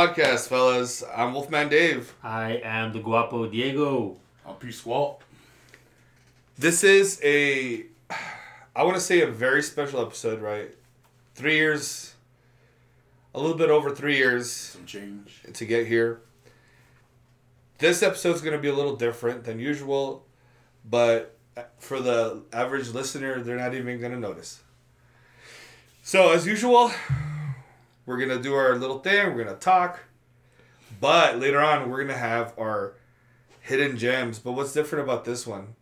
Podcast, fellas. I'm Wolfman Dave. I am the Guapo Diego. I'm P Squall. This is a, I want to say a very special episode, right? Three years, a little bit over three years Some change. to get here. This episode's going to be a little different than usual, but for the average listener, they're not even going to notice. So, as usual, we're going to do our little thing, we're going to talk, but later on, we're going to have our hidden gems. But what's different about this one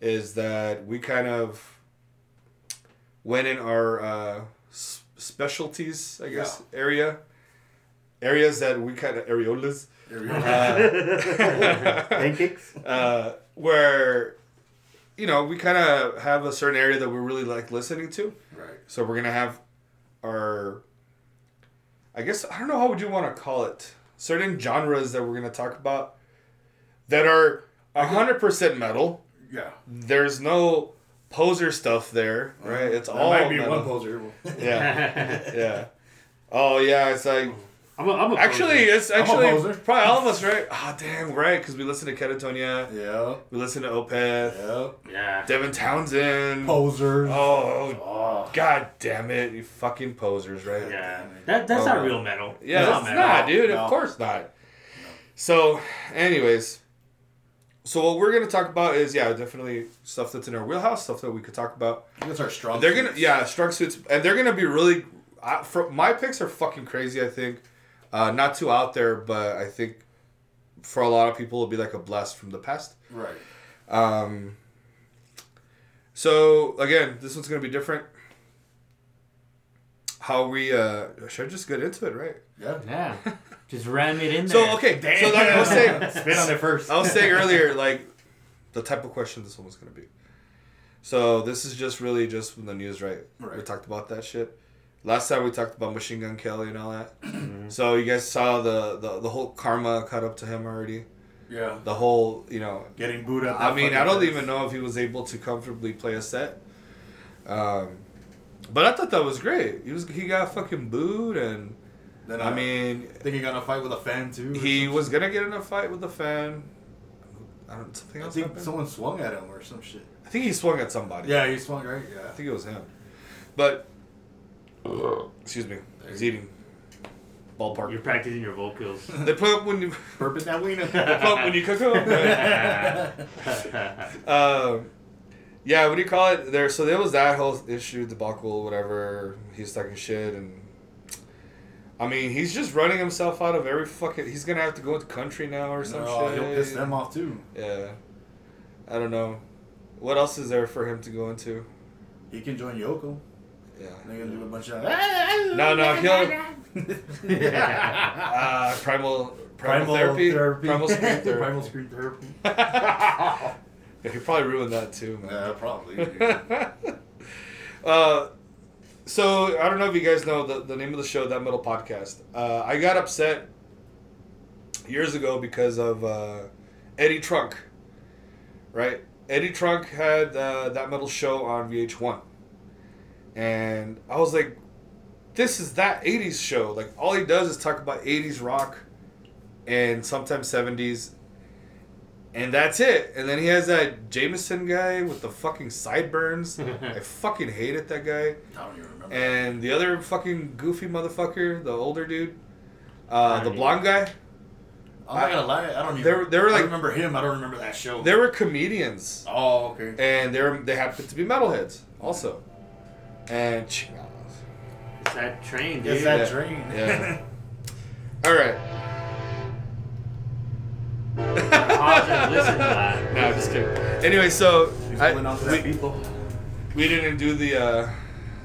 is that we kind of went in our uh, s- specialties, I guess, area. Areas that we kind of areolas There we go. uh, Pancakes? uh, where you know we kind of have a certain area that we really like listening to right. so we're gonna have our i guess i don't know how would you want to call it certain genres that we're gonna talk about that are 100% metal Yeah. there's no poser stuff there right mm-hmm. it's That all might be metal. one poser. yeah yeah oh yeah it's like mm. I'm a, I'm a actually poser. it's I'm a actually poser. probably all of us right ah damn right because we listen to Katatonia Yeah. we listen to Opeth Yeah. yeah. Devin Townsend. Posers. Oh, Oh. god damn it, you fucking posers, right? Yeah. That, that's Oh. not real metal. Yeah, That's it's not not, dude. No. Of course not. So, anyways, so what we're gonna talk about is yeah, definitely stuff that's in our wheelhouse, stuff that we could talk about. That's our strong. They're gonna yeah, strong suits, and they're gonna be really. Uh, for, my picks are fucking crazy. I think, uh, not too out there, but I think for a lot of people it'll be like a blast from the past. Right. Um, so again, this one's gonna be different. How we uh should I just get into it, right? Yeah. Yeah. Just ram it in there. So okay, so like I was saying, Spin on it first. I was saying earlier, like the type of question this one was gonna be. So this is just really just from the news, right? Right. We talked about that shit. Last time we talked about Machine Gun Kelly and all that. So you guys saw the, the the whole karma cut up to him already. Yeah. The whole you know Getting booed up. I mean, I don't even know if he was able to comfortably play a set. Um, but I thought that was great. He was he got fucking booed, and Then I mean, I think he got in a fight with a fan too. he was shit. gonna get in a fight with a fan. I don't something I else. think happened? someone swung at him or some shit. I think he swung at somebody. Yeah, he swung right. Yeah, I think it was him. But excuse me, he's eating ballpark. You're practicing your vocals. they put up when you Burping that wiener. they put up when you cook them. um, yeah, what do you call it? There, so there was that whole issue, debacle, whatever. He's talking shit, and I mean, he's just running himself out of every fucking. He's gonna have to go into country now or some No, shit. he'll piss them off too. Yeah, I don't know. What else is there for him to go into? He can join Yoko. Yeah. They're gonna do a bunch of. No, no, he'll uh, primal, primal therapy, primal scream therapy. Primal scream therapy. yeah, he probably ruined that too, man. Yeah, probably. uh, so I don't know if you guys know the, the name of the show, that metal podcast. Uh, I got upset years ago because of uh, Eddie Trunk. Right, Eddie Trunk had uh, that metal show on VH1, and I was like, "This is that '80s show. Like all he does is talk about '80s rock, and sometimes '70s." And that's it. And then he has that Jamieson guy with the fucking sideburns. I fucking hated that guy. I don't even remember. And the other fucking goofy motherfucker, the older dude, uh, the I- blonde guy. I'm not gonna lie, I don't even. They were- they were I like- remember him. I don't remember that show. They were comedians, Oh, okay. and they were, they happened to be metalheads also. And ch- It's that train, dude. It's that Yeah. train. Yeah. all right. Pause and listen to that. No, just kidding. Anyway, so I- going we, that people. we didn't do the uh,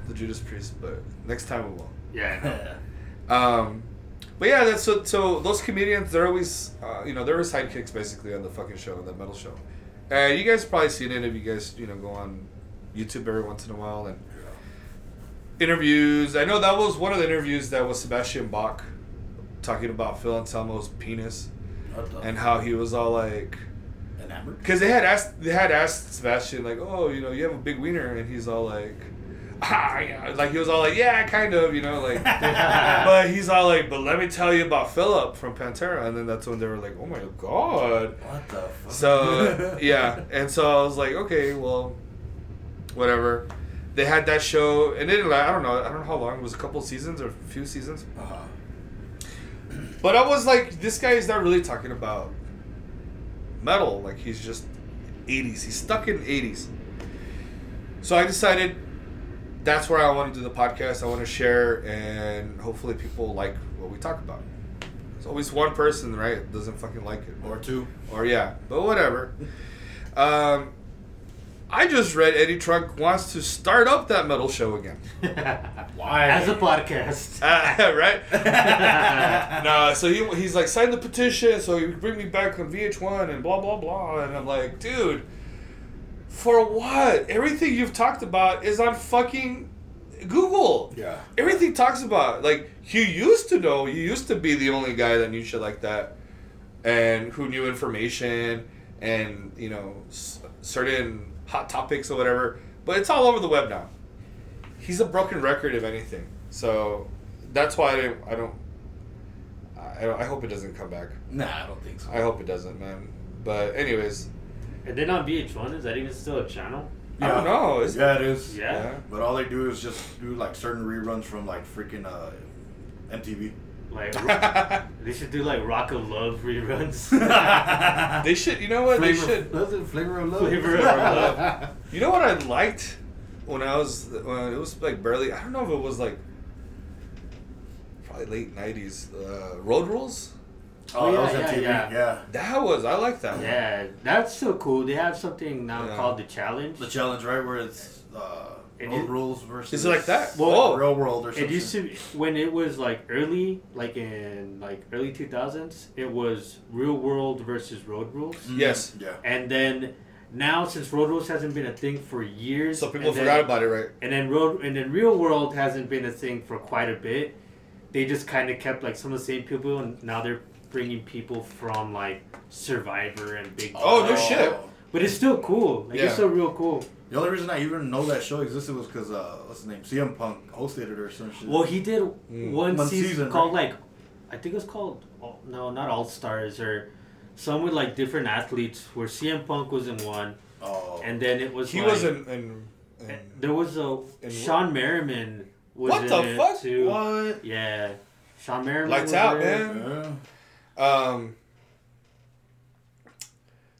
the Judas Priest, but next time we will. Yeah, Um, but yeah, that's so. So those comedians, they're always, uh, you know, they're always sidekicks basically on the fucking show, on the metal show. And you guys probably seen it if you guys, you know, go on YouTube every once in a while and interviews. I know that was one of the interviews that was Sebastian Bach talking about Phil Anselmo's penis and how he was all like, enamored. because they had asked they had asked Sebastian like, oh, you know, you have a big wiener, and he's all like, ah, yeah. like he was all like, yeah, kind of, you know, like. but he's all like, but let me tell you about Philip from Pantera, and then that's when they were like, oh my god. What the fuck? So yeah, and so I was like, okay, well, whatever. They had that show, and it I don't know. I don't know how long. It was a couple seasons or a few seasons. Uh-huh. But I was like, this guy is not really talking about metal. Like he's just 80s. He's stuck in 80s. So I decided that's where I want to do the podcast. I want to share, and hopefully people like what we talk about. There's always one person, right, doesn't fucking like it. Or two. Or yeah, but whatever. Um, I just read Eddie Trunk wants to start up that metal show again. Why? As a podcast. Uh, right? no, so he, he's like, sign the petition so you bring me back on VH1 and blah, blah, blah. And I'm like, dude, for what? Everything you've talked about is on fucking Google. Yeah. Everything talks about, like, you used to know, you used to be the only guy that knew shit like that and who knew information and, you know, s- certain hot topics or whatever. But it's all over the web now he's a broken record if anything. So that's why I don't. I don't. I, don't, I hope it doesn't come back. Nah, I don't think so. I hope it doesn't, man. But anyways, and then on VH1, is that even still a channel? I don't know. Is yeah, it is. Yeah. But all they do is just do like certain reruns from like freaking uh, MTV. Like, they should do like Rock of Love reruns. they should. You know what? They should. Was it Flavor of Love? Flavor of Love. You know what I liked when I was when it was like barely. I don't know if it was like probably late '90s. Uh, Road Rules. Oh, that was yeah, MTV. yeah, Yeah. That was. I like that one. yeah, that's so cool. They have something now Yeah. called the challenge. The challenge, right, where it's uh, It road is- rules versus. Is it like that? Well, oh, Real world or something. It used to be when it was like early, like in like early two thousands. It was real world versus road rules, Mhm. Yes. Yeah. and then now since road rules hasn't been a thing for years, so people and then- forgot about it, right? And then road and then real world hasn't been a thing for quite a bit. They just kind of kept like some of the same people, and now they're bringing people from like Survivor and Big. Oh, no shit. But it's still cool. Like Yeah. it's still real cool. The only reason I even know that show existed was because uh, what's his name? CM Punk hosted it or some shit. Well, he did Mm. one, One season, season, called right? like, I think it was called oh, no, not All Stars or some with like different athletes. Where CM Punk was in one, oh. and then it was He like, was in. in, in There was a in Shawne Merriman was What in the it fuck? too. what? Yeah, Shawne Merriman. Lights was out, there. man. Yeah. Um,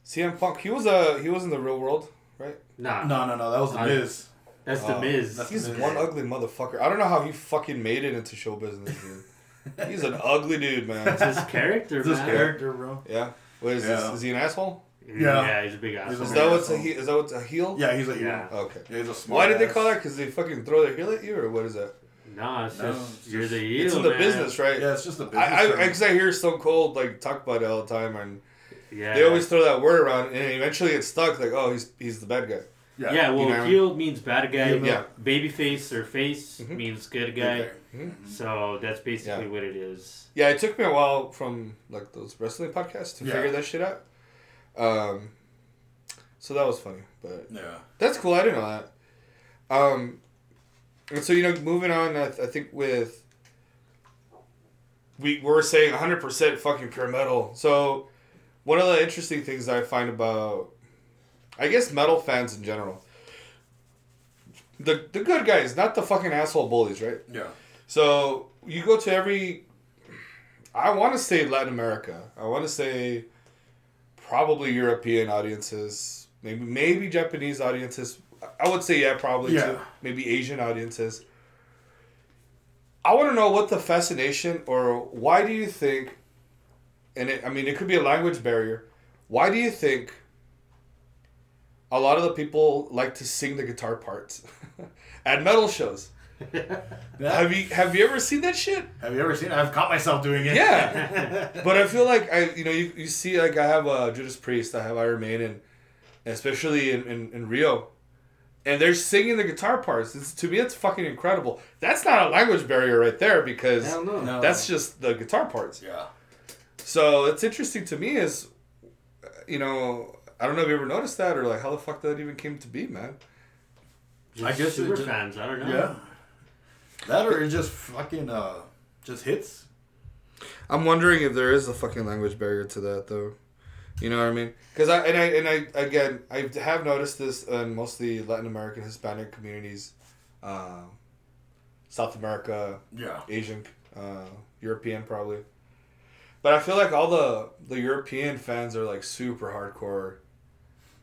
CM Punk, he was a he was in the real world, right? Nah, No, no, no. That was the I- Miz. that's the Oh, Miz. that's- He's Miz. one ugly motherfucker. I don't know how he fucking made it into show business, dude. He's an ugly dude, man. It's his character, It's his character, bro. Yeah. What is Yeah. this? Is he an asshole? Yeah. Yeah. he's a big ass. He's a Is that what's a he? Is that what's a heel? Yeah, he's a heel. Yeah. Okay. Yeah, he's a smart Why did they call that? Because they fucking throw their heel at you, or what is that? Nah, it's No, just it's you're the heel, it's in the man. business, right? Yeah, it's just the business. I, I, because I hear Stone Cold like talk about it all the time, and Yeah. they always throw that word around, and eventually it's stuck. Like, oh, he's he's the bad guy. yeah. Yeah, well, You know? heel means bad guy. Yeah. Baby face or face Mhm. means good guy. Okay. Mhm. So that's basically Yeah. what it is. Yeah, it took me a while from like those wrestling podcasts to Yeah. figure that shit out. Um, so that was funny, but Yeah. that's cool. I didn't know that. Um, and so you know, moving on, I, I think with we we're saying 100% fucking pure metal. So one of the interesting things I find about, I guess, metal fans in general, the the good guys, not the fucking asshole bullies, right? Yeah. So you go to every. I want to say Latin America. I want to say probably European audiences, maybe maybe Japanese audiences. I would say yeah, probably Yeah. too. Maybe Asian audiences. I want to know what the fascination or why do you think, and it, I mean it could be a language barrier. Why do you think a lot of the people like to sing the guitar parts at metal shows? Have you have you ever seen that shit? Have you ever seen it? I've caught myself doing it. Yeah. But I feel like I you know you, you see like I have uh, Judas Priest, I have Iron Maiden, especially in, in, in Rio, and they're singing the guitar parts. It's, to me, it's fucking incredible. That's not a language barrier right there because Hell no. No. that's just the guitar parts. yeah. So it's interesting to me is, you know, I don't know if you ever noticed that or like how the fuck that even came to be, man. Just I guess it super just- fans. I don't know. Yeah. That or it just fucking uh just hits. I'm wondering if there is a fucking language barrier to that though. You know what I mean? Because I and I and I again I have noticed this in mostly Latin American Hispanic communities, uh, South America, Yeah. Asian, uh, European probably. But I feel like all the the European fans are like super hardcore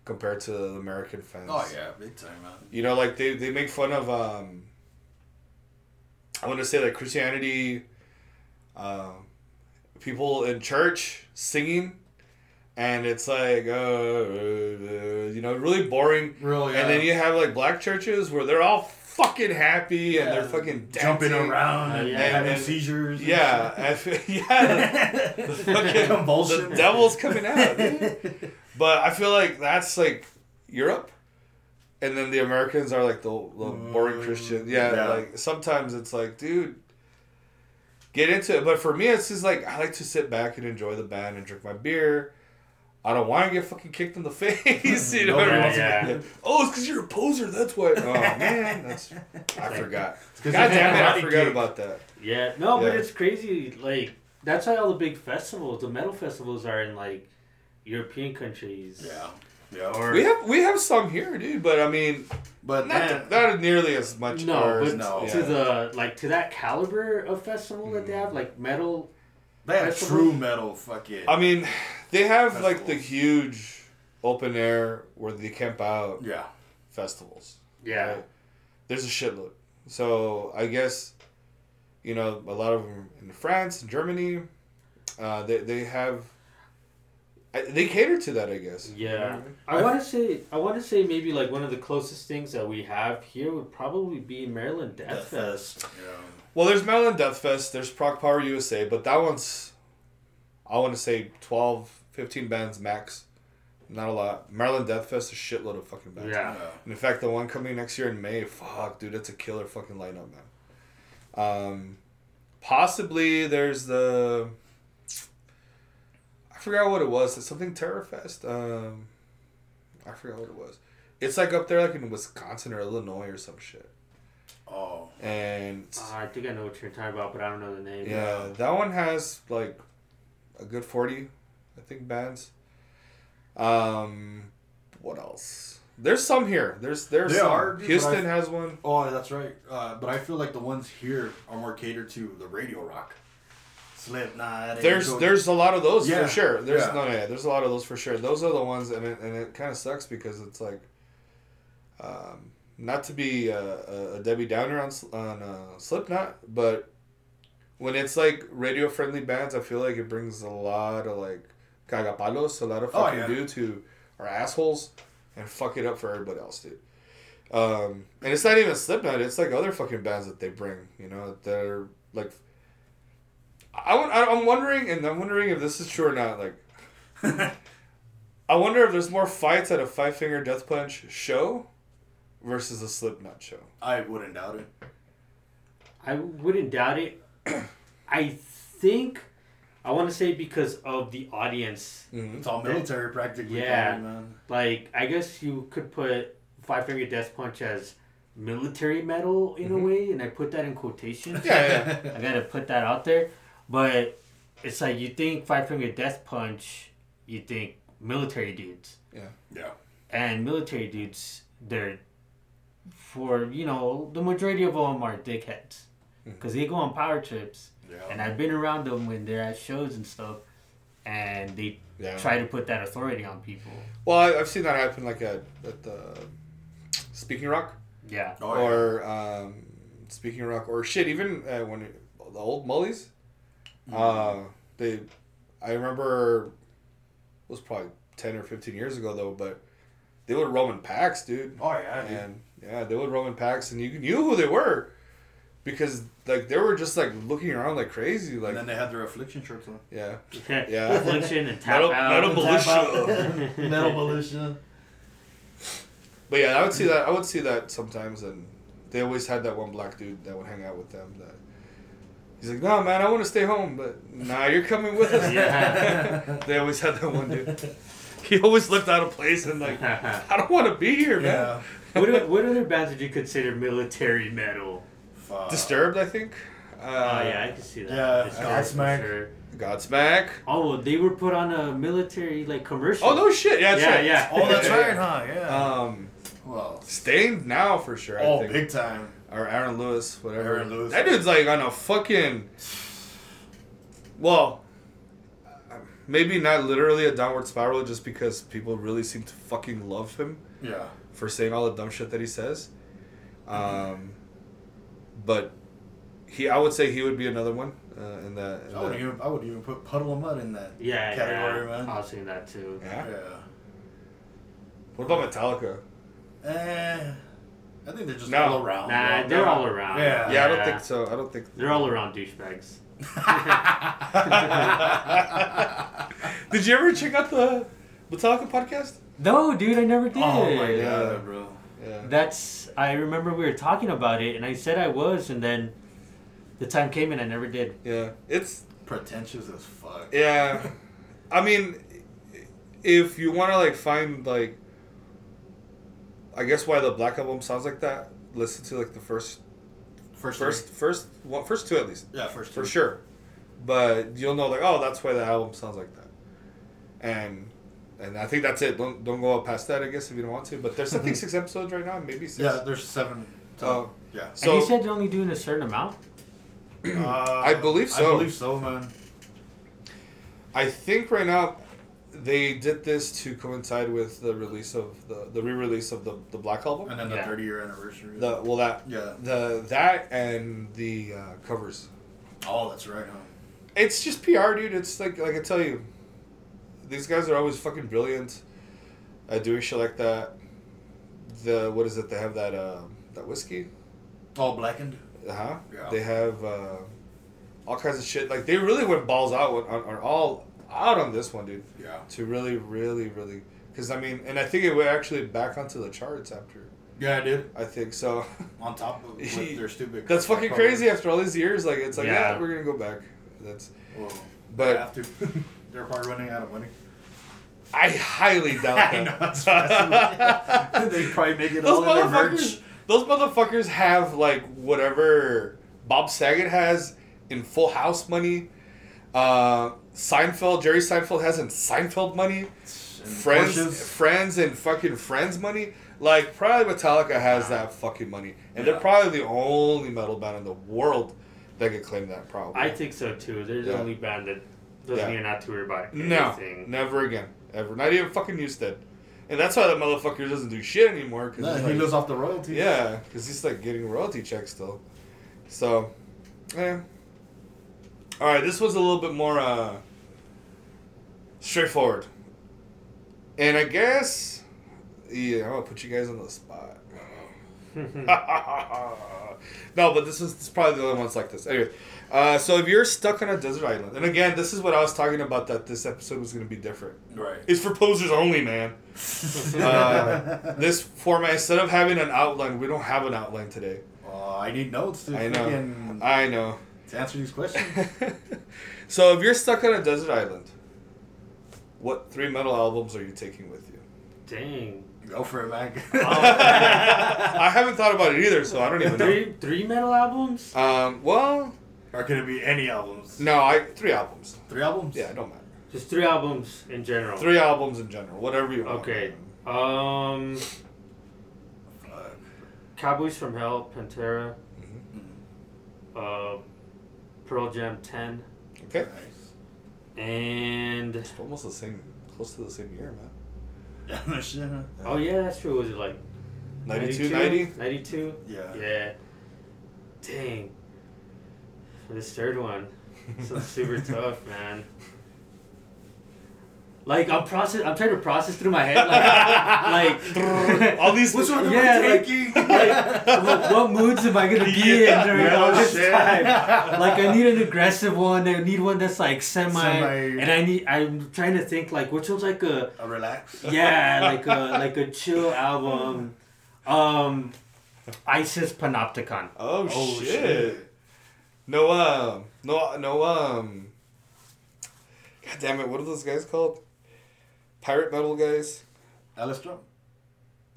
compared to the American fans. Oh yeah, big time, man. You know, like they, they make fun of um I want to say like Christianity um people in church singing and it's like uh, uh, you know really boring Really, and then you have like black churches where they're all fucking happy and Yeah, they're fucking jumping dancing. around and, yeah. having And- seizures. and yeah I feel- yeah shit. the fucking Convulsions. the devil's coming out dude. But I feel like that's like Europe, and then the Americans are like the, the boring Mm, Christian. Yeah, yeah. like sometimes it's like, dude, get into it. But for me, it's just like I like to sit back and enjoy the band and drink my beer. I don't want to get fucking kicked in the face. You know what I Nobody mean? wants to get- Yeah. Oh, it's because you're a poser. That's why. Oh man, that's I forgot. 'cause God you damn it, had a I body forgot kick. about that. Yeah, no, but it's crazy. Like that's why all the big festivals, the metal festivals, are in like European countries. Yeah. Yeah. Or We have we have some here, dude. But I mean, but not man, not nearly as much. no, or- but no. to Yeah. the like to that caliber of festival that they Mm. have, like metal. They have true metal fucking. I mean, they have like the huge open air where they camp out yeah. festivals. Yeah, right? There's a shitload. So I guess, you know, a lot of them in France Germany, uh, they, they have, they cater to that, I guess. You know what yeah. I? I want to say, I want to say maybe like one of the closest things that we have here would probably be Maryland Death, Death Fest. Fest. Yeah. Well, there's Maryland Deathfest, there's ProgPower USA, but that one's, I want to say 12, 15 bands max. Not a lot. Maryland Death Fest, a shitload of fucking bands. Yeah. And in fact, the one coming next year in May, fuck, dude, it's a killer fucking lineup, man. Um, possibly there's the, I forgot what it was. It's something Terror Fest. Um, I forgot what it was. It's like up there, like in Wisconsin or Illinois or some shit. Oh. And Uh, I think I know what you're talking about, but I don't know the name. yeah, that one has like a good forty, I think, bands. Um, what else? There's some here. There's there's There some. are, Houston I- has one. Oh, that's right. Uh, but I feel like the ones here are more catered to the radio rock. Slipknot. There's there's a lot of those Yeah, for sure. There's yeah. no yeah, there's a lot of those for sure. Those are the ones, and it, and it kind of sucks because it's like, um, not to be a, a, Debbie Downer on on uh, Slipknot, but when it's like radio friendly bands, I feel like it brings a lot of like cagapalos, a lot of Oh, fucking yeah. dudes who are assholes and fuck it up for everybody else, dude. Um, and it's not even Slipknot; it's like other fucking bands that they bring. You know, they're like I- I'm wondering, and I'm wondering if this is true or not. Like, I wonder if there's more fights at a Five Finger Death Punch show versus a Slipknot show. I wouldn't doubt it. I wouldn't doubt it. I think I want to say because of the audience. Mm-hmm. It's all military practically. Yeah. probably, man. Like I guess you could put Five Finger Death Punch as military metal in a Mhm. way, and I put that in quotations. Yeah, I gotta put that out there, but it's like you think Five Finger Death Punch, you think military dudes, Yeah. Yeah. and military dudes they're for you know the majority of them are dickheads because they go on power trips. Yeah. And I've been around them when they're at shows and stuff, and they Yeah. try to put that authority on people. Well, I, I've seen that happen like at, at the Speaking Rock Yeah. Oh, yeah. or um, Speaking Rock or shit. Even uh, when it, the old Mullies, uh, they, I remember, it was probably ten or fifteen years ago though, but they would roam in packs, dude. Oh yeah. dude. And yeah, they would roam in packs, and you knew who they were, because like they were just like looking around like crazy, like and then they had their affliction shirts on. yeah, Yeah. Yeah. Affliction and tap Metal- out. metal militia. Metal militia. But yeah, I would see that. I would see that sometimes, and they always had that one black dude that would hang out with them. That he's like, "No, man, I want to stay home, but nah, you're coming with us." Yeah. they always had that one dude. He always looked out of place and like, "I don't want to be here, man." Yeah. What, o- what other bands would you consider military metal? Fuck. Disturbed, I think. Uh, Oh yeah, I can see that. yeah, Godsmack. for sure. Godsmack. Oh, they were put on a military like commercial. Oh no shit! Yeah, that's Yeah, right. yeah. Oh, that's right, huh? Yeah. Um, well, Staind now for sure. I oh, think. big time. or Aaron Lewis, whatever. Aaron Lewis. That dude's like on a fucking. Well, maybe not literally a downward spiral, just because people really seem to fucking love him Yeah. For saying all the dumb shit that he says. Um, but he, I would say he would be another one uh, in that. in I would that- even I would even put Puddle of Mudd in that Yeah, category, yeah. man. I was seeing that too. yeah. Yeah. What about Metallica? Eh, I think they're just No. all around. Nah, bro. they're all around. Yeah. Yeah, I don't think so. I don't think. They're all around douchebags. Did you ever check out the Metallica podcast? No, dude, I never did. Oh my Yeah. god, bro. Yeah. That's. I remember we were talking about it, and I said I was, and then the time came and I never did. Yeah. It's Pretentious as fuck. Yeah, I mean, if you want to like find like, I guess why the Black Album sounds like that. Listen to like the first, First, first, first, one, first two at least Yeah, first two for sure. But you'll know like, oh, that's why the album sounds like that, and and I think that's it. Don't don't go up past that. I guess if you don't want to. But there's I think six episodes right now, maybe six. Yeah, there's seven. Oh. yeah. So and you said they're only doing a certain amount. Uh, I believe so. I believe so, man. I think right now they did this to coincide with the release of the the re-release of the the Black album. And then the Yeah. 30 year anniversary. The well that yeah. the that and the uh, covers. Oh, that's right, huh? It's just PR, dude. It's like like I tell you, these guys are always fucking brilliant at doing shit like that. The what is it? They have that uh, that whiskey. All blackened. Uh huh. Yeah. They have uh, all kinds of shit. Like they really went balls out on, on, on all out on this one, dude. Yeah. To really, really, really, because I mean, and I think it went actually back onto the charts after. Yeah, I did. I think so. On top of with their stupid. That's fucking crazy after all these years. Like it's like yeah, Yeah. we're gonna go back. That's Well, But- they have to. They're probably running out of money. I highly doubt I know, that. it's they probably make it those all in their merch. those motherfuckers have like whatever Bob Saget has in Full House money. Uh, Seinfeld, Jerry Seinfeld has in Seinfeld money. And Friends, Porsches. Friends, and fucking Friends money. Like probably Metallica has that fucking money, and they're probably the only metal band in the world that could claim that. Probably. I think so too. They're the Yeah. only band that doesn't Yeah. even have to worry about No, never again, ever. Not even fucking Newsted, and that's why that motherfucker doesn't do shit anymore. Cause No, he's he like- lives off the royalty. Yeah, because he's like getting royalty checks still. So, yeah. All right, this was a little bit more uh, straightforward. And I guess, yeah, I'm gonna put you guys on the spot. no, but this is, this is probably the only ones like this. Anyway, uh, so if you're stuck on a desert island, and again, this is what I was talking about that this episode was gonna be different. Right. It's for posers only, man. Uh, this format, instead of having an outline, we don't have an outline today. Oh, I need notes to I know. I know. to answer these questions. so if you're stuck on a desert island, what three metal albums are you taking with you? Dang. Go for it, man. I haven't thought about it either, so I don't even know. Three three metal albums? Um, well, or going to be any albums? no, I three albums. Three albums? Yeah, it don't matter. Just three albums in general. Three albums in general, whatever you want. Okay. Um Fuck. Cowboys from Hell, Pantera, Mhm. uh Pearl Jam ten, Okay. Nice. and It's almost the same, close to the same year, man. Yeah, no shit. huh? oh yeah, that's true. Was it like 92, 90? 92? Yeah. Yeah. Dang. For this third one, so super tough, man. Like I'm process, I'm trying to process through my head, like, like All these. Which one am Yeah, I like- like what, what moods am I gonna be Yeah, in during no all this shit. time? Like I need an aggressive one. I need one that's like semi, Semi- and I need. I'm trying to think like which one's like a A relax. yeah, like a like a chill album. Um, Isis Panopticon. Oh, Oh, shit. shit. No, um, no, no, um. God damn it! What are those guys called? Pirate metal guys. Alice Trump.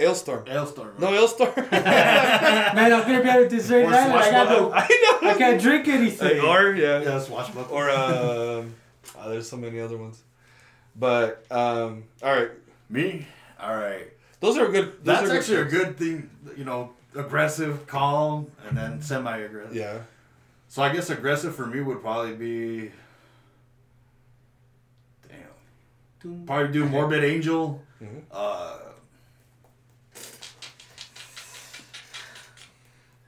Alestorm. Alestorm. No Alestorm. Man, I'm gonna be at a dessert Or island. I got no. I know. I can't drink anything. Or yeah. Yeah, swashbuckle. Or um, oh, there's so many other ones. But um, all right, me. All right. those are good. Those That's are actually a good thing. You know, aggressive, calm, and then semi-aggressive. Yeah. So I guess aggressive for me would probably be. Damn. Probably do Morbid Angel. Mhm. Uh,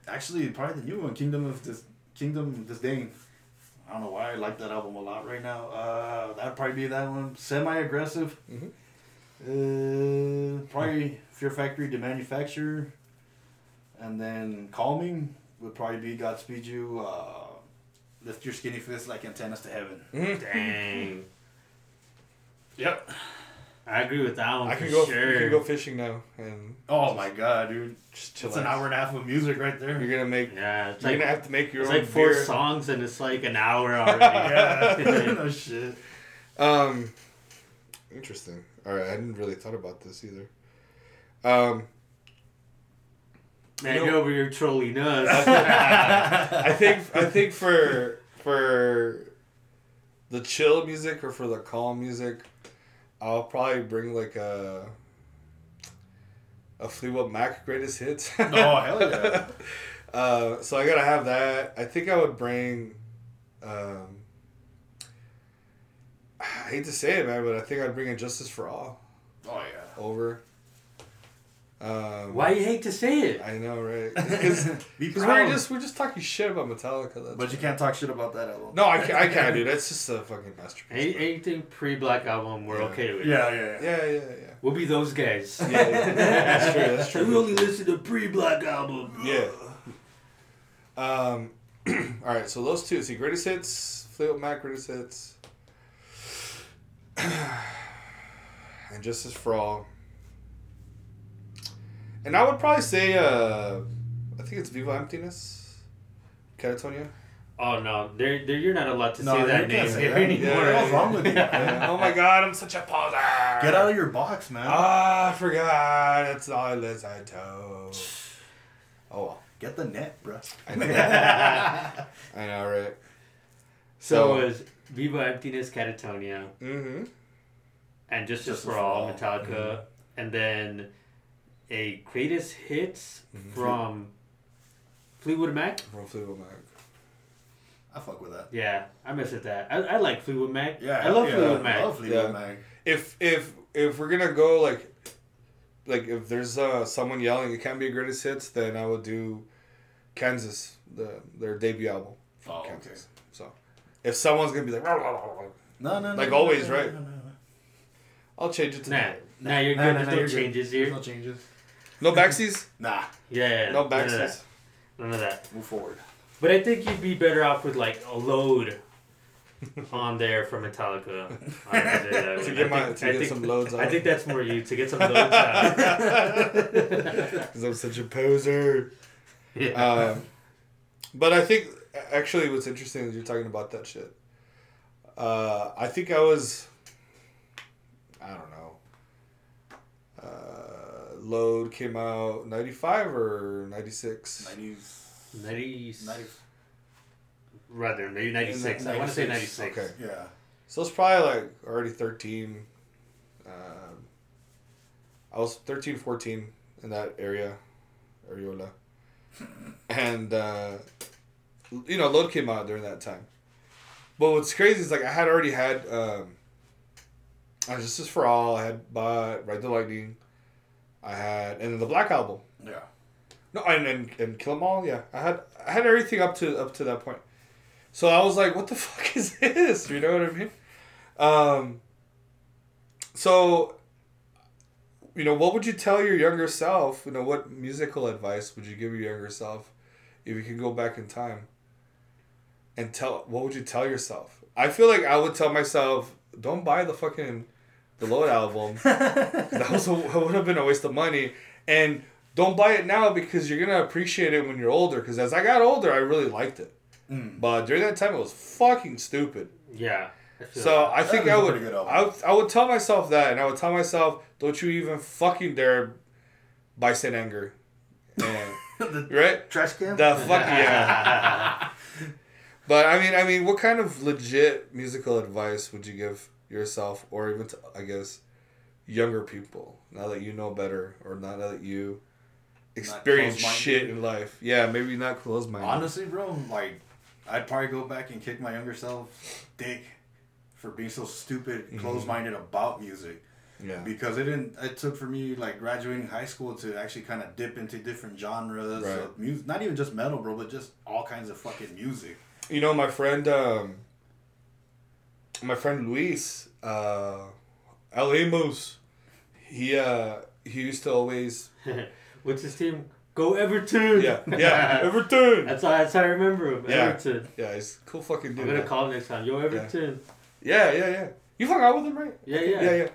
actually, probably the new one, Kingdom of Dis- Kingdom of Disdain. I don't know why I like that album a lot right now. Uh, that'd probably be that one. Semi-aggressive. Mhm. Uh, probably Fear Factory, Demanufacture, and then Calming would probably be Godspeed You. Uh, lift your skinny fist like antennas to heaven. Mhm. Dang. Yep. I agree with that one I for can go. sure. You can go fishing now and Oh my god, dude! just chill. It's an hour and a half of music right there. You're gonna make. Yeah, it's You're like gonna have to make your it's own like four beer. songs and it's like an hour already. yeah, no shit. Um, interesting. All right, I didn't really thought about this either. Um, Man, You know- over here trolling us. I think I think for for the chill music or for the calm music, I'll probably bring like a a Fleetwood Mac greatest hits. Oh hell yeah! Uh, so I gotta have that. I think I would bring. Um, I hate to say it, man, but I think I'd bring a Justice for All Oh yeah. over. Um, Why you hate to say it? I know, right? Because Be we're just we're just talking shit about Metallica. That's but you can't talk shit about that album. No, I can't, I can't, dude. That's just a fucking masterpiece. Any, anything pre-Black album, we're Yeah. okay with. Yeah, yeah, yeah. Yeah, yeah, yeah. We'll be those guys. Yeah, yeah. That's true. That's true. We only listen to pre-Black album. Yeah. Um, all right, so those two. See, greatest hits, Fleetwood Mac, greatest hits, and Justice for All. And I would probably say, uh, I think it's Viva Emptiness, Katatonia. Oh no, they're, they're, you're not allowed to No, say that name say here that. anymore. Yeah, what's wrong with you? Yeah. oh my God, I'm such a poser. Get out of your box, man. Ah, I forgot. That's all I list I told. Oh well. Get the net, bro. I know. I know, right? So it was Viva Emptiness, Katatonia, Mm-hmm. and just Justice for for All, All. Metallica, and then a greatest hits Mhm. from Fleetwood Mac. From Fleetwood Mac. I fuck with that. Yeah, I miss it that. I, I like Fleetwood Mac. Yeah, I love yeah, Fleetwood Mac. I love Fleetwood Yeah. Mac. If if if we're gonna go like like if there's uh someone yelling it can't be a greatest hits, then I would do Kansas, the their debut album. from Oh, okay. Kansas. So if someone's gonna be like, No, no, no. Like no, always, no, no, right? no, no, no. I'll change it to Nah, that. nah, you're Nah, good. nah, There's nah, no you're good. changes There's here. no changes. No backsies. Nah, Yeah, yeah, No none of that. backsies. None of that. move forward. But I think you'd be better off with like a load on there for Metallica. To get my- to get some loads I out. think that's more you to get some loads out. Because I'm such a poser. yeah. Um, but I think actually what's interesting is you're talking about that shit. Uh, I think I was, I don't know. Load came out ninety five or ninety six. 90s. 90, 90, rather maybe 96. I want to say 96. Okay, yeah. so it's probably like already thirteen. Um, I was 13, 14 in that area, areola, and uh, you know, Load came out during that time. But what's crazy is like I had already had um, Justice for All. I had bought Ride the Lightning. I had and then the Black Album. Yeah. No, and, and and Kill 'Em All. Yeah, I had I had everything up to up to that point. So I was like, "What the fuck is this?" You know what I mean? Um. So. You know, what would you tell your younger self? You know, what musical advice would you give your younger self if you could go back in time? And tell what would you tell yourself? I feel like I would tell myself, don't buy the fucking the Load album. that was a, that would have been a waste of money. And don't buy it now because you're gonna appreciate it when you're older. Because as I got older, I really liked it. Mm. But during that time, it was fucking stupid. Yeah. I So that. I think I would, pretty good album. I would, I would tell myself that, and I would tell myself, don't you even fucking dare buy Saint Anger. And, the right? trash can. The fuck yeah. But I mean, I mean, what kind of legit musical advice would you give yourself, or even to, I guess, younger people now that you know better, or now that you experience shit in life? Yeah, maybe not close minded. Honestly, bro, like I'd probably go back and kick my younger self dick for being so stupid, Mm-hmm. close-minded about music. Yeah. Because it didn't. It took for me like graduating high school to actually kind of dip into different genres Right. of music. Not even just metal, bro, but just all kinds of fucking music. You know, my friend, um, my friend Luis, uh, LA Moose, he uh, he used to always, What's his team? Go Everton. yeah, yeah, Everton. That's how, that's how I remember him. Yeah. Everton. Yeah, he's a cool fucking dude. I'm gonna man. call him next time. Yo, Everton. Yeah, yeah, yeah. You hung out with him, right? Yeah, yeah. yeah, yeah.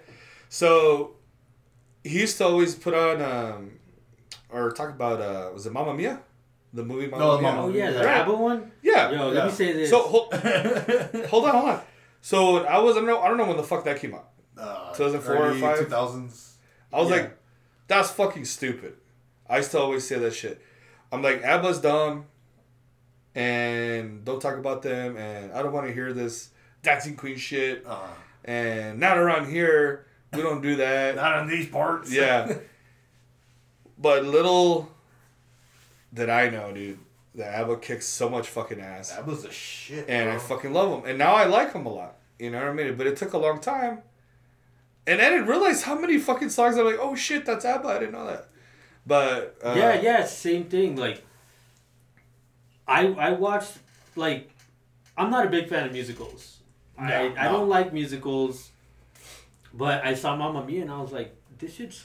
So he used to always put on um, or talk about uh, was it Mamma Mia, the movie Mamma No, Mia? Oh yeah, the Right. ABBA one. Yeah. Yo, Yeah. let me say this. So hold, hold on, hold on. So I was I don't know I don't know when the fuck that came out. Uh, 2004 or five? 2000s. I was Yeah. like, that's fucking stupid. I used to always say that shit. I'm like, ABBA's dumb, and don't talk about them, and I don't want to hear this dancing queen shit, Uh, and not around here. We don't do that. not in these parts. yeah. But little did I know, dude, that ABBA kicks so much fucking ass, that was the shit. and I fucking love them, and now I like them a lot. You know what I mean? But it took a long time. And I didn't realize how many fucking songs I'm like, oh shit, that's ABBA. I didn't know that. But uh, yeah, yeah, same thing. Like, I I watched like, I'm not a big fan of musicals. I No, I don't like musicals, but I saw Mamma Mia and I was like, this shit's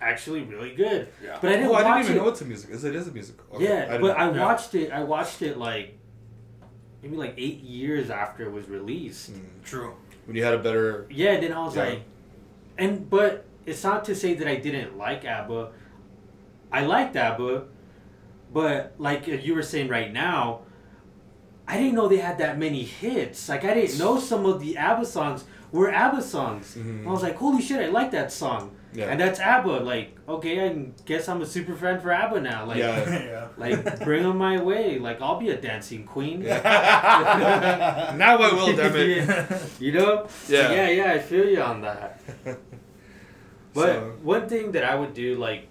actually really good. Yeah. But I didn't Oh, I didn't even it. know it's a musical. It is a musical. Okay, yeah, didn't but I know. watched it. I watched it like maybe like eight years after it was released. Mm. True. when you had a better. Yeah, then I was Yeah. like, and but it's not to say that I didn't like ABBA. I liked ABBA, but like you were saying right now, I didn't know they had that many hits. Like I didn't know some of the ABBA songs were ABBA songs. Mhm. I was like, holy shit, I like that song. Yeah. And that's ABBA. Like, okay, I guess I'm a super fan for ABBA now. Like, Yeah. yeah. like bring them my way. Like, I'll be a dancing queen. now I will, damn it. Yeah. You know? So, Yeah. yeah, yeah, I feel you on that. But So- one thing that I would do, like,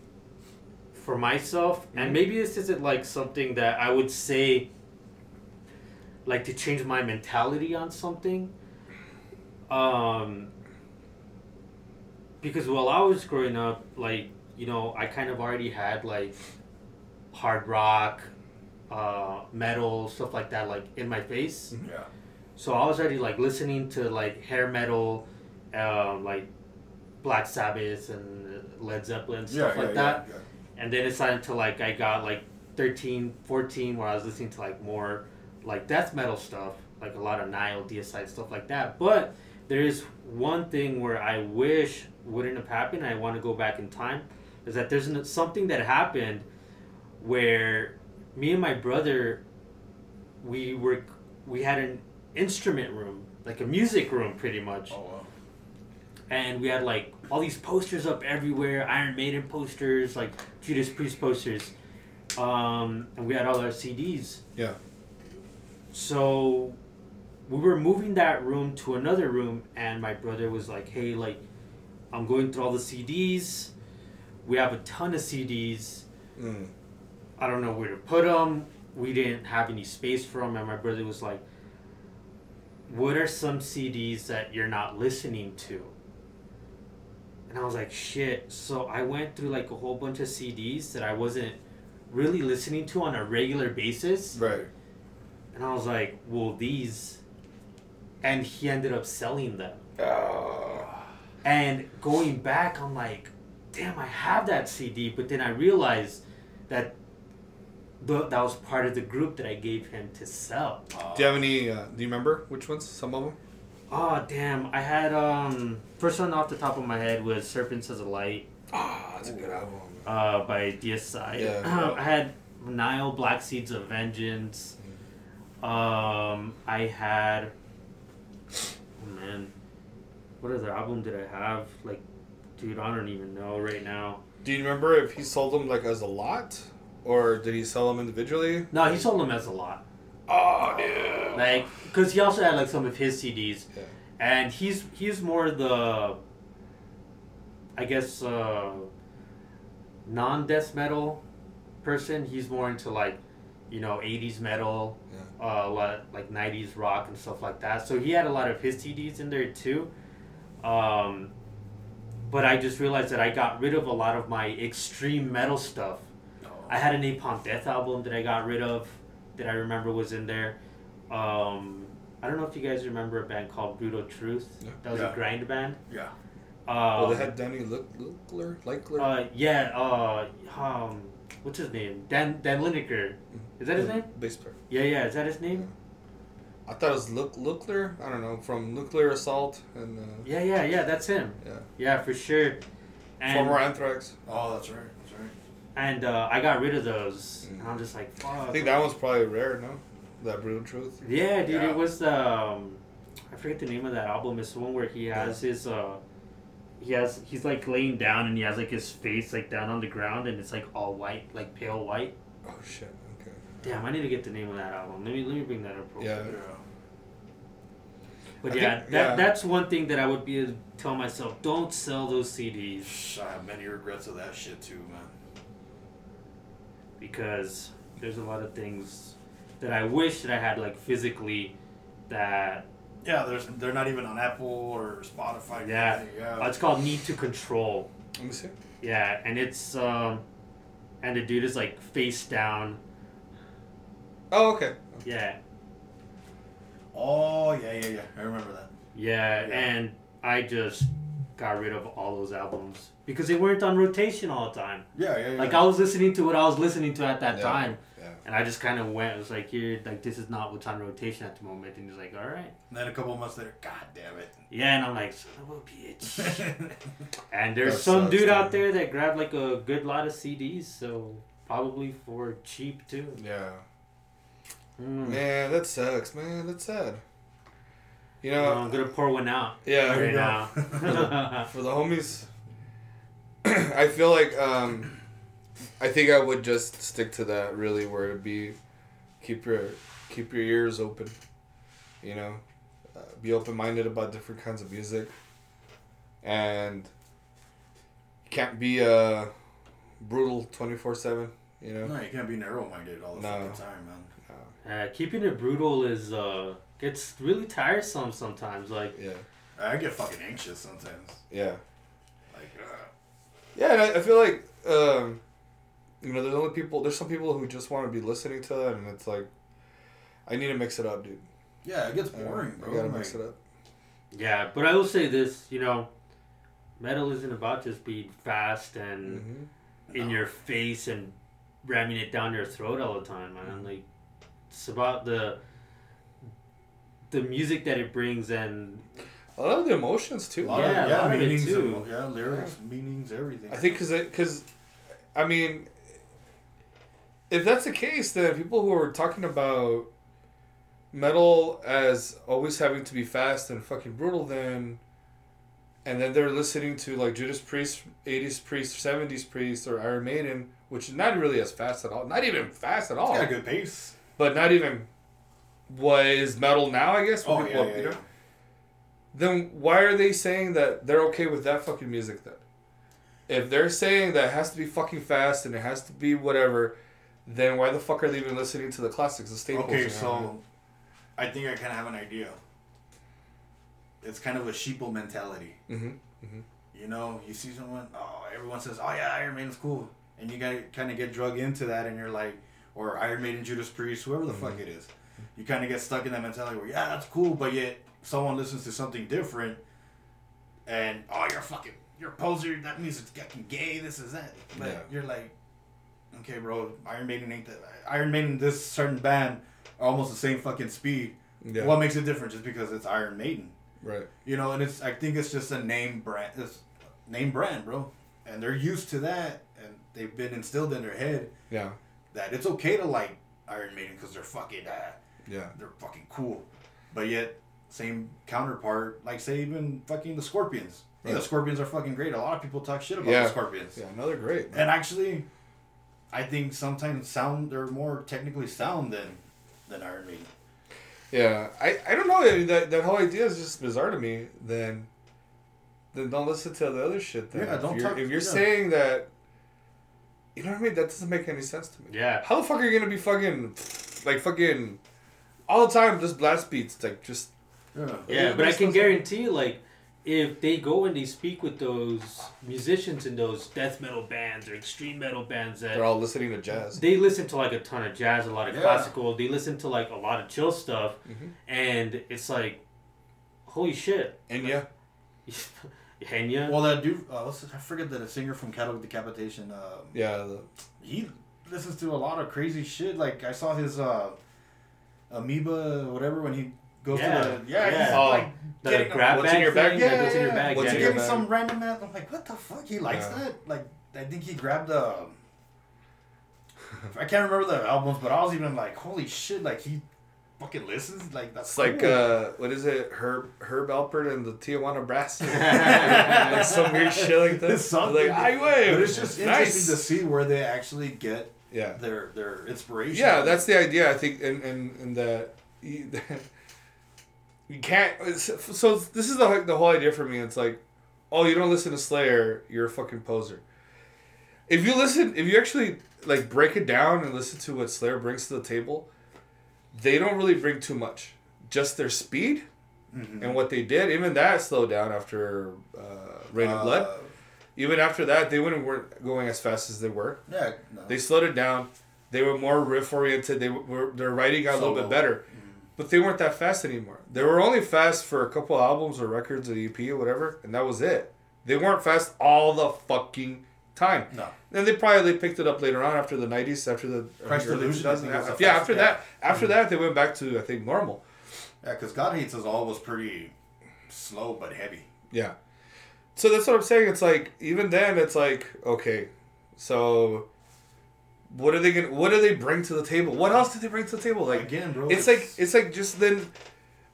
for myself, Mm-hmm. and maybe this isn't like something that I would say, like, to change my mentality on something. Um, because while I was growing up, like, you know, I kind of already had, like, hard rock, uh, metal, stuff like that, like, in my face. yeah. So I was already like listening to like hair metal, um, like Black Sabbath and Led Zeppelin stuff yeah, like yeah, that. yeah. And then it started to like I got like 13, 14 where I was listening to like more like death metal stuff, like a lot of Nile, Deicide stuff like that. But there is one thing where I wish wouldn't have happened. I want to go back in time. Is that there's something that happened where me and my brother we were we had an instrument room like a music room pretty much Oh wow. and we had like all these posters up everywhere iron maiden posters like judas priest posters um, and we had all our cds Yeah. so we were moving that room to another room and my brother was like hey like i'm going through all the cds we have a ton of cds Mm. I don't know where to put them. We didn't have any space for them, and my brother was like, "What are some CDs that you're not listening to?" And I was like, "Shit!" So I went through like a whole bunch of CDs that I wasn't really listening to on a regular basis, Right. and I was like, "Well, these," and he ended up selling them. And going back, I'm like, damn, I have that CD. But then I realized that the, that was part of the group that I gave him to sell. Do you have any? Uh, do you remember which ones? Some of them. Oh, damn. I had, um, first one off the top of my head was Serpents as a Light Ah, that's a good album. uh, by Deicide. Yeah. I had Nile Black Seeds of Vengeance. Um, I had, oh man, what other album did I have? Like, dude, I don't even know right now. Do you remember if he sold them like as a lot, or did he sell them individually? No, he sold them as a lot. Oh, dude. Like, cause he also had like some of his CDs, Yeah. and he's he's more the, I guess, uh, non-death metal person. He's more into like, you know, '80s metal, Yeah. uh, like, like '90s rock and stuff like that. So he had a lot of his CDs in there too. Um, but I just realized that I got rid of a lot of my extreme metal stuff. I had an Napalm Death album that I got rid of that I remember was in there. Um, I don't know if you guys remember a band called Brutal Truth. Yeah. That was Yeah. a grind band. Yeah. Oh, Um, they had Danny Lilker, Lilker. uh, yeah, uh, um, what's his name? Dan Dan Lineker. Is that his name? Bass player. Yeah, yeah. Is that his name? I thought it was Look Lilker. I don't know from Nuclear Assault and uh, Yeah, yeah, yeah. That's him. yeah, Yeah, for sure. And former Anthrax. Oh, that's right. That's right. and uh, I got rid of those. Mhm. And I'm just like, fuck. I think that one's probably rare. No, that Brutal Truth. Yeah, dude, Yeah. it was the um, I forget the name of that album. It's the one where he has his uh, he has he's like laying down and he has like his face like down on the ground and it's like all white, like pale white. Oh shit. Damn, I need to get the name of that album. Let me let me bring that up. Real Yeah. quick. But I yeah, think- that yeah. that's one thing that I would be tell myself: don't sell those CDs I have many regrets of that shit too, man. because there's a lot of things that I wish that I had like physically that Yeah, there's they're not even on Apple or Spotify. Yeah. nothing, yeah. uh, it's called Need to Control. Let me see. Yeah, and it's um, and the dude is like face down. Oh, okay. Yeah, oh yeah, yeah, yeah. I remember that. yeah, Yeah. and I just got rid of all those albums because they weren't on rotation all the time. Yeah, yeah, yeah. Like I was listening to what I was listening to at that Yeah. time, Yeah. and I just kind of went. I was like, "Here, like this is not what's on rotation at the moment." And he's like, "All right." and then a couple months later, God damn it. Yeah, and I'm like, "Son of a bitch." and there's That some dude out there that grabbed like a good lot of CDs, so probably for cheap too. Yeah. Mm. Man, that sucks, man. That's sad. You know, I'm gonna pour one out yeah. Right you now. go. for the homies i feel like um i think i would just stick to that really where it'd be keep your keep your ears open you know uh, be open-minded about different kinds of music and you can't be uh brutal 24-7 you know no, you can't be narrow-minded all the No. fucking time, man. Uh, keeping it brutal is uh gets really tiresome sometimes. Like yeah I get fucking anxious sometimes. yeah Like, uh, yeah and I, I feel like um you know there's only people there's some people who just want to be listening to that and it's like i need to mix it up dude yeah, it gets Uh, boring, I bro. gotta Like, mix it up. yeah, but I will say this, you know, metal isn't about just being fast and Mm-hmm. in No. your face and ramming it down your throat all the time, man. Like it's about the the music that it brings and A lot of the emotions A too. lot Yeah, of, a yeah, lot of it meanings, too. and- yeah, lyrics, meanings, everything. I think because because, I mean, if that's the case, then people who are talking about metal as always having to be fast and fucking brutal, then, and then they're listening to like Judas Priest, eighties Priest, seventies Priest, or Iron Maiden, which is not really as fast at all. Not even fast at all. It's got a good pace. But not even what is metal now, I guess. Oh yeah, yeah, you know? yeah. Then why are they saying that they're okay with that fucking music then? If they're saying that it has to be fucking fast and it has to be whatever, then why the fuck are they even listening to the classics, the staples? Okay, so I think I kind of have an idea. It's kind of a sheeple mentality. Mhm. mhm. You know, you see someone, oh, everyone says, oh yeah, Iron Maiden's cool, and you gotta kind of get drug into that, and you're like, or Iron Maiden, Judas Priest, whoever the fuck mm-hmm. it is, you kind of get stuck in that mentality where yeah, that's cool, but yet someone listens to something different, and oh, you're fucking, you're a poser. That means it's fucking gay. This is that. But Yeah. you're like, okay, bro, Iron Maiden ain't that. Iron Maiden, this certain band, are almost the same fucking speed. yeah, What makes it different? Just because it's Iron Maiden. right, You know, and it's I think it's just a name brand, it's name brand, bro, and they're used to that, and they've been instilled in their head yeah, that it's okay to like Iron Maiden because they're fucking uh, yeah, they're fucking cool, but yet same counterpart, like say even fucking the Scorpions, Hey, the Scorpions are fucking great. A lot of people talk shit about Yeah. the Scorpions. Yeah, no, they're great. And actually, I think sometimes sound they're more technically sound than than Iron Maiden. Yeah, I, I don't know. I mean, that that whole idea is just bizarre to me. Then, then don't listen to the other shit. Then Yeah, if don't you're, talk- If you're yeah. saying that, you know what I mean? That doesn't make any sense to me. Yeah. How the fuck are you gonna be fucking, like fucking, all the time just blast beats like just Yeah. Yeah, Yeah, but I can no sense. guarantee, like, if they go and they speak with those musicians in those death metal bands or extreme metal bands that they're all listening to jazz. they listen to like a ton of jazz, a lot of Yeah. classical, they listen to like a lot of chill stuff, Mhm. and it's like, holy shit, And yeah, Henya. Well, that dude, uh, I forget that the singer from Cattle Decapitation. Um, yeah, the, he listens to a lot of crazy shit. Like I saw his uh, amoeba, whatever, when he goes Yeah, to the yeah, yeah. he's Oh, like the getting grab what's bag in your bag? thing yeah, that goes in your yeah, bag. What's yeah, in your getting bag? some random ass. I'm like, what the fuck? He likes Yeah. that. Like I think he grabbed the. I can't remember the albums, but I was even like, holy shit! Like he fucking listens. Like that's it's like uh, what is it? Herb Herb Alpert and the Tijuana Brass. like some weird shit like this. It's something. Like I wait, But it's just interesting to see where they actually get Yeah. their their inspiration. Yeah, that's the idea. I think, and and and that you, you can't. So this is the the whole idea for me. It's like, oh, you don't listen to Slayer, you're a fucking poser. If you listen, if you actually like break it down and listen to what Slayer brings to the table, they don't really bring too much. Just their speed Mhm. and what they did. Even that slowed down after uh, Rain of Uh, Blood. Even after that, they wouldn't weren't going as fast as they were. Yeah, no. They slowed it down. They were more riff oriented. They were their writing got a little bit Solo. better, but they weren't that fast anymore. They were only fast for a couple albums or records or EP or whatever, and that was it. They weren't fast all the fucking time. no. Then they probably they picked it up later on after the nineties, after the Christ early Illusion, I 2000s. think, Yeah, after yeah. that, after mm-hmm. that they went back to I think normal. Yeah, because God Hates Us All was pretty slow but heavy. Yeah. So that's what I'm saying. It's like even then, it's like okay, so what are they gonna? What do they bring to the table? What else did they bring to the table? Like Again, bro. it's like it's like just then,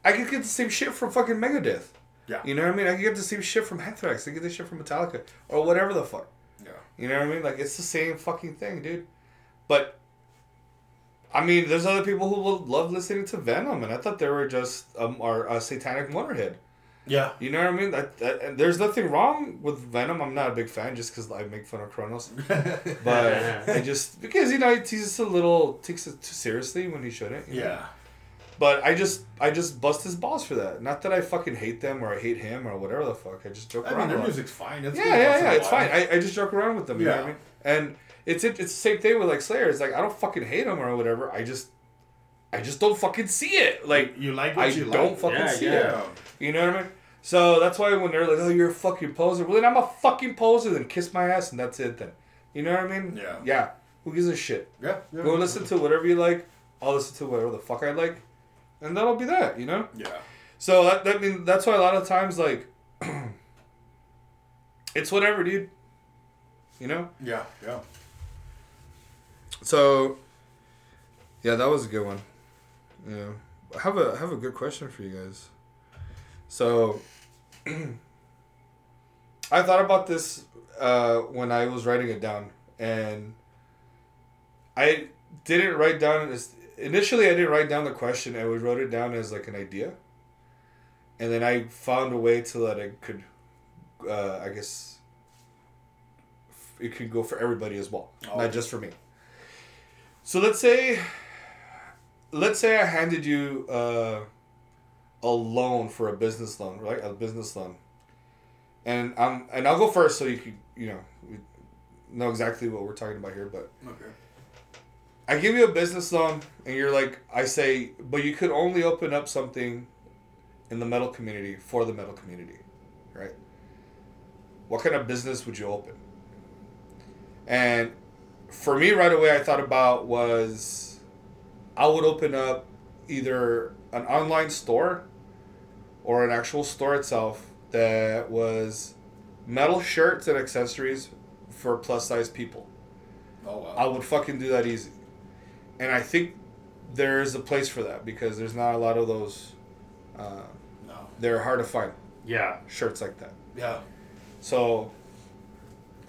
I could get the same shit from fucking Megadeth. Yeah. You know what I mean? I could get the same shit from Anthrax. I could get the shit from Metallica or whatever the fuck. Yeah. You know what I mean? Like it's the same fucking thing, dude. But I mean, there's other people who will love listening to Venom, and I thought they were just um, our a satanic motorhead. Yeah. You know what I mean? That, that and there's nothing wrong with Venom. I'm not a big fan just because I make fun of Cronos, but I just because you know he's just a little takes it too seriously when he shouldn't. you know? Yeah. But I just I just bust his balls for that. Not that I fucking hate them or I hate him or whatever the fuck. I just joke I mean, around. their a lot. music's fine. It's yeah, good yeah, yeah. It's fine. I, I just joke around with them. You know what I Yeah. mean? And it's it, it's the same thing with like Slayer. It's like I don't fucking hate them or whatever. I just I just don't fucking see it. Like you like what I you don't like. fucking Yeah, see yeah. it. You know what I mean? So that's why when they're like, "Oh, you're a fucking poser," well, then I'm a fucking poser. Then kiss my ass, and that's it. Then, you know what I mean? Yeah. Yeah. Who gives a shit? Yeah. yeah. Go listen to whatever you like. I'll listen to whatever the fuck I like, and that'll be that. You know. Yeah. So that that mean that's why a lot of times like, it's whatever, dude. You know. Yeah. Yeah. So. Yeah, that was a good one. Yeah, I have a I have a good question for you guys. So. I thought about this uh, when I was writing it down, and I didn't write down this. Initially, I didn't write down the question. I wrote it down as like an idea, and then I found a way to that it could, uh, I guess, it could go for everybody as well, Oh. not just for me. So let's say, let's say I handed you uh, a loan for a business loan, right? A business loan, and I'm and I'll go first so you can you know know exactly what we're talking about here, but. Okay. I give you a business loan, and you're like, I say, but you could only open up something in the metal community for the metal community, right? What kind of business would you open? And for me, right away, I thought about was I would open up either an online store or an actual store itself that was metal shirts and accessories for plus size people. Oh wow. I would fucking do that easy. And I think there is a place for that because there's not a lot of those. Uh, no. they're hard to find Yeah. shirts like that. Yeah. So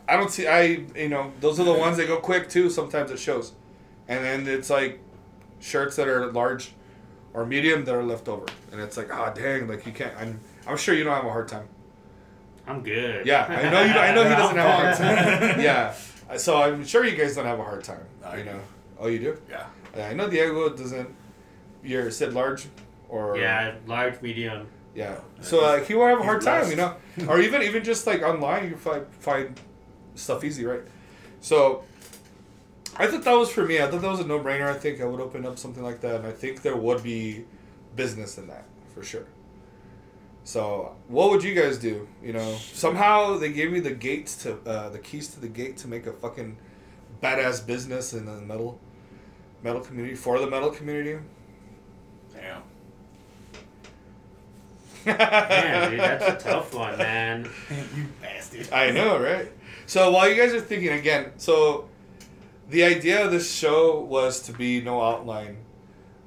I don't see I you know those are the ones that go quick too. Sometimes it shows, and then it's like shirts that are large or medium that are left over, and it's like ah dang like you can't. I'm I'm sure you don't have a hard time. I'm good. Yeah, I know you. I know he doesn't have a hard time. Yeah, so I'm sure you guys don't have a hard time. You know. Oh, you do. Yeah. Yeah, I know Diego doesn't. You're said large, or Yeah, large, medium. yeah. So uh, he won't have a hard time, you know, or even even just like online, you find find stuff easy, right? So I thought that was for me. I thought that was a no brainer. I think I would open up something like that, and I think there would be business in that for sure. So what would you guys do? You know, somehow they gave me the gates to uh, the keys to the gate to make a fucking badass business in the metal metal community for the metal community. Damn. Man, dude, that's a tough one, man. you bastard. I know, right? So while you guys are thinking again, so the idea of this show was to be no outline.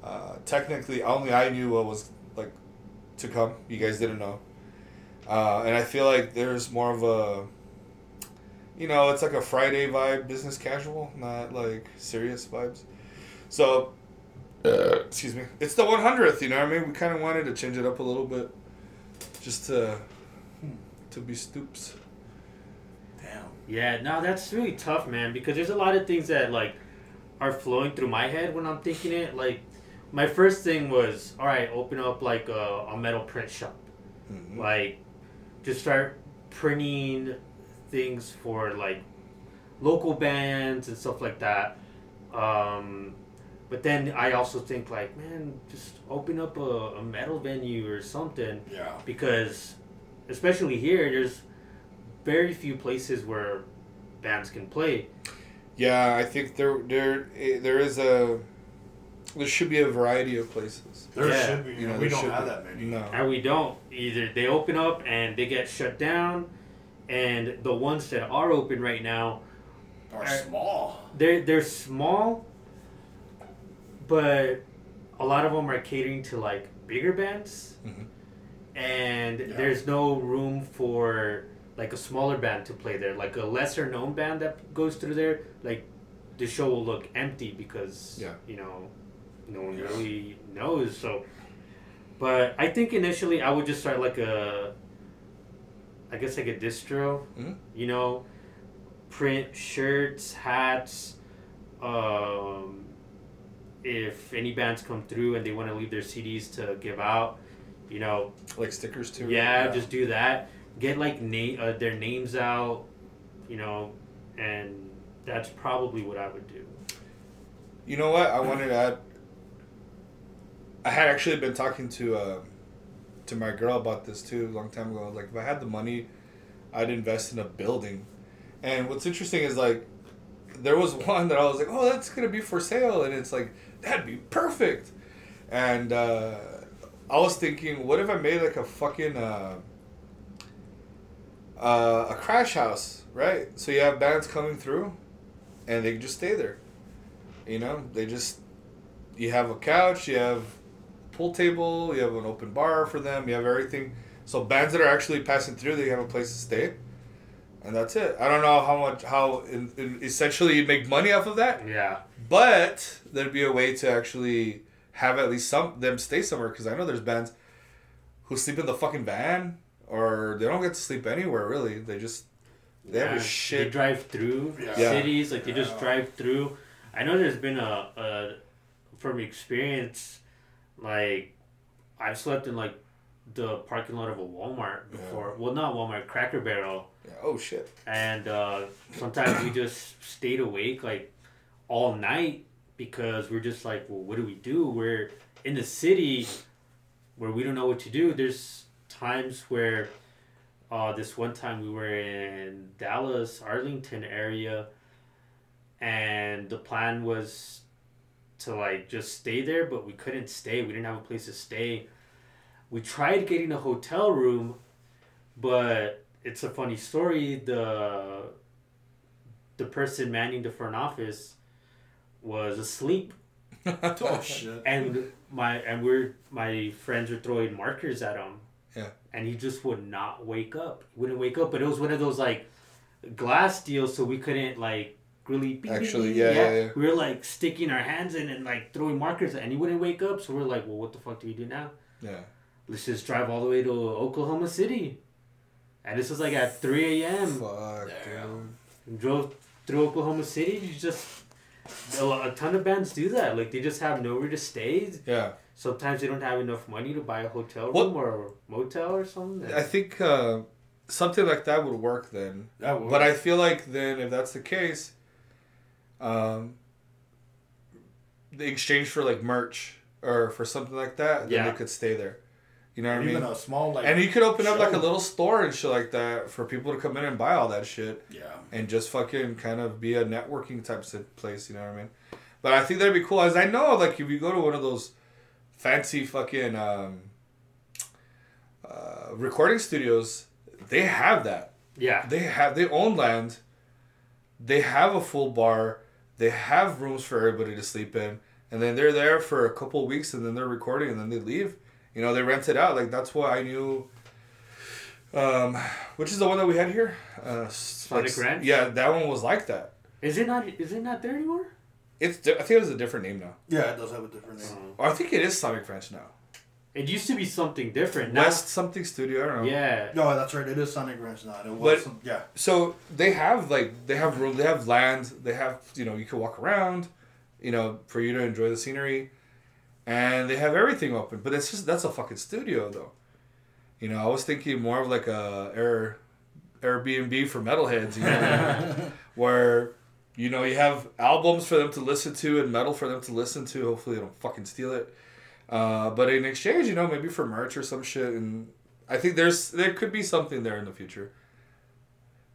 Uh, technically, only I knew what was like to come. You guys didn't know, uh, and I feel like there's more of a, you know, it's like a Friday vibe, business casual, not like serious vibes. So, uh, excuse me, it's the 100th. You know what I mean? We kind of wanted to change it up a little bit, just to to be stoops. Damn. Yeah, no, that's really tough, man, because there's a lot of things that like are flowing through my head when I'm thinking it. Like, my first thing was, all right, open up like a, a metal print shop, Mhm. like just start printing things for like local bands and stuff like that. Um, but then I also think like, man, just open up a, a metal venue or something Yeah. because especially here there's very few places where bands can play Yeah, I think there there eh, there is a there should be a variety of places. There Yeah. should be. You You know, know, we don't have be. that many. No. and we don't either they open up and they get shut down and the ones that are open right now are, Uh, small. they're they're small but a lot of them are catering to like bigger bands Mhm. and Yeah. there's no room for like a smaller band to play there like a lesser known band that goes through there like the show will look empty because Yeah. you know no one Yeah. really knows so but i think initially i would just start like a i guess like a distro Mhm. you know print shirts hats um, if any bands come through and they want to leave their cds to give out you know Like stickers too. yeah, Yeah. just do that. Get like name uh, their names out, you know, and that's probably what I would do. You know what? I wanted to add. I had actually been talking to uh, to my girl about this too a long time ago. Like, if I had the money, I'd invest in a building. And what's interesting is like, there was one that I was like, oh, that's gonna be for sale, and it's like that'd be perfect. And uh, I was thinking, what if I made like a fucking uh, uh, a crash house, right? So you have bands coming through, and they just stay there. You know, they just you have a couch, you have pool table, you have an open bar for them, you have everything. So bands that are actually passing through, they have a place to stay, and that's it. I don't know how much how in, in, essentially you'd make money off of that, Yeah, but there'd be a way to actually have at least some them stay somewhere because I know there's bands who sleep in the fucking van or they don't get to sleep anywhere really. They just they have a shit. They drive through Yeah. Yeah. cities, like they just Yeah. drive through. I know there's been a, a from experience, like I've slept in like the parking lot of a Walmart before. Well, not Walmart, Cracker Barrel. Yeah, oh shit. and uh, sometimes we just stayed awake like all night because we're just like well what do we do? We're in the city where we don't know what to do. There's times where uh, this one time we were in dallas arlington area and the plan was to like just stay there but we couldn't stay. We didn't have a place to stay. We tried getting a hotel room but it's a funny story. The the person manning the front office was asleep, Oh shit. and my and we're my friends were throwing markers at him, Yeah. And he just would not wake up. He wouldn't wake up, but it was one of those like glass deals, so we couldn't like really beep, Actually, beep. yeah, yeah, yeah. We were like sticking our hands in and like throwing markers, and he wouldn't wake up. So we're like, well, what the fuck do we do now? Yeah. Let's just drive all the way to Oklahoma City. And this was like at 3 a.m. Fuck, Damn. drove through Oklahoma City. You just a, a ton of bands do that. Like they just have nowhere to stay. Yeah. Sometimes they don't have enough money to buy a hotel room What- or a motel or something. I think uh, something like that would work then. That would. But I feel like then, if that's the case, um, the exchange for like merch or for something like that, then Yeah. they could stay there. You know what I mean? even mean? a small like. and you could open up like a little store and shit like that for people to come in and buy all that shit Yeah. and just fucking kind of be a networking type of place. You know what I mean? But I think that'd be cool. As I know, like if you go to one of those fancy fucking um, uh, recording studios, they have that. yeah, They have they own land. They have a full bar. They have rooms for everybody to sleep in, and then they're there for a couple of weeks, and then they're recording, and then they leave. You know, they rent it out. Like that's what I knew. Um, which is the one that we had here? Uh, Sonic like, Ranch? Yeah, that one was like that. is it not? Is it not there anymore? It's di- I think it was a different name now. Yeah, it does have a different name. Or I think it is Sonic Ranch now. It used to be something different. Now, West something studio. I don't know. Yeah. No, that's right. It is Sonic Ranch now. It was. But- some, yeah. so they have like they have room they have land they have you know you can walk around you know for you to enjoy the scenery and they have everything open but it's just that's a fucking studio though. You know i was thinking more of like a air airbnb for metalheads you know? Where you know you have albums for them to listen to and metal for them to listen to. Hopefully they don't fucking steal it. Uh, but in exchange you know maybe for merch or some shit. And i think there's there could be something there in the future.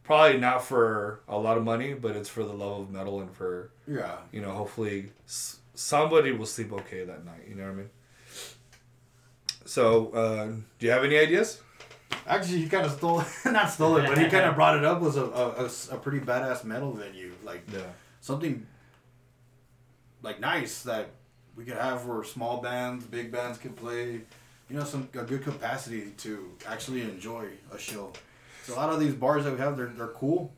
Probably not for a lot of money, but it's for the love of metal and for Yeah. you know hopefully somebody will sleep okay that night. You know what I mean? So, uh, do you have any ideas? Actually, he kind of stole, not stole it, but he kind of brought it up. Was a a pretty badass metal venue, like Yeah. something like nice that we could have where small bands, big bands could play. You know, some a good capacity to actually enjoy a show. So a lot of these bars that we have, they're they're cool,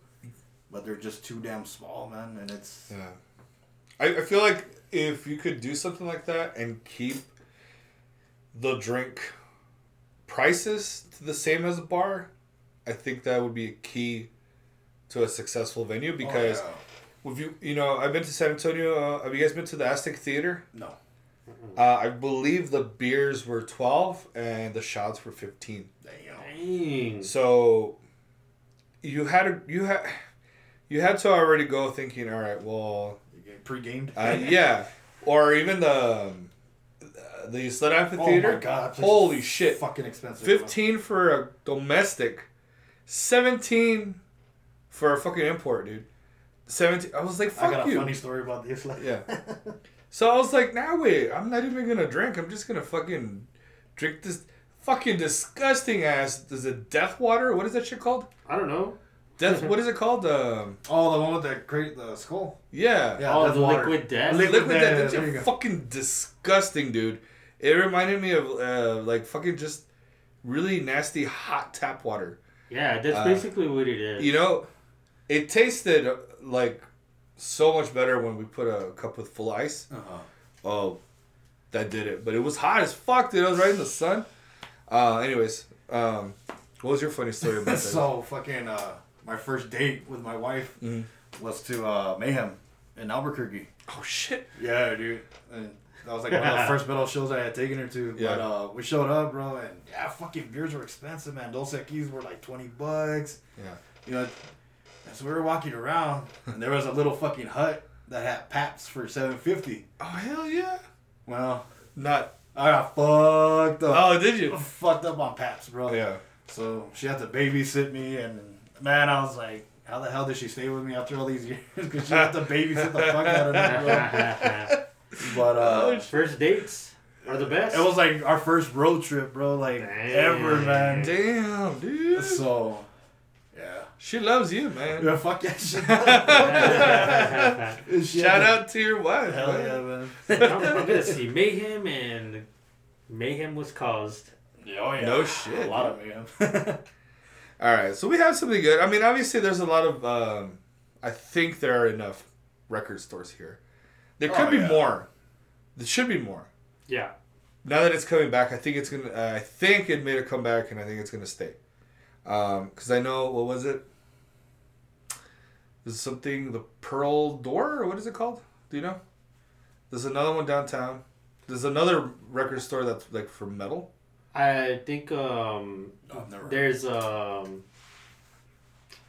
but they're just too damn small, man. And it's Yeah. I, I feel like if you could do something like that and keep the drink prices to the same as a bar, I think that would be a key to a successful venue because oh, if you you know I've been to San Antonio. Uh, have you guys been to the Aztec Theater? no, Uh, I believe the beers were twelve and the shots were fifteen. damn. So you had to, you had you had to already go thinking, all right, well, You get pre-gamed. uh, yeah, or even the um, the Sled Oh my god! Holy shit! Fucking expensive. Fifteen for a domestic, seventeen for a fucking import, dude. Seventeen. I was like, fuck you. I fuck got a funny story about this. Like, Yeah. So I was like, nah, wait, I'm not even gonna drink. I'm just gonna fucking drink this fucking disgusting ass. Is it death water? What is that shit called? I don't know. Death. what is it called? Um, Oh, the one with the great the skull. yeah. Yeah, oh, the water. liquid death. Liquid Liquid death, death. there you It's go. fucking disgusting, dude. It reminded me of uh, like fucking just really nasty hot tap water. yeah, that's Uh, basically what it is. You know, it tasted uh, like so much better when we put a cup with full ice. Uh-huh. Oh, that did it. But it was hot as fuck, dude. I was right in the sun. Uh, anyways, um, what was your funny story about that? so fucking uh, my first date with my wife Mhm. was to uh, Mayhem in Albuquerque. oh shit. Yeah, dude. And that was like one of the first metal shows I had taken her to. Yeah. But uh, we showed up, bro, and yeah, fucking beers were expensive, man. Dos Equis were like twenty bucks. Yeah. You know, and so we were walking around, and there was a little fucking hut that had Paps for seven fifty. Oh hell yeah. Well, Not. I got fucked up. Oh, did you? Fucked up on Paps, bro. Yeah. So she had to babysit me, and man, I was like, how the hell did she stay with me after all these years? Because she had to babysit the fuck out of me, bro. But uh, First dates are the best. it was like our first road trip, bro. Like Dang. ever, man. Damn, dude. So, yeah. She loves you, man. Yeah, fuck yeah, shit. She Shout had to- out to your wife. Hell man. yeah, man. I'm, I'm gonna see mayhem and mayhem was caused. Oh yeah. No shit, A lot of mayhem. All right, so we have something good. I mean, obviously, there's a lot of. Um, I think there are enough record stores here. There could Oh, be yeah. more. There should be more. Yeah. Now that it's coming back, I think it's gonna. Uh, I think it made a comeback, and I think it's gonna stay. Because I know what was it? There's something the Pearl Door, or what is it called? Do you know? There's another one downtown. There's another record store that's like for metal. I think um Oh, there's um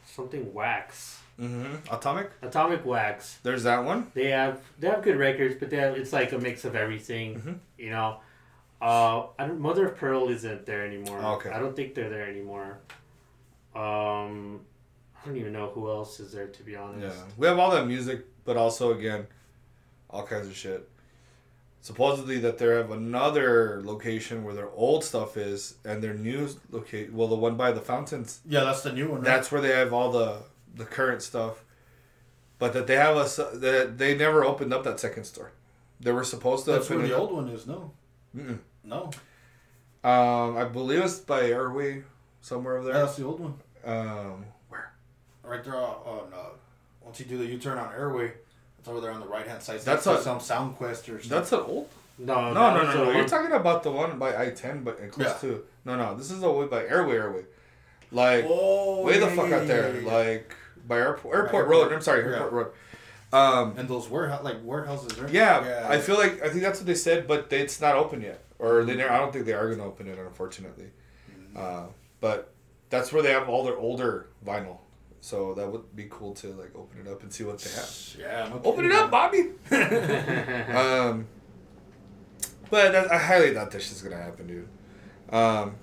something wax. Mm-hmm. Atomic. Atomic Wax. There's that one. They have they have good records, but they have, it's like a mix of everything. Mhm. You know, uh, I don't, Mother of Pearl isn't there anymore. Oh, okay. I don't think they're there anymore. Um, I don't even know who else is there to be honest. Yeah, honest. we have all that music, but also again, all kinds of shit. Supposedly that they have another location where their old stuff is, and their new location, well, the one by the fountains, Yeah, that's the new one. Right? that's where they have all the the current stuff. But that they have a that they never opened up that second store. They were supposed to. that's where the old one is. No, Mm-mm. no. Um, I believe it's by Airway, somewhere over Yeah, there. that's the old one. Um, where? Right there on, uh, once you do the U turn on Airway, it's over there on the right hand side. That's That's a- some Sound Quest or something. That's an old. No, No, no, no, no. You're talking about the one by I ten, but and close Yeah. to. No, no. This is the way by Airway, Airway. Like oh, way the fuck yeah, out there, yeah, yeah. like by airport, airport airport. road. I'm sorry, Yeah. airport road. Um, and those warehouse like warehouses. Right? yeah, I feel like I think that's what they said, but they, it's not open yet, or they never. I don't think they are gonna open it, unfortunately. Mm-hmm. Uh, but that's where they have all their older vinyl, so that would be cool to like open it up and see what they have. Yeah. no Open it up, Bobby. um, but that, I highly doubt this shit's gonna happen, dude. Um,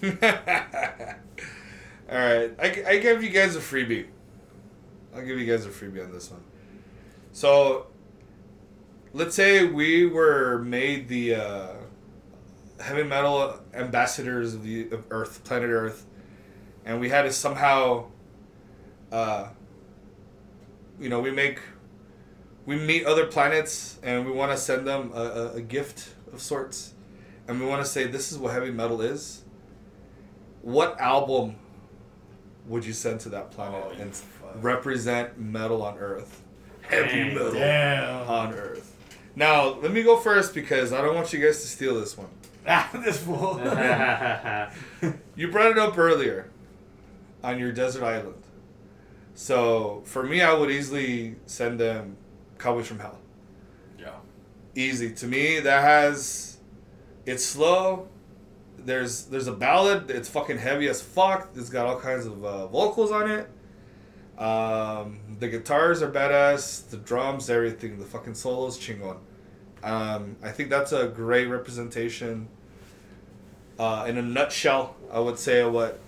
all right, I, I give you guys a freebie. I'll give you guys a freebie on this one. So, let's say we were made the uh, heavy metal ambassadors of the of Earth, planet Earth, and we had to somehow uh, you know, we make, we meet other planets and we want to send them a, a, a gift of sorts, and we want to say this is what heavy metal is. What album would you send to that planet Oh, and fuck. represent metal on Earth? Heavy Dang. metal Damn. on Earth. Now, let me go first because I don't want you guys to steal this one. Ah, this fool. You brought it up earlier on your desert island. So for me, I would easily send them Cowboys from Hell. yeah. Easy to me. That has, it's slow. There's there's a ballad. It's fucking heavy as fuck. It's got all kinds of uh, vocals on it. Um, the guitars are badass. The drums, everything. The fucking solos, chingon. Um, I think that's a great representation. Uh, in a nutshell, I would say what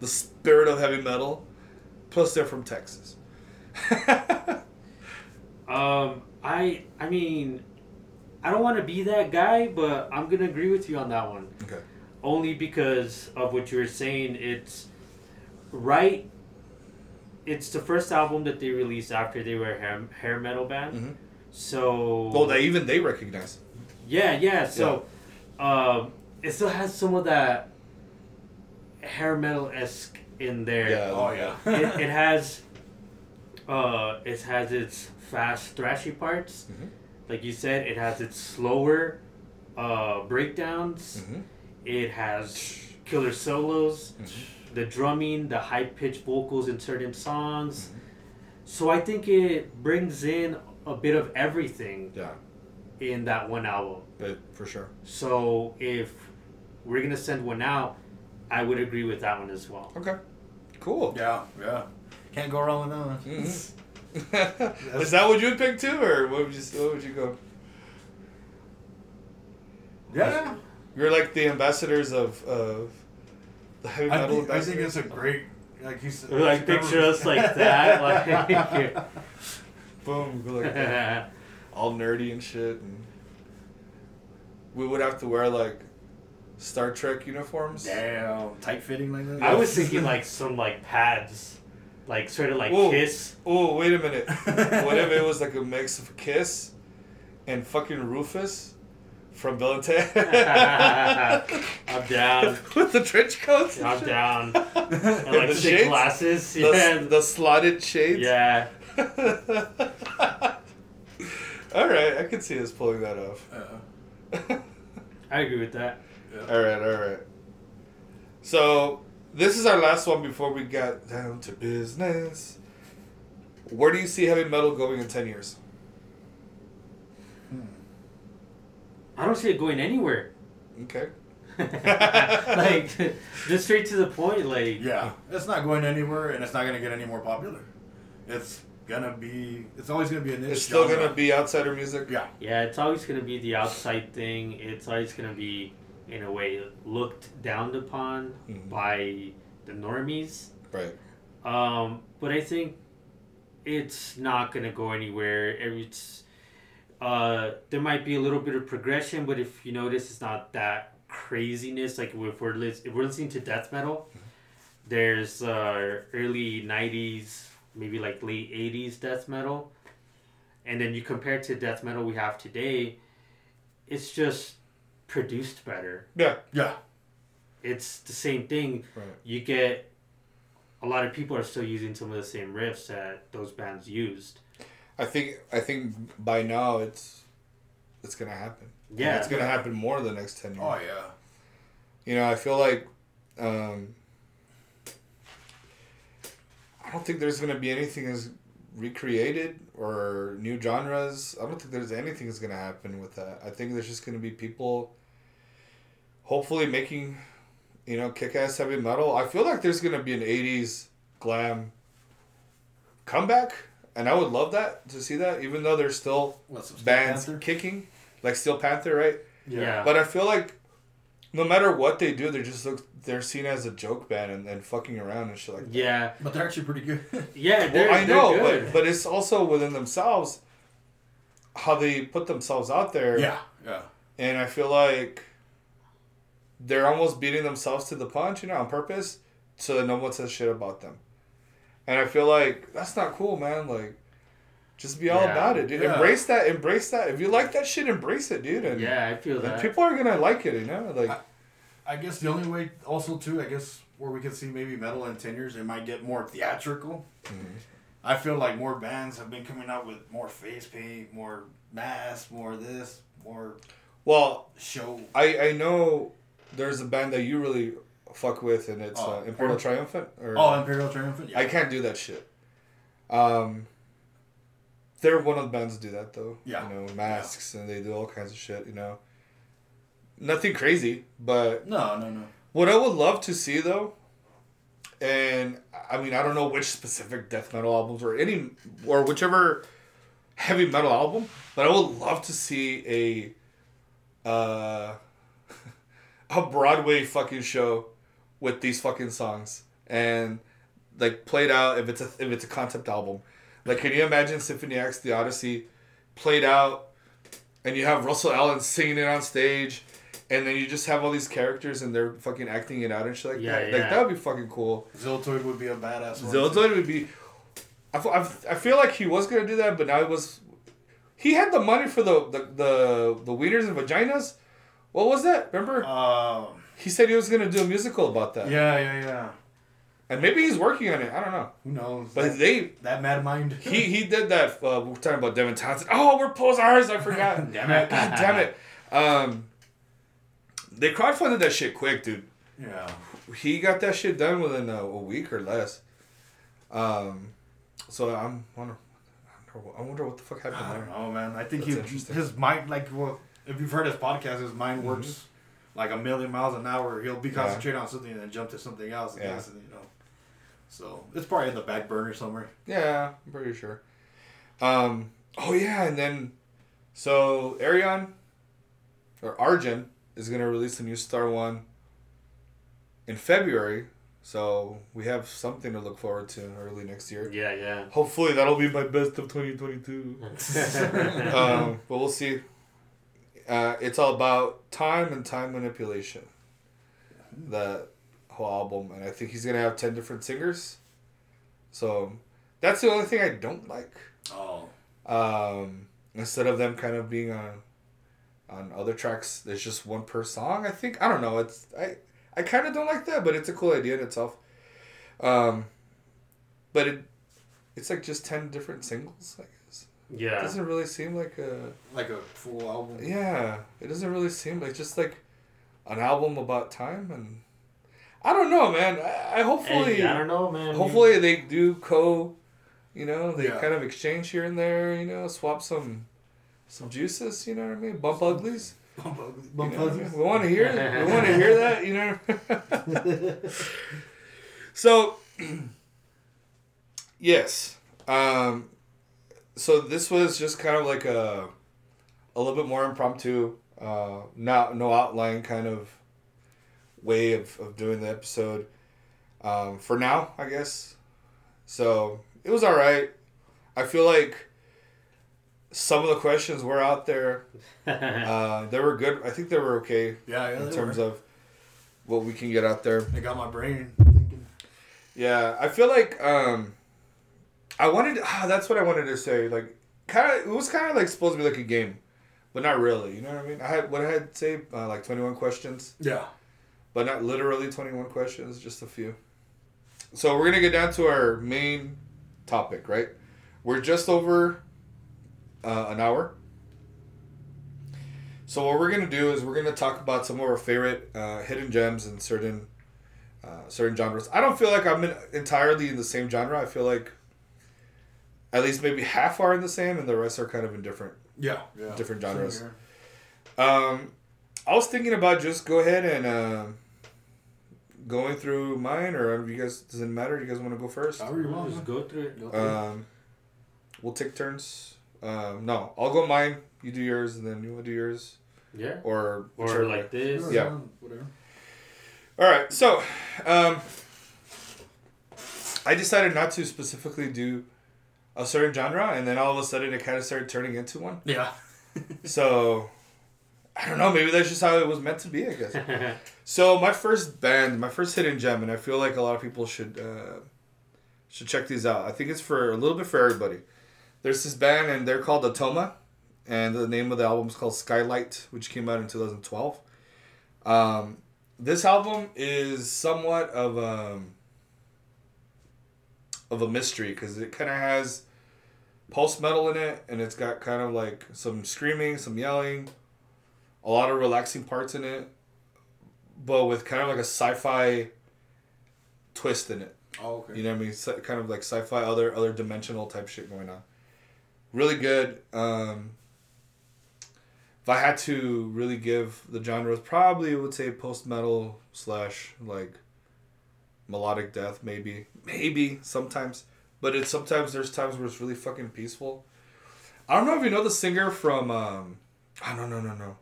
the spirit of heavy metal. Plus, they're from Texas. Um, I I mean, I don't want to be that guy, but I'm gonna agree with you on that one. okay. Only because of what you were saying. It's right. It's the first album that they released after they were a hair, hair metal band. Mhm. So Well, they even they recognize. yeah, yeah. So, um, it still has some of that hair metal esque in there. Yeah. Oh yeah. it, it has uh it has its fast thrashy parts Mhm. like you said it has its slower uh breakdowns Mhm. it has killer solos Mhm. the drumming the high pitched vocals in certain songs Mm-hmm. so i think it brings in a bit of everything Yeah, in that one album but for sure. so if we're gonna send one out i would agree with that one as well Okay. Cool. yeah. Yeah. Can't go wrong with that one. Mhm. Is that what you would pick too, or what would you what would you go? Yeah. You're like the ambassadors of of the heavy I metal. think, I think it's a great. Like you said. like picture us like that like boom, like that. all nerdy and shit, and we would have to wear like Star Trek uniforms. Damn. Tight fitting like that. I was thinking like some like pads, like sort of like Whoa. kiss. Oh wait a minute! what if it was like a mix of Kiss and fucking Rufus from Bill and Ted I'm down. with the trench coats. I'm shit. down. And like the thick shades? glasses. The, Yeah. the slotted shades. yeah. all right, I can see us pulling that off. Uh, I agree with that. All right, all right. So this is our last one before we got down to business. Where do you see heavy metal going in ten years? Hmm. I don't see it going anywhere. Okay. like, just straight to the point. Like, yeah, it's not going anywhere, and it's not gonna get any more popular. It's gonna be. It's always gonna be a niche. It's still genre. gonna be outsider music. Yeah. yeah, it's always gonna be the outside thing. It's always gonna be, in a way, looked down upon Mhm. by the normies. Right. Um, but I think it's not gonna go anywhere. It's uh, there might be a little bit of progression, but if you notice, it's not that craziness. Like if we're lis- if we're listening to death metal, there's uh, early '90s, maybe like late '80s death metal, and then you compare it to death metal we have today, it's just produced better. Yeah. Yeah. It's the same thing Right. you get a lot of people are still using some of the same riffs that those bands used. I think I think by now it's it's gonna happen. And Yeah. it's gonna happen more the next ten years. Oh yeah. You know, I feel like um, I don't think there's gonna be anything as recreated or new genres. I don't think there's anything that's gonna happen with that. I think there's just gonna be people, hopefully making, you know, kick-ass heavy metal. I feel like there's gonna be an '80s glam comeback, and I would love that to see that. Even though there's still What bands Panther? kicking, like Steel Panther, right? Yeah. But I feel like no matter what they do, they're just look they're seen as a joke band and, and fucking around and shit like that. Yeah, But they're actually pretty good. yeah, they're, Well, I know, they're good. but but it's also within themselves how they put themselves out there. yeah. Yeah. And I feel like they're almost beating themselves to the punch, you know, on purpose, so that no one says shit about them. And I feel like that's not cool, man. Like, just be all Yeah. about it, dude. Yeah. Embrace that. Embrace that. If you like that shit, embrace it, dude. And, yeah, I feel and that. people are gonna like it, you know. Like, I- I guess the only way, also too, I guess where we could see maybe metal in ten years, it might get more theatrical. Mhm. I feel like more bands have been coming out with more face paint, more masks, more this, more well, show. I I know there's a band that you really fuck with, and it's Oh, uh, Imperial Triumphant. Or Oh, Imperial Triumphant. Yeah. I can't do that shit. Um, they're one of the bands that do that though. Yeah. You know, masks and they do all kinds of shit. You know, nothing crazy, but no, no, no. what I would love to see though, and I mean I don't know which specific death metal albums or any or whichever heavy metal album, but I would love to see a uh, a Broadway fucking show with these fucking songs and like played out if it's a if it's a concept album. Like can you imagine Symphony X The Odyssey played out and you have Russell Allen singing it on stage and then you just have all these characters and they're fucking acting it out and shit like Yeah, that. Like yeah. that would be fucking cool. Ziltoid would be a badass one. Zelda would be. I, f- I f- I feel like he was gonna do that, but now it was. He had the money for the the the, the wieners and vaginas. What was that? Remember? Um, He said he was gonna do a musical about that, yeah, yeah, yeah. And maybe he's working on it. I don't know, Who knows? but that, they that mad mind. he he did that. Uh, we're talking about Devin Townsend. Oh, we're Posars. I forgot. Damn it. God damn it. Um, they crowdfunded that shit quick, dude. yeah. he got that shit done within a, a week or less. Um, so I'm wonder, I wonder what the fuck happened there. Oh man. I think That's he, his mind, like, well, if you've heard his podcast, his mind Mm-hmm. works like a million miles an hour. He'll be concentrating on something and then jump to something else. And Yeah. you know. So it's probably in the back burner somewhere. Yeah, I'm pretty sure. Um, oh yeah, and then so Arion or Arjen is gonna release a new Star One in February. So we have something to look forward to early next year. yeah, yeah. Hopefully that'll be my best of 2022. um, but we'll see. Uh, it's all about time and time manipulation. That whole album, and I think he's gonna have ten different singers. So that's the only thing I don't like. Oh. Um, instead of them kind of being on On other tracks, there's just one per song. I think I don't know. It's I I kind of don't like that, but it's a cool idea in itself. Um, but it it's like just ten different singles. I guess it Yeah. doesn't really seem like a Like a full album. yeah. It doesn't really seem like just like an album about time and I don't know, man. I, I hopefully Hey, I don't know, man. hopefully they do co you know they Yeah. kind of exchange here and there you know swap some some juices you know what i mean bump uglies Bump uglies. bump know what I mean? we want to hear we want to hear that you know so yes um so this was just kind of like a a little bit more impromptu uh not no outline kind of way of, of doing the episode um for now i guess so it was all right. I feel like some of the questions were out there. Uh, they were good. I think they were okay Yeah, yeah. in terms were. of what we can get out there. They got my brain thinking. Yeah, I feel like um, I wanted. Ah, that's what I wanted to say. Like, kind of, it was kind of like supposed to be like a game, but not really. You know what I mean? I had what I had to say uh, like twenty one questions, Yeah. But not literally twenty one questions, just a few. So we're gonna get down to our main topic, right? We're just over uh, an hour. So what we're gonna do is we're gonna talk about some of our favorite uh, hidden gems in certain uh, certain genres. I don't feel like I'm in, entirely in the same genre. I feel like at least maybe half are in the same, and the rest are kind of in different Yeah. Yeah. different genres. um, I was thinking about just go ahead and uh, going through mine, or you guys does it matter? You guys want to go first? However you want. Just go through it. Go through. Um, we'll take turns. Um, no, I'll go mine. You do yours, and then you will do yours, Yeah. or Or whichever like way. this. Yeah. Whatever. All right. So, um, I decided not to specifically do a certain genre, and then all of a sudden it kind of started turning into one. Yeah. So, I don't know. Maybe that's just how it was meant to be. I guess. So my first band, my first hidden gem, and I feel like a lot of people should uh, should check these out. I think it's for a little bit for everybody. There's this band, and they're called Atoma, and the name of the album is called Skylight, which came out in 2012. Um, this album is somewhat of a of a mystery because it kind of has post metal in it, and it's got kind of like some screaming, some yelling, a lot of relaxing parts in it but with kind of like a sci-fi twist in it. Oh, okay. You know what I mean? Sci- kind of like sci-fi, other other dimensional type shit going on. Really good. Um, if I had to really give the genres, probably would say post metal slash like melodic death, maybe, maybe sometimes. But it's sometimes there's times where it's really fucking peaceful. I don't know if you know the singer from. Um, oh no no no no.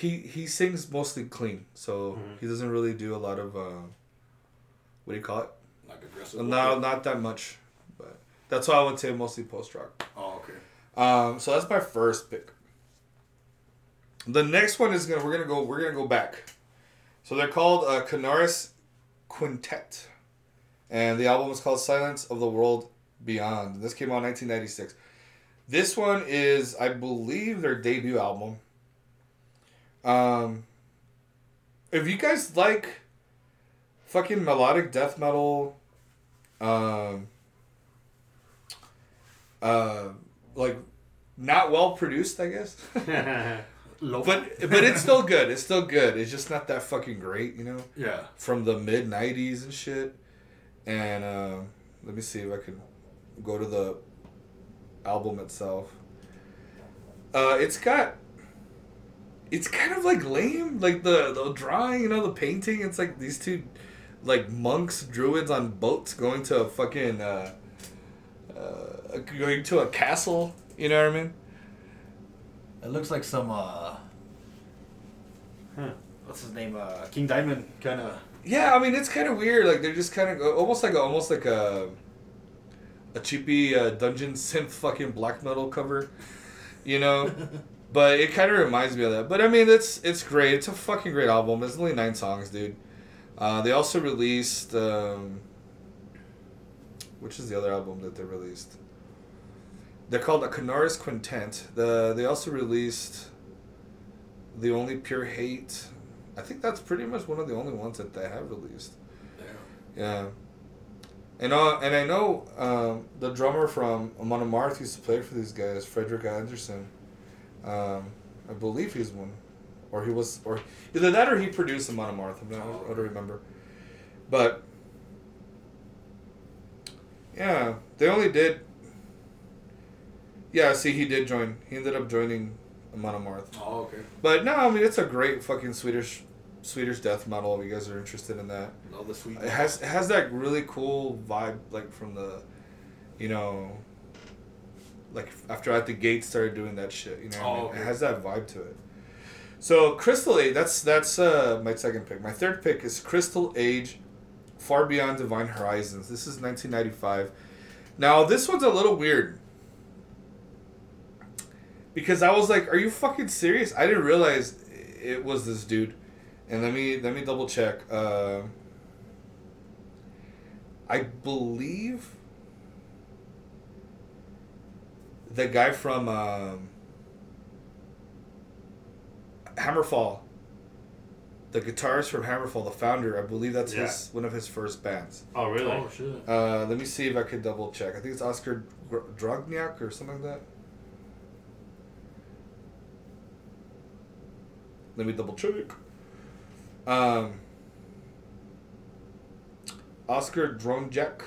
He he sings mostly clean, so Mhm. he doesn't really do a lot of. Uh, what do you call it? Like aggressive. No, not that much, but that's why I would say mostly post rock. Oh, okay. Um, so that's my first pick. The next one is gonna we're gonna go we're gonna go back. So they're called uh, Canorous Quintet, and the album is called Silence of the World Beyond. This came out in 1996. This one is, I believe, their debut album. Um, if you guys like fucking melodic death metal, um, uh, like not well produced, I guess. But but it's still good. It's still good. It's just not that fucking great, you know, yeah. from the mid '90s and shit. And uh, let me see if I can go to the album itself. Uh, it's got. It's kind of like lame, like the the drawing, you know, the painting. It's like these two, like monks, druids on boats going to a fucking, uh, uh, going to a castle. You know what I mean? It looks like some uh. Huh. What's his name? Uh, King Diamond kind of. Yeah, I mean it's kind of weird. Like they're just kind of almost like a, almost like a a cheapy uh, dungeon synth fucking black metal cover, you know. but it kind of reminds me of that. But I mean it's it's great. It's a fucking great album. It's only nine songs, dude. Uh, they also released um, which is the other album that they released. They're called a Canorous Quintet. The they also released the only pure hate. I think that's pretty much one of the only ones that they have released. Yeah. yeah. And uh, and I know um, the drummer from Amon Amarth used to play for these guys, Fredrik Andersson. Um, I believe he's one, or he was, or either that or he produced Amon Amarth. I'm not, I don't remember, but yeah, they only did. Yeah, see, he did join. He ended up joining Amon Amarth. Oh, okay. But no, I mean it's a great fucking Swedish Swedish death metal. If you guys are interested in that. Love the sweet. It has it has that really cool vibe, like from the, you know, like after at the gate started doing that shit. You know, what I Oh, mean? okay. it has that vibe to it. So Crystal Age, that's that's uh, my second pick. My third pick is Crystal Age, Far Beyond Divine Horizons. This is 1995. Now this one's a little weird. Because I was like, "Are you fucking serious?" I didn't realize it was this dude. And let me let me double check. Uh, I believe the guy from um, Hammerfall, the guitarist from Hammerfall, the founder. I believe that's Yeah. his one of his first bands. Oh really? Oh shit. Uh, let me see if I could double check. I think it's Oscar Gr- Drogniak or something like that. Let me double check. Um, Oscar Dronjak.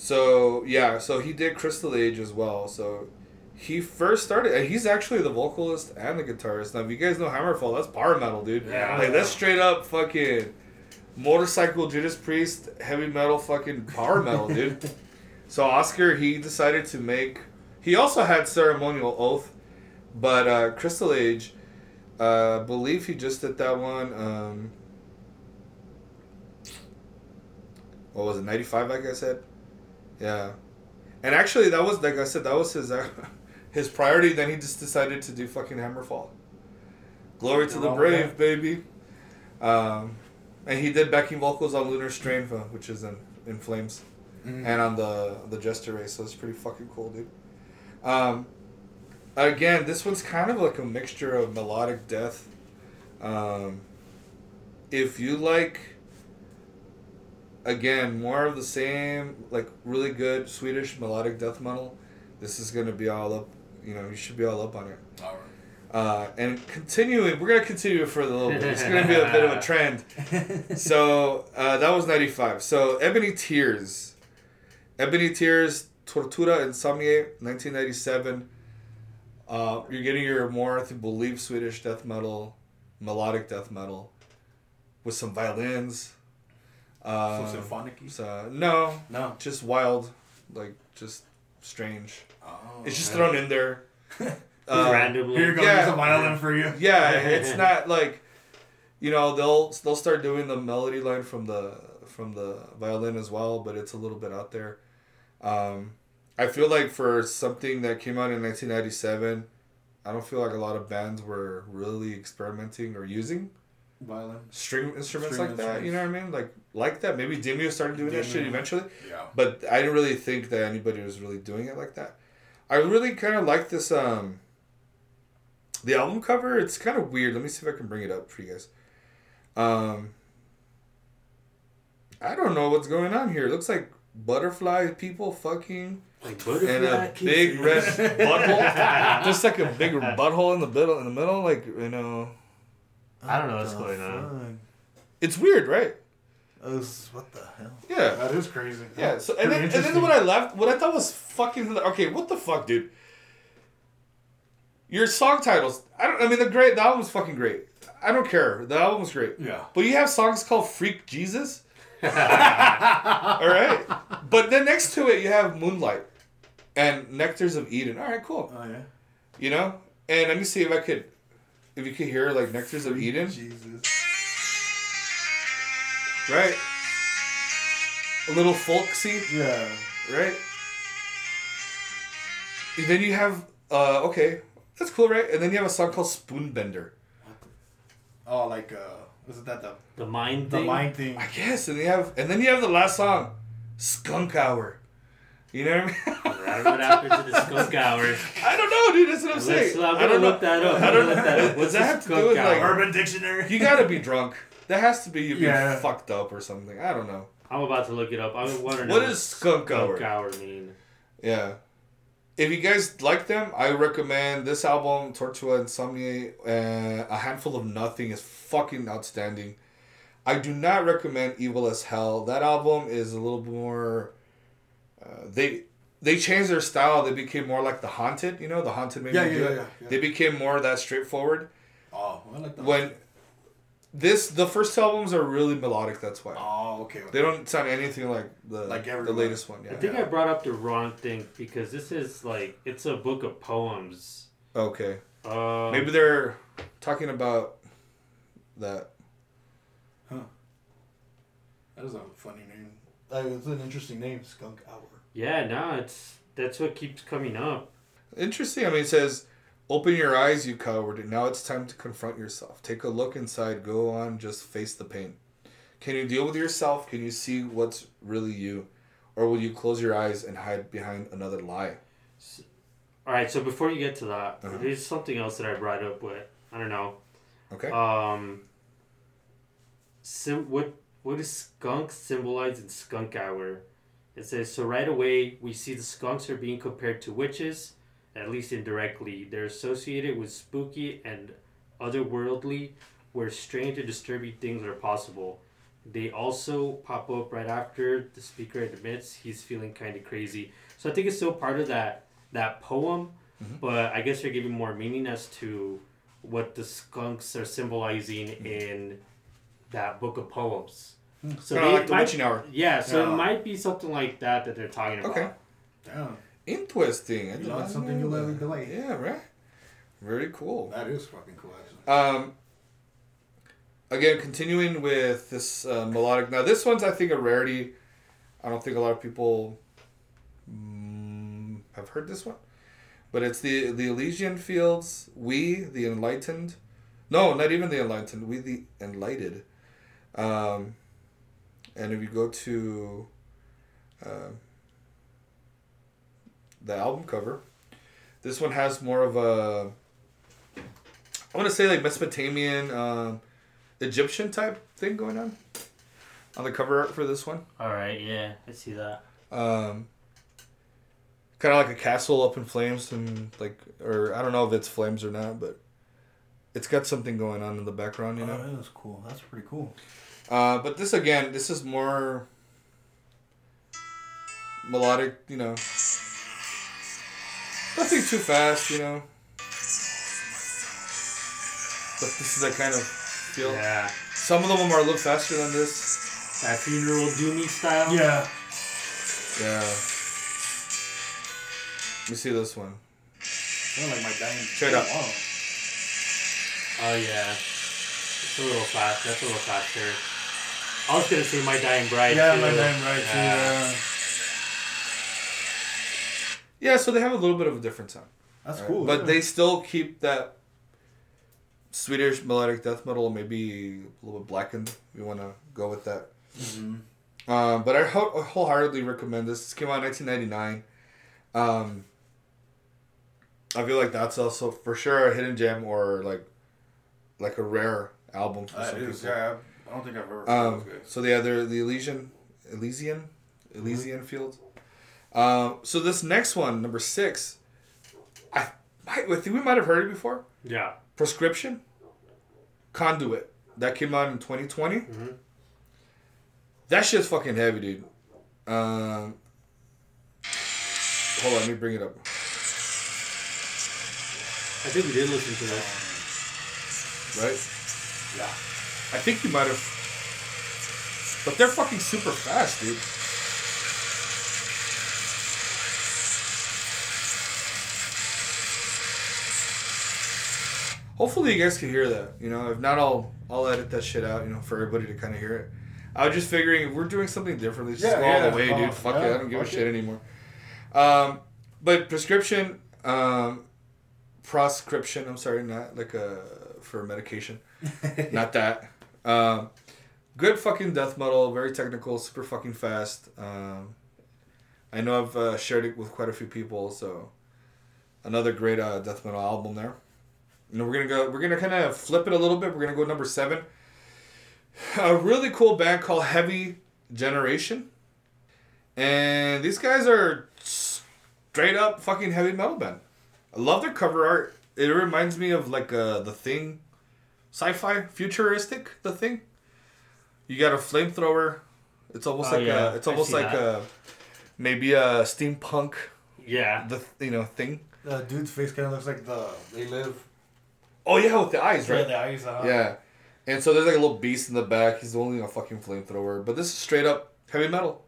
So yeah, so he did Crystal Age as well. So he first started, and he's actually the vocalist and the guitarist. Now, if you guys know Hammerfall, that's power metal, dude. Yeah. like that's straight up fucking motorcycle Judas Priest heavy metal fucking power metal, dude. So Oscar, he decided to make. He also had ceremonial oath, but uh, Crystal Age, uh, believe he just did that one. Um, what was it? Ninety five, like I said. Yeah, and actually, that was like I said, that was his uh, his priority. Then he just decided to do fucking Hammerfall. Glory to the brave, baby. Um, and he did backing vocals on Lunar Strain, which is in in Flames Mhm. and on the the Jester race, so it's pretty fucking cool, dude. Um, again, this one's kind of like a mixture of melodic death. Um, if you like, again, more of the same, like really good Swedish melodic death metal, this is gonna be all up. You know, you should be all up on it. All Uh, and continuing, we're gonna continue for a little bit. It's gonna be a bit of a trend. So uh, that was ninety five. So Ebony Tears, Ebony Tears, Tortura Insomniae, nineteen ninety seven. Uh, you're getting your more, I believe Swedish death metal, melodic death metal, with some violins. Uh, so symphonic. so, no, No. just wild, like just strange. Oh, It's just okay. thrown in there. Uh, Randomly. Here goes Yeah. a violin for you. yeah, it's not like, you know, they'll they'll start doing the melody line from the from the violin as well, but it's a little bit out there. Um, I feel like for something that came out in 1997, I don't feel like a lot of bands were really experimenting or using Violin. string instruments String like that. You know what I mean? Like like that. Maybe Demio started doing that shit eventually. Yeah. but I didn't really think that anybody was really doing it like that. I really kind of like this um the album cover. It's kind of weird. Let me see if I can bring it up for you guys. Um I don't know what's going on here. It looks like butterfly people fucking Like and a big red butthole. Just like a big butthole in the middle in the middle like, you know, I don't know what's The going on. it's weird, right? Us- what the hell? Yeah. That is crazy. Yeah, so and then, and then when I left, what I thought was fucking okay. What the fuck, dude? Your song titles. I don't. I mean, the great. The album's fucking great. I don't care. The album was great. Yeah. But you have songs called "Freak Jesus." All right. But then next to it, you have "Moonlight" and "Nectars of Eden." All right, cool. Oh yeah. You know. And let me see if I could, if you could hear like "Nectars of Eden." Jesus. Right. A little folksy. Yeah. right? And then you have uh okay, that's cool, right? And then you have a song called Spoonbender. Oh, like uh, wasn't that the The mind thing. the thing. mind thing? I guess, and you have and then you have the last song, Skunk Hour. You know what I mean? I don't know what happened to the skunk hour. I don't know, dude. That's what I'm Let's, saying. I'm I gonna don't look know. that up. I don't know. look that up. What's that the have to do skunk with, like, hour? Urban Dictionary. You gotta be drunk. That has to be you being Yeah. fucked up or something. I don't know. I'm about to look it up. I'm wondering What does skunk skunk hour? hour mean. Yeah. If you guys like them, I recommend this album, Tortura Insomniae. Uh, a Handful of Nothing is fucking outstanding. I do not recommend Evil as Hell. That album is a little more. Uh, they they changed their style. They became more like the Haunted. You know, the Haunted made Yeah, yeah, do yeah, it. yeah, yeah. They became more that straightforward. Oh, I like that. When this the first two albums are really melodic. That's why Oh, okay. okay. they don't sound anything like the Like the latest one. Yeah, I Yeah. think I brought up the wrong thing because this is like it's a book of poems. Okay. Um, Maybe they're talking about that. Huh. That is a funny name. Uh, it's an interesting name, Skunk Hour. Yeah, no, it's that's what keeps coming up. Interesting. I mean, it says, "Open your eyes, you coward. And now it's time to confront yourself. Take a look inside. Go on. Just face the pain. Can you deal with yourself? Can you see what's really you, or will you close your eyes and hide behind another lie?" All right, so before you get to that, Uh-huh. there's something else that I brought up with. I don't know. Okay. Um. Sim- what what does skunk symbolize in Skunk Hour? It says so. Right away, we see the skunks are being compared to witches, at least indirectly. They're associated with spooky and otherworldly, where strange and disturbing things are possible. They also pop up right after the speaker admits he's feeling kind of crazy. So I think it's still part of that that poem, Mhm. but I guess you're giving more meaning as to what the skunks are symbolizing in that book of poems. So Kinda like the might- witching hour. Yeah, so Yeah. it might be something like that that they're talking about. Okay. Damn, Interesting. I You did learn not something know new every that. day. Yeah. Right. Very cool. that is fucking cool. Actually. Um, again, continuing with this uh, melodic. Now, this one's I think a rarity. I don't think a lot of people mm, have heard this one, but it's the the Elysian Fields. We the enlightened. No, not even the enlightened. We the enlightened. Um, and if you go to uh, the album cover, this one has more of a I want to say like Mesopotamian, um, Egyptian type thing going on on the cover art for this one. All right, yeah, I see that. Um, kind of like a castle up in flames and like, or I don't know if it's flames or not, but it's got something going on in the background, you know. Oh, that is cool. That's pretty cool. Uh, but this again, this is more melodic, you know. Nothing too fast, you know. But this is that kind of feel. Yeah, Some of them are a little faster than this. that funeral doomy style. Yeah. Yeah. Let me see this one. Kind of like my dying. Check it out. Wow. Oh yeah, it's a little fast. That's a little faster. I was gonna say my dying bride. Yeah, too. my dying right too. Yeah. Yeah. Yeah, so they have a little bit of a different sound. That's right? cool. But yeah. they still keep that Swedish melodic death metal, maybe a little bit blackened. if you want to go with that. Mhm. Um, but I whole- wholeheartedly recommend this. This came out in 1999. Um, I feel like that's also for sure a hidden gem or like like a rare album for That some is, people. yeah. I don't think I've heard Um, of so yeah, they're the Elysian, Elysian, Elysian field. Um, so this next one, number six, I, I think we might have heard it before. Yeah. Prescription, Conduit, that came out in 2020. Mhm. That shit's fucking heavy, dude. Um, hold on, let me bring it up. I think we did listen to this. Right? Yeah. I think you might have. But they're fucking super fast, dude. Hopefully you guys can hear that. You know, if not, I'll I'll edit that shit out. You know, for everybody to kind of hear it. I was just figuring if we're doing something different, let's just Yeah, go all yeah. the way, Oh, dude. Fuck it, I don't give a shit it. anymore. Um, but prescription, um, proscription. I'm sorry, not like a for medication not that. Um, good fucking death metal, very technical, super fucking fast. Um, I know I've uh, shared it with quite a few people. So another great uh, death metal album there. And we're gonna go. We're gonna kind of flip it a little bit. We're gonna go number seven. A really cool band called Heavy Generation, and these guys are straight up fucking heavy metal band. I love their cover art. It reminds me of like uh, the Thing, sci-fi, futuristic. The Thing. You got a flamethrower. It's almost Oh, like yeah. a. It's almost like that. a, maybe a steampunk. Yeah. The you know thing. The dude's face kind of looks like the they live. Oh yeah, with the eyes, Yeah, right? the eyes. Uh, Yeah. And so there's like a little beast in the back. He's only a fucking flamethrower. But this is straight up heavy metal.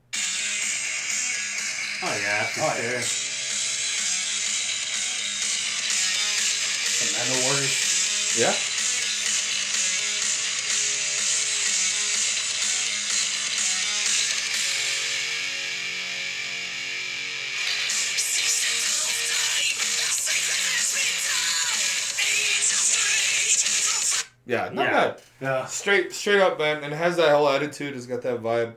Oh yeah. Oh, sure. Yeah. The Warriors. Yeah. Yeah, not Yeah. bad. Yeah. Straight straight up, man. And has that whole attitude. It's got that vibe.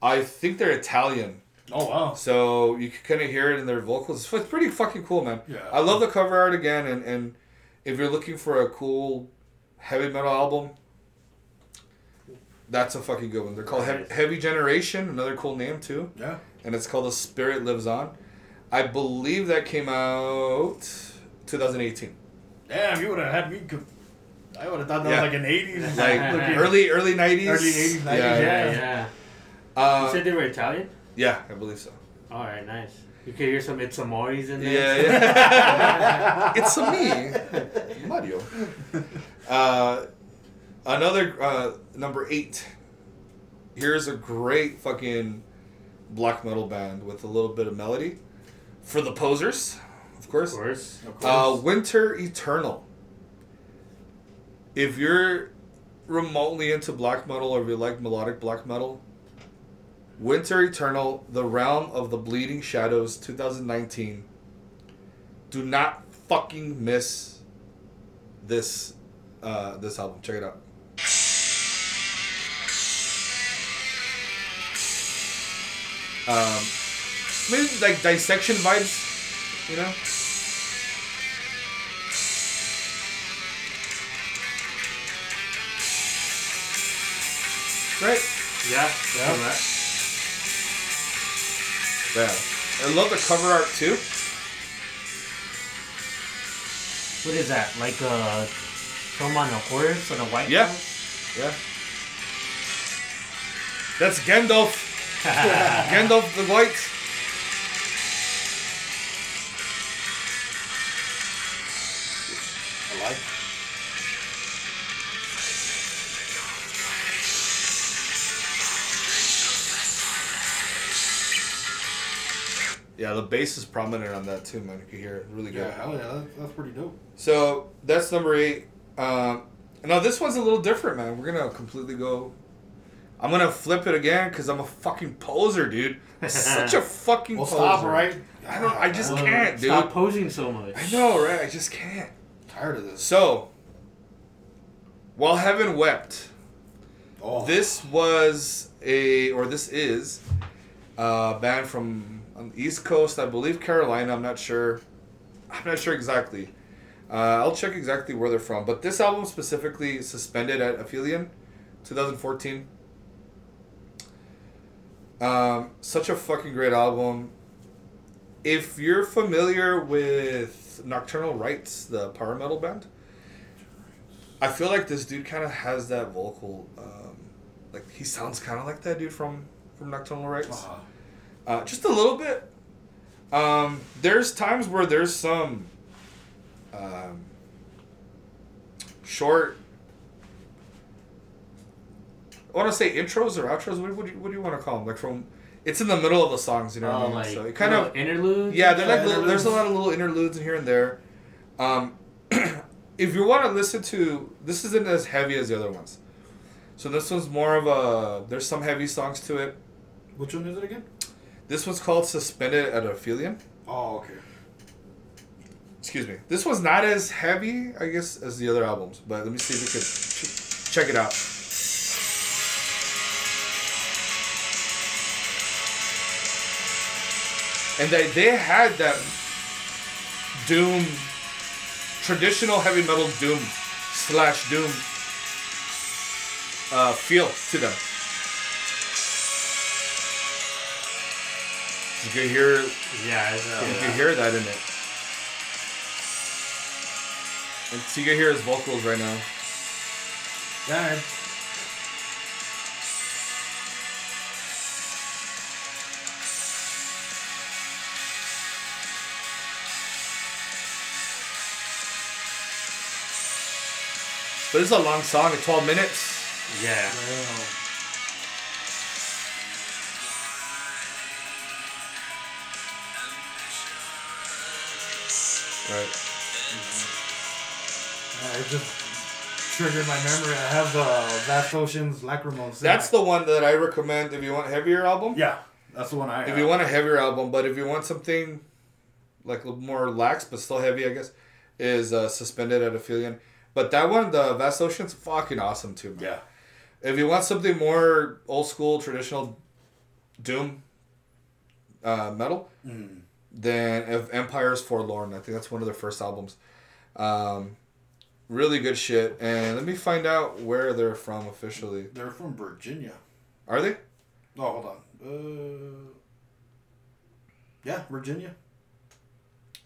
I think they're Italian. Oh wow. So you can kind of hear it in their vocals. It's pretty fucking cool, man. Yeah. I love the cover art again, and, and if you're looking for a cool heavy metal album, that's a fucking good one. They're called Heavy, Nice. heavy Generation, another cool name too, Yeah. and it's called The Spirit Lives On. I believe that came out 2018, Damn, you would have had me. co- I would have thought that Yeah. was like an '80s. like early early 90s. Early 80s, 90s, Yeah, Yeah, yeah. yeah. Uh, you said they were Italian? yeah, I believe so. All right, nice. You could hear some It's a Amores in there. Yeah, yeah. it's a me, Mario. Uh, another uh, number eight. Here's a great fucking black metal band with a little bit of melody for the posers, of course. Of course. course. Of course. Uh, Winter Eternal. If you're remotely into black metal or if you like melodic black metal, Winter Eternal, The Realm of the Bleeding Shadows 2019. Do not fucking miss this uh, this album. Check it out. Um, maybe like dissection vibes, you know? Right? Yeah. Yeah. Correct. Yeah. I love the cover art too. What is that? Like uh, a some on a horse on a white Yeah. horse? Yeah. That's Gandalf. Gandalf the White. Yeah, the bass is prominent on that too, man. You can hear it really good. Yeah, hell yeah, that's, that's pretty dope. So that's number eight. Um, now this one's a little different, man. We're gonna completely go. I'm gonna flip it again because I'm a fucking poser, dude. Such a fucking Well, poser. stop, right? I don't. I just Well, can't, dude. Stop posing so much. I know, right? I just can't. tired of this. So, while heaven wept, Oh, this was a or this is a band from on the East Coast, I believe Carolina. I'm not sure. I'm not sure exactly. Uh, I'll check exactly where they're from. But this album specifically suspended at Aphelion, 2014. Um, such a fucking great album. If you're familiar with Nocturnal Rites, the power metal band, I feel like this dude kind of has that vocal. Um, like he sounds kind of like that dude from from Nocturnal Rites. uh, Uh, just a little bit. Um, there's times where there's some um, short. I want to say intros or outros. What, what, do you, what do you want to call them? Like from, it's in the middle of the songs. You know what I Oh, mean? like so it kind of interludes. yeah. They're like little, there's a lot of little interludes in here and there. Um, if you want to listen to this, isn't as heavy as the other ones. So this one's more of a. There's some heavy songs to it. which one is it again? This one's called Suspended at Aphelion. Oh, okay. Excuse me. This one's not as heavy, I guess, as the other albums. But let me see if we could ch- check it out. and they they had that doom, traditional heavy metal doom slash doom uh, feel to them. You can hear Yeah, it's, you can hear that in it. And so you can hear his vocals right now. Yeah. But it's a long song, 12 minutes. yeah. Right. Yeah, it just triggered my memory. I have the Vast Oceans Lachrymose. That's the one that I recommend if you want heavier album. Yeah, that's the one I. If you want a heavier album, but if you want something like a little more lax but still heavy, I guess, is uh, Suspended at Aphelion. But that one, the Vast Ocean's fucking awesome too, man. Yeah. If you want something more old school, traditional Doom uh, metal, Mm. Then if Empire's Forlorn, I think that's one of their first albums. Um, really good shit. And let me find out where they're from officially. They're from Virginia. Are they? Oh, hold on. Uh, yeah, Virginia.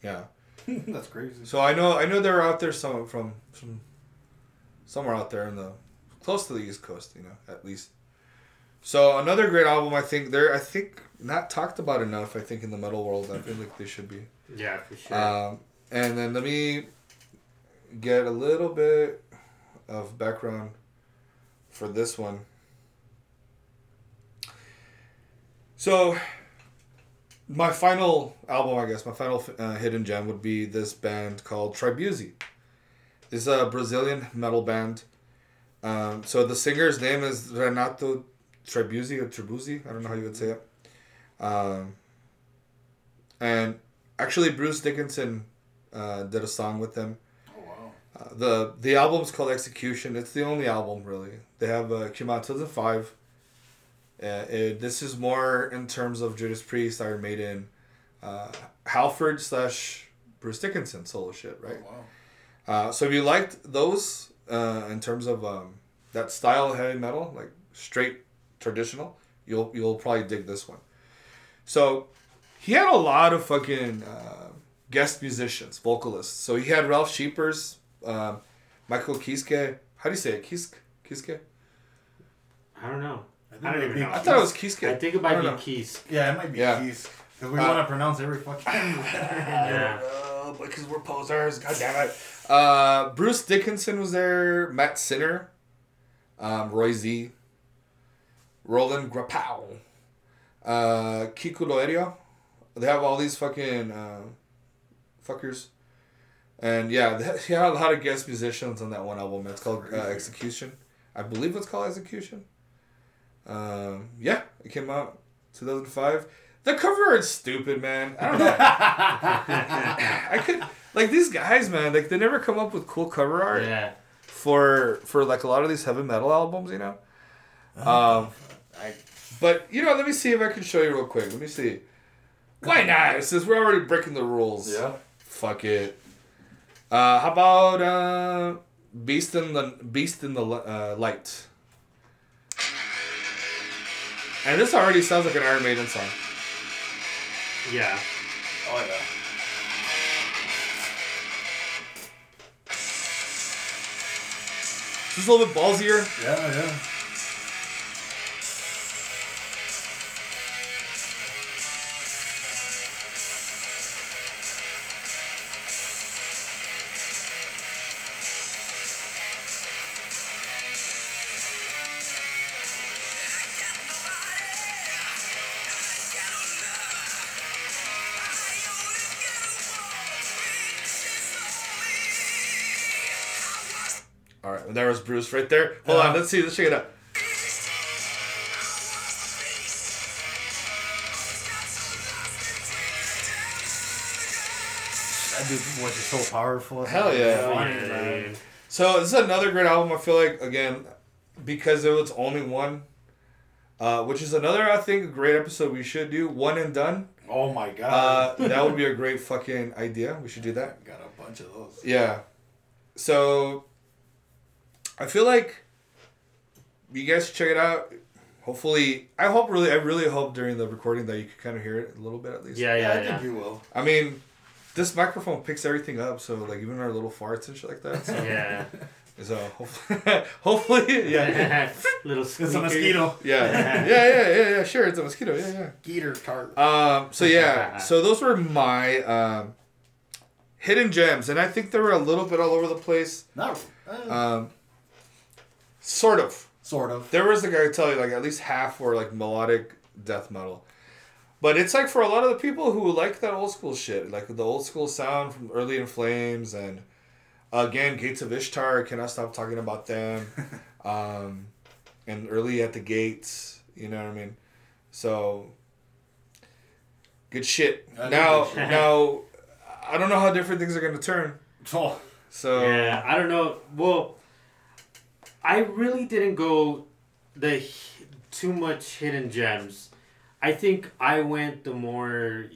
Yeah. that's crazy. So I know I know they're out there some from from somewhere out there in the close to the East Coast, you know, at least. So another great album, I think they're I think not talked about enough. I think in the metal world, I feel like they should be. Yeah, for sure. Um, and then let me get a little bit of background for this one. So, my final album, I guess, my final uh, hidden gem would be this band called Tribuzy. It's a Brazilian metal band. Um, so the singer's name is Renato Tribuzy or Tribuzy. I don't know how you would say it. Um, and actually, Bruce Dickinson uh, did a song with them. Oh wow. Uh, the the album's called Execution. It's the only album really. They have uh, came out two thousand five. Uh, it, this is more in terms of Judas Priest, Iron Maiden, uh, Halford slash Bruce Dickinson solo shit, right? Oh, wow. Uh, so if you liked those uh, in terms of um, that style of heavy metal, like straight traditional, you'll you'll probably dig this one. So he had a lot of fucking uh, guest musicians, vocalists. So he had Ralf Scheepers, um, Michael Kiske. How do you say it? Kiske? Kiske? I don't know. think I don't even know. be- I thought it was Kiske. I think it might be know. Keys. Yeah, it might be Yeah. keys. Because we Uh, want to pronounce every fucking. Yeah. Uh, because we're posers. God damn it. Uh, Bruce Dickinson was there. Matt Sinner. Um, Roy Z. Roland Grapow. Uh, Kiko Loureiro. They have all these fucking uh, fuckers. And yeah, they he had a lot of guest musicians on that one album. It's called uh, Execution. I believe it's called Execution. Um, yeah, it came out 2005. The cover is stupid, man. I don't know. I could like these guys, man. Like they never come up with cool cover art Yeah. for for like a lot of these heavy metal albums, you know. Oh, Um, I, but you know, let me see if I can show you real quick. Let me see. Why not? Since we're already breaking the rules. Yeah. Fuck it. Uh, how about uh, Beast in the Beast in the uh, Light? And this already sounds like an Iron Maiden song. Yeah. Oh yeah. Just a little bit ballsier. Yeah, yeah. There was Bruce right there. Hold on, let's see. Let's check it out. That dude's voice is so powerful. Hell yeah. Funny, Yeah, So this is another great album. I feel like again, because it was only one, uh, which is another I think great episode we should do. One and done. Oh my god. Uh, that would be a great fucking idea. We should do that. Got a bunch of those. Yeah. So I feel like you guys should check it out. Hopefully, I hope really, I really hope during the recording that you can kind of hear it a little bit at least. Yeah, Yeah, yeah, I yeah. think you will. I mean, this microphone picks everything up, so like even our little farts and shit like that. So, Yeah. so hopefully, hopefully, yeah, Little It's a mosquito. yeah, yeah, yeah, yeah, yeah. Sure, it's a mosquito. Yeah, yeah. Gator tart. Um, so yeah, so those were my um, hidden gems, and I think they were a little bit all over the place. Not uh, Um, sort of. sort of. There was like I tell you, like at least half were like melodic death metal. But it's like for a lot of the people who like that old school shit, like the old school sound from early in flames and again Gates of Ishtar, cannot stop talking about them. um, and early at the gates, you know what I mean? So good shit. I know now good now I don't know how different things are gonna turn. Oh, So Yeah, I don't know. Well, I really didn't go the too much hidden gems. I think I went the more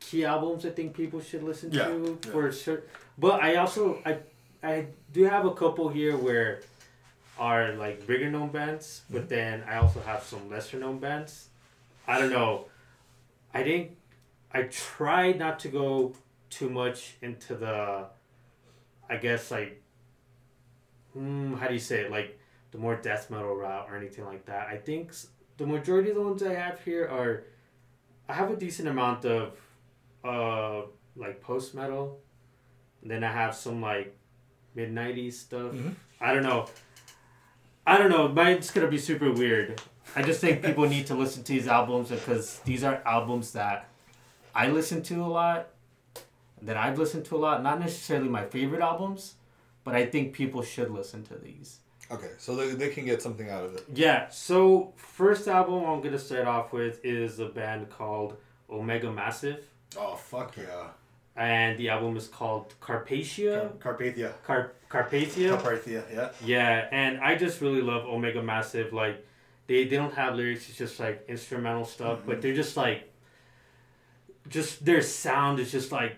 key albums. I think people should listen Yeah, to yeah. for sure. But I also I I do have a couple here where are like bigger known bands, but Mm-hmm. then I also have some lesser known bands. I don't know. I didn't. I tried not to go too much into the. I guess like. Hmm, how do you say it? Like the more death metal route or anything like that. I think the majority of the ones I have here are. I have a decent amount of, uh, like post metal. Then I have some like, mid nineties stuff. Mhm. I don't know. I don't know. Mine's gonna be super weird. I just think people need to listen to these albums because these are albums that I listen to a lot, that I've listened to a lot. Not necessarily my favorite albums, but I think people should listen to these. okay, so they, they can get something out of it. Yeah. So first album I'm gonna start off with is a band called Omega Massive, oh fuck yeah. and the album is called Carpathia. Car- Carpathia. Car- Carpathia. Carpathia. Yeah. Yeah, and I just really love Omega Massive. Like, they, they don't have lyrics; it's just like instrumental stuff. But mm-hmm. they're just like, just their sound is just like,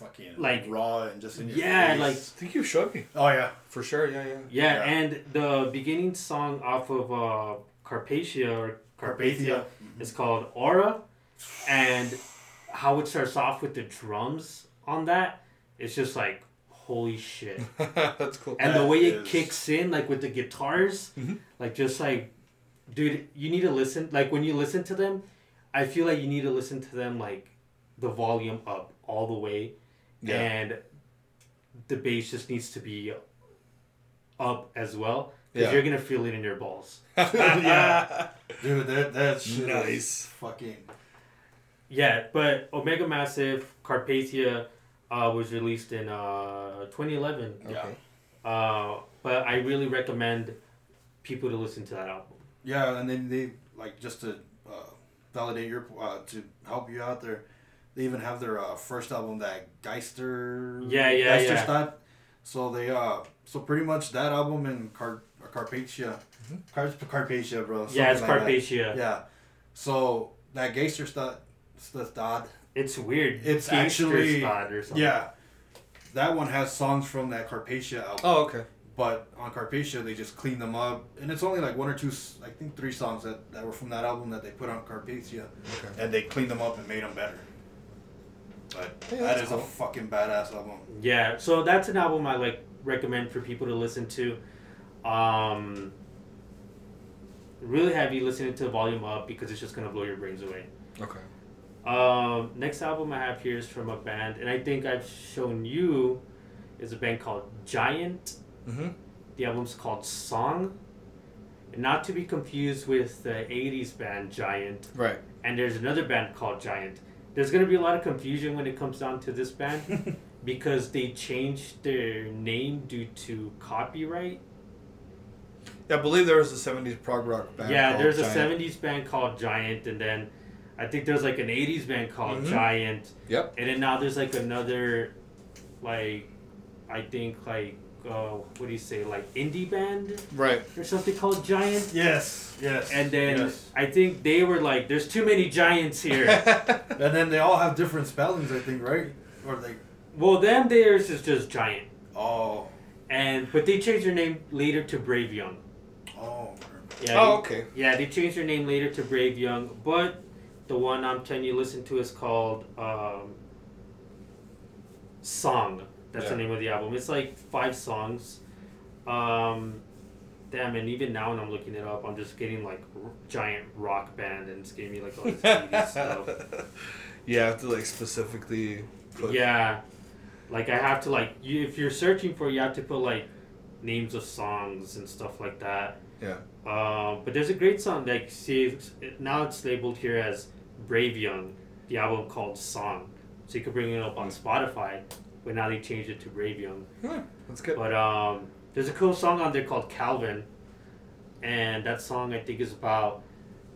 Fucking Like- raw and just in your yeah, face. like I think you showed me Oh yeah. for sure. Yeah, yeah. yeah. Yeah. And the beginning song off of uh, Carpathia or Carpathia is called Aura, and how it starts off with the drums on that, it's just like holy shit. That's cool. and the That way it kicks in like with the guitars Mhm. like just like dude you need to listen like when you listen to them i feel like you need to listen to them like the volume up all the way Yeah. and the bass just needs to be up as well because Yeah. you're gonna feel it in your balls yeah. Dude, that that shit Nice. is fucking. yeah but omega massive carpathia uh, was released in uh, 2011 Okay. uh, but i really recommend people to listen to that album Yeah, and then they like just to uh, validate your uh, to help you out there. They even have their uh, first album, that Geister. Yeah, yeah, yeah. Geisterstadt. So they uh, so pretty much that album in Car- Carpathia, Car- Carpathia, bro. yeah it's something like that. carpathia Yeah. So that Geisterstadt, Stadt, It's weird. It's Gangster actually- Spot or something. yeah, that one has songs from that Carpathia album. Oh, okay. But on Carpathia, they just cleaned them up, and it's only like one or two, I think three songs that, that were from that album that they put on Carpathia, Okay. and they cleaned them up and made them better. But Yeah, that's cool. a fucking badass album. Yeah. So that's an album I like recommend for people to listen to. Um, really heavy listening to volume up because it's just gonna blow your brains away. Okay. Um, next album I have here is from a band, and I think I've shown you, is a band called Giant. Mm-hmm. The album's called Song. Not to be confused with the 80s band Giant. Right. and there's another band called Giant. There's gonna be a lot of confusion when it comes down to this band because they changed their name due to copyright. Yeah, I believe there was a '70s prog rock band. yeah, called there's Giant. a '70s band called Giant, and then I think there's like an '80s band called Mhm. Giant, Yep. and then now there's like another, like, I think like uh, what do you say, like indie band Right. or something called Giant. Yes, yes. And then yes. I think they were like, "There's too many giants here." and then they all have different spellings, I think, right? Or they. well, them theirs is just Giant, Oh. and but they changed their name later to Brave Young. Oh. Yeah. Oh, they- okay. Yeah, they changed their name later to Brave Young, but the one I'm telling you listen to is called um, Song. That's Yeah. the name of the album. It's like five songs. Um, damn, and even now when I'm looking it up, I'm just getting like r- giant rock band and it's giving me like all this 80s stuff. You have to like specifically put. Yeah, like I have to like you if you're searching for, it, you have to put like names of songs and stuff like that. Yeah. Um, but there's a great song like see it's- it- now it's labeled here as Brave Young, the album called Song. So you could bring it up on Spotify, but now they changed it to Brave Young. Hmm, that's good. But um, there's a cool song on there called Calvin, and that song I think is about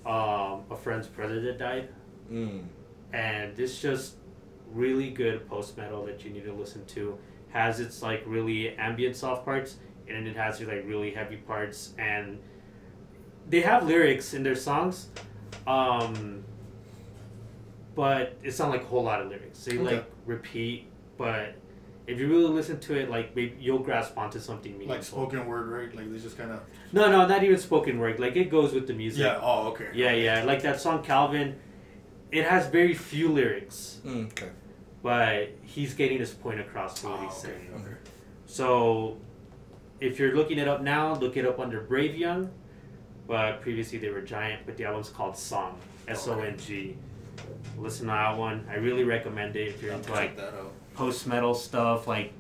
um, a friend's brother that died, Mm. and it's just really good post metal that you need to listen to. Has its like really ambient soft parts, and it has your like really heavy parts, and they have lyrics in their songs, um, but it's not like a whole lot of lyrics. They Okay. like repeat, but if you really listen to it, like maybe you'll grasp onto something meaningful. Like spoken word, right? Like they just kind of. No, no, not even spoken word. Like it goes with the music. Yeah. Oh, okay. Yeah, yeah. Like that song Calvin, it has very few lyrics, Mm, okay. but he's getting his point across to Oh, what he's okay. saying. Okay. So, if you're looking it up now, look it up under Brave Young. But previously they were Giant, but the album's called Song. S O N G. Listen to that one. I really recommend it if you're I'll into check like that out. Post metal stuff, like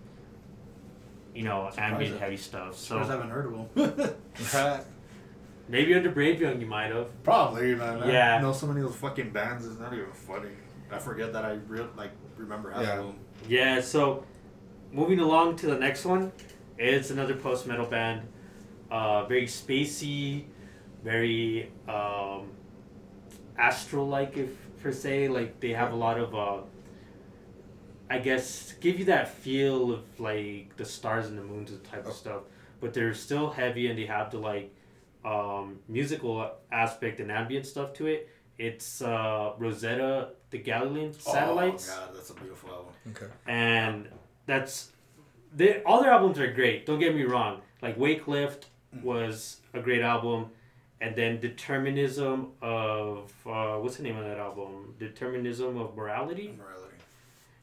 you know, Surprised ambient I- heavy stuff. So I So haven't heard of them. maybe under Brave Young you might have. Probably, man. Yeah. I know so many of those fucking bands. It's not even funny. I forget that I real like remember half Yeah. them. Yeah, so moving along to the next one, it's another post metal band. Uh, very spacey, very um, astral like, if per se. Like they have a lot of, uh, I guess, give you that feel of like the stars and the moons and type Oh. of stuff. But they're still heavy and they have the like um, musical aspect and ambient stuff to it. It's uh, Rosetta, the Galilean satellites Oh god, that's a beautiful album. Okay. and that's they all their albums are great. Don't get me wrong. Like Wake Lift was a great album, and then Determinism of uh, what's the name of that album? Determinism of Morality Morality.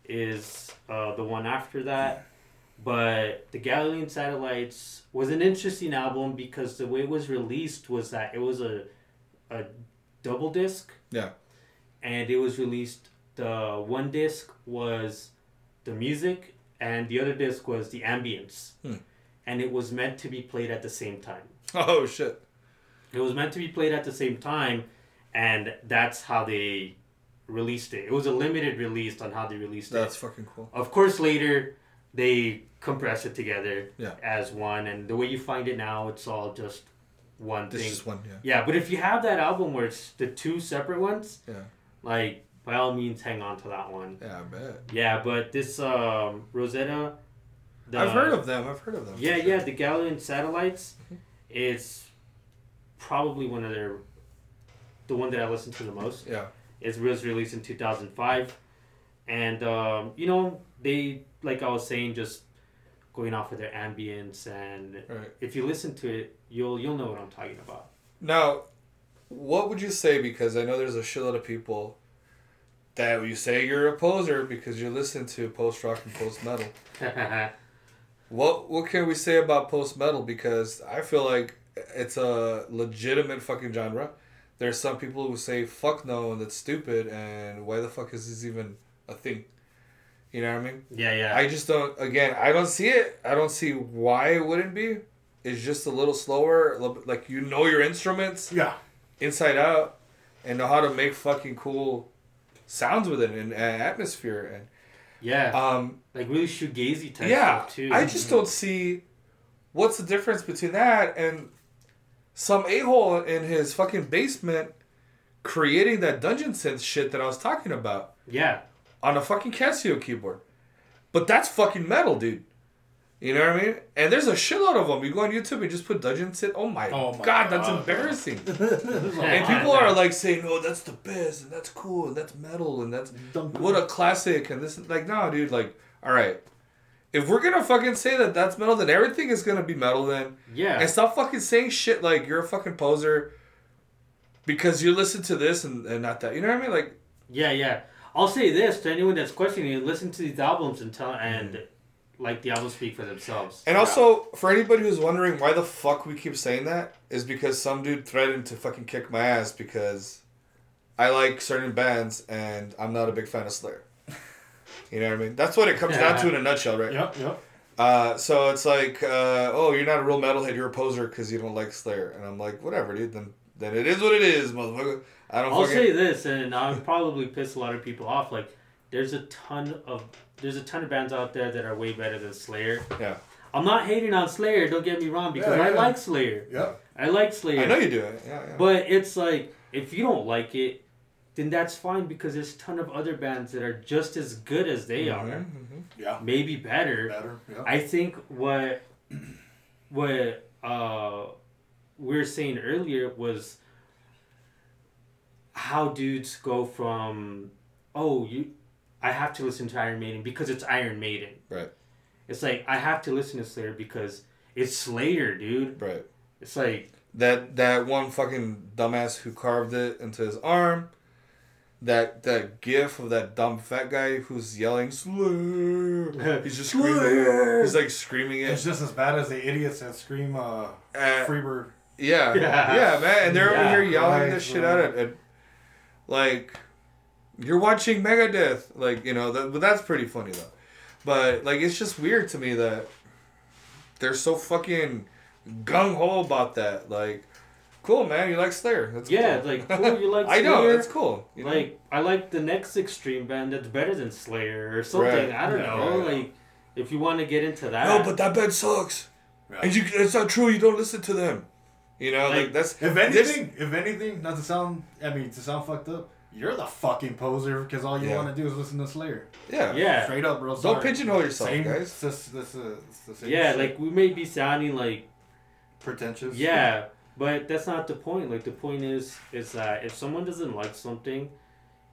Is uh, the one after that. But the Galilean Satellites was an interesting album because the way it was released was that it was a a double disc. Yeah. And it was released. The one disc was the music, and the other disc was the ambience. Hmm. And it was meant to be played at the same time. Oh shit. It was meant to be played at the same time, and that's how they released it. It was a limited release on how they released it. That's fucking cool. Of course, later they compress it together Yeah. as one, and the way you find it now, it's all just one This thing. is one. Yeah. Yeah, but if you have that album where it's the two separate ones, Yeah. like by all means, hang on to that one. Yeah, I bet. Yeah, but this um, Rosetta, the, I've heard of them. I've heard of them. Yeah, sure. yeah, the Galilean satellites. It's probably one of their, the one that I listen to the most. Yeah. It was released in 2005. And, um, you know, they, like I was saying, just going off of their ambience. And Right. if you listen to it, you'll you'll know what I'm talking about. Now, what would you say? Because I know there's a shitload of people that you say you're a poser because you listen to post rock and post metal. What what can we say about post metal? Because I feel like it's a legitimate fucking genre. There's some people who say fuck no and that's stupid and why the fuck is this even a thing? You know what I mean? yeah, yeah. I just don't. Again, I don't see it. I don't see why it wouldn't be. It's just a little slower. A little bit, like you know your instruments Yeah. inside out and know how to make fucking cool sounds with it and, and atmosphere and yeah. um like really shoegazy type yeah stuff, too. i just don't see what's the difference between that and some a-hole in his fucking basement creating that dungeon synth shit that i was talking about Yeah. on a fucking casio keyboard but that's fucking metal dude You know what I mean? And there's a shitload of them. You go on YouTube and just put Dungeon Synth. Oh my, Oh my god, that's embarrassing. And people are like saying, "Oh, that's the best, and that's cool, and that's metal, and that's Dunk. what a classic." And this, like, no, dude, like, all right, if we're gonna fucking say that that's metal, then everything is gonna be metal. Then Yeah. and stop fucking saying shit like you're a fucking poser because you listen to this and, and not that. You know what I mean? Like, Yeah, yeah. I'll say this to anyone that's questioning it, listen to these albums and tell and like the albums speak for themselves. and also for anybody who's wondering why the fuck we keep saying that is because some dude threatened to fucking kick my ass because I like certain bands and I'm not a big fan of Slayer. You know what I mean? That's what it comes down to in a nutshell, right? Yep, yep. Uh, so it's like, uh, oh, you're not a real metalhead, you're a poser because you don't like Slayer, and I'm like, whatever, dude. Then then it is what it is, motherfucker. I don't I'll fucking. say this, and I'll probably piss a lot of people off. Like, there's a ton of there's a ton of bands out there that are way better than Slayer. Yeah. I'm not hating on Slayer. Don't get me wrong, because Yeah, I yeah. like Slayer. Yep. I like Slayer. I know you do it. Yeah, yeah. But it's like if you don't like it, then that's fine because there's a ton of other bands that are just as good as they Mhm, are, mhm. Yeah. maybe better. Better. Yeah. I think what what uh we were saying earlier was how dudes go from oh you I have to listen to Iron Maiden because it's Iron Maiden. Right. It's like I have to listen to Slayer because it's Slayer, dude. Right. It's like That that one fucking dumbass who carved it into his arm. That that gif of that dumb fat guy who's yelling Slayer. He's just screaming. Slayer! He's like screaming it. It's just as bad as the idiots that scream uh, Uh, Freebird. Yeah, Yeah. yeah, man, and they're Yeah, over here yelling right, this shit right. out at, at, like, you're watching Megadeth, like you know, that, but that's pretty funny though. But like, it's just weird to me that they're so fucking gung ho about that. Like, cool, man, you like Slayer? That's yeah, cool. like cool, you like Slayer. I know Slayer? that's cool. You know? Like I like the next extreme band that's better than Slayer or something. Right. I don't Yeah, know. right. Like if you want to get into that. no, but that band sucks, Yeah. and you, it's not true. You don't listen to them. You know, like, Like, that's If this- anything, if anything, not to sound, I mean, to sound fucked up, you're the fucking poser because all you Yeah. want to do is listen to Slayer. yeah, yeah. Straight up, bro. Don't sorry. pigeonhole yourself, Same, guys. It's, just- this, uh, it's the same Yeah, shit. like we may be sounding like pretentious. yeah, but that's not the point. Like the point is is that if someone doesn't like something,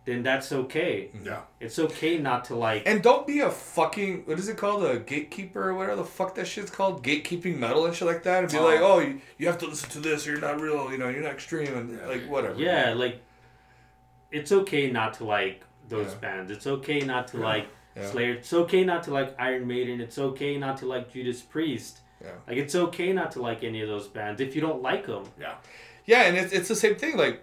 then that's okay. Yeah. It's okay not to like. And don't be a fucking what is it called a gatekeeper or whatever the fuck that shit's called gatekeeping metal and shit like that and be Oh. like oh you, you have to listen to this or you're not real you know you're not extreme and Yeah. like whatever Yeah, like it's okay not to like those Yeah. bands. It's okay not to like Yeah. Slayer. It's okay not to like Iron Maiden. It's okay not to like Judas Priest. Yeah. Like it's okay not to like any of those bands if you don't like them. Yeah. yeah and it's, it's the same thing like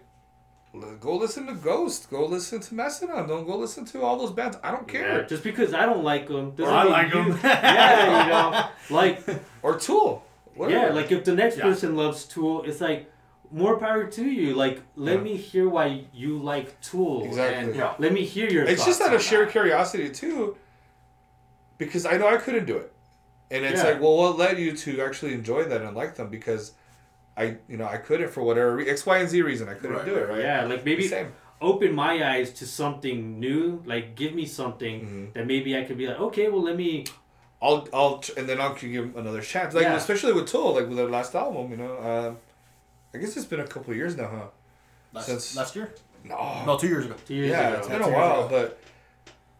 go listen to Ghost go listen to Mastodon don't go listen to all those bands I don't Yeah, care just because I don't like them doesn't Or I mean like them. yeah, you know, like or Tool whatever yeah, like if the next Yeah. person loves Tool, it's like more power to you. Like let Yeah. me hear why you like Tool. Exactly. And Yeah. let me hear your. it's just out of on sheer that. curiosity too because I know I couldn't do it and it's Yeah. like well what led you to actually enjoy that and like them because I you know I couldn't for whatever re- X Y and Z reason I couldn't Right, do it right Yeah, like maybe Same. open my eyes to something new. Like give me something Mhm. that maybe I could be like, okay, well let me. I'll I'll tr- and then I'll give him another chance. Like Yeah. especially with Tool, like with their last album, you know. Um, I guess it's been a couple of years now, huh? Last, Since- last year? No. No, two years ago. Two years yeah, ago. it's been a while, ago. but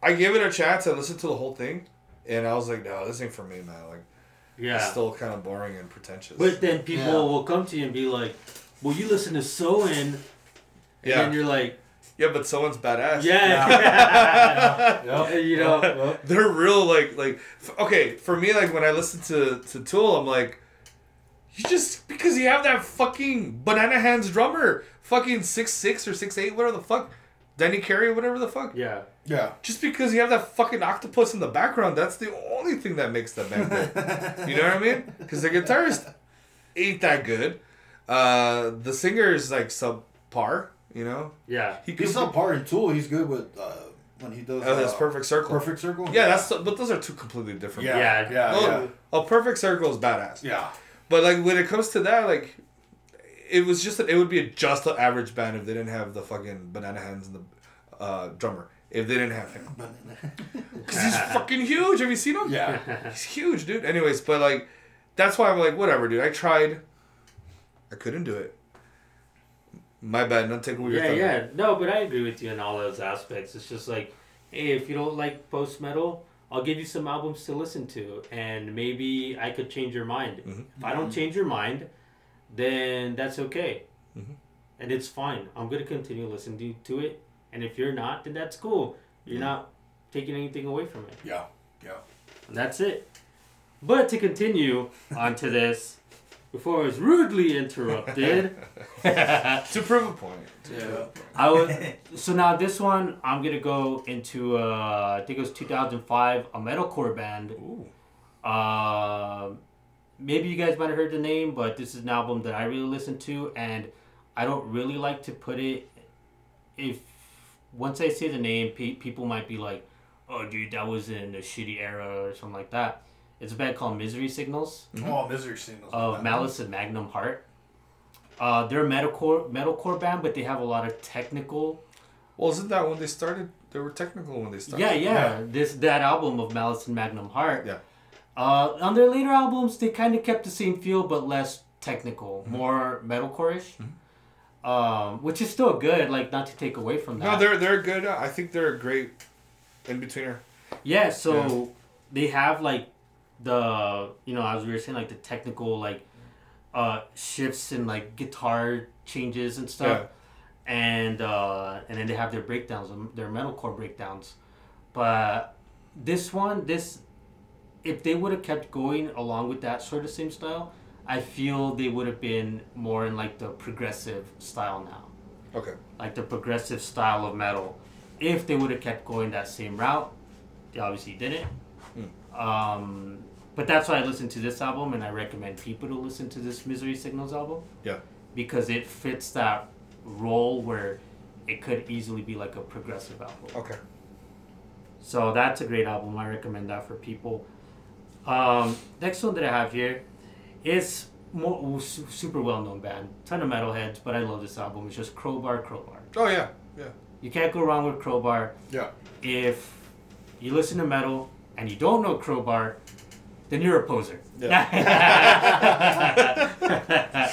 I gave it a chance. I listened to the whole thing, and I was like, no, this ain't for me, man. Like yeah. it's still kind of boring and pretentious. But then people Yeah. will come to you and be like, well, you listen to So and yeah, and you're like, yeah, but someone's badass. yeah, Yep. you know. Yep. they're real like like f- okay for me like when I listen to to Tool I'm like you just because you have that fucking banana hands drummer fucking six six or six eight whatever the fuck Danny Carey whatever the fuck Yeah. Yeah. just because you have that fucking octopus in the background that's the only thing that makes that band good you know what I mean because the guitarist ain't that good uh the singer is like subpar you know Yeah. he could He's not part in Tool. He's good with uh, when he does oh, his uh, perfect circle Perfect Circle. yeah that's but those are two completely different Yeah. Yeah. Yeah. Oh, Yeah. a perfect circle is badass. Yeah. But like when it comes to that, like it was just that it would be a just an average band if they didn't have the fucking banana hands and the uh, drummer. if they didn't have him. Cause he's fucking huge. Have you seen him? yeah. He's huge, dude. Anyways, but like, that's why I'm like, whatever, dude. I tried. I couldn't do it. My bad. Not taking away your Yeah, thunder. yeah. No, but I agree with you in all those aspects. It's just like, hey, if you don't like post metal, I'll give you some albums to listen to, and maybe I could change your mind. Mhm. If I don't change your mind, then that's okay, Mhm. and it's fine. I'm gonna continue listening to it, and if you're not, then that's cool. You're not taking anything away from it. Yeah. Yeah. And that's it. But to continue onto this, before I was rudely interrupted. To prove a point. Yeah. I would. So now this one, I'm gonna go into. Uh, I think it was 2005, a metalcore band. Ooh. Uh, maybe you guys might have heard the name, but this is an album that I really listen to, and I don't really like to put it. If once I say the name, pe- people might be like, "Oh, dude, that was in a shitty era" or something like that. It's a band called Misery Signals Oh, misery signals. of Malice and Magnum Heart. Uh, they're a metalcore metalcore band, but they have a lot of technical Well, isn't that when they started? They were technical when they started. Yeah, yeah, Yeah. This that album of Malice and Magnum Heart. Yeah. Uh, on their later albums, they kind of kept the same feel, but less technical, Mm-hmm. more metalcore-ish. Um, which is still good. Like not to take away from that. No, they're they're good. I think they're a great in betweener. Yeah, so Yeah. they have like the you know as we were saying like the technical like uh shifts and like guitar changes and stuff, and uh and then they have their breakdowns, their metalcore breakdowns. But this one, this if they would have kept going along with that sort of same style, I feel they would have been more in like the progressive style now Okay. like the progressive style of metal. If they would have kept going that same route, they obviously didn't. Um, but that's why I listened to this album, and I recommend people to listen to this Misery Signals album. Yeah. Because it fits that role where it could easily be like a progressive album. Okay. So that's a great album. I recommend that for people. Um, next one that I have here is more super well known band, ton of metalheads, but I love this album. It's just Crowbar, Crowbar. Oh yeah. Yeah. You can't go wrong with Crowbar. Yeah. If you listen to metal and you don't know Crowbar, then you're a poser. Yeah.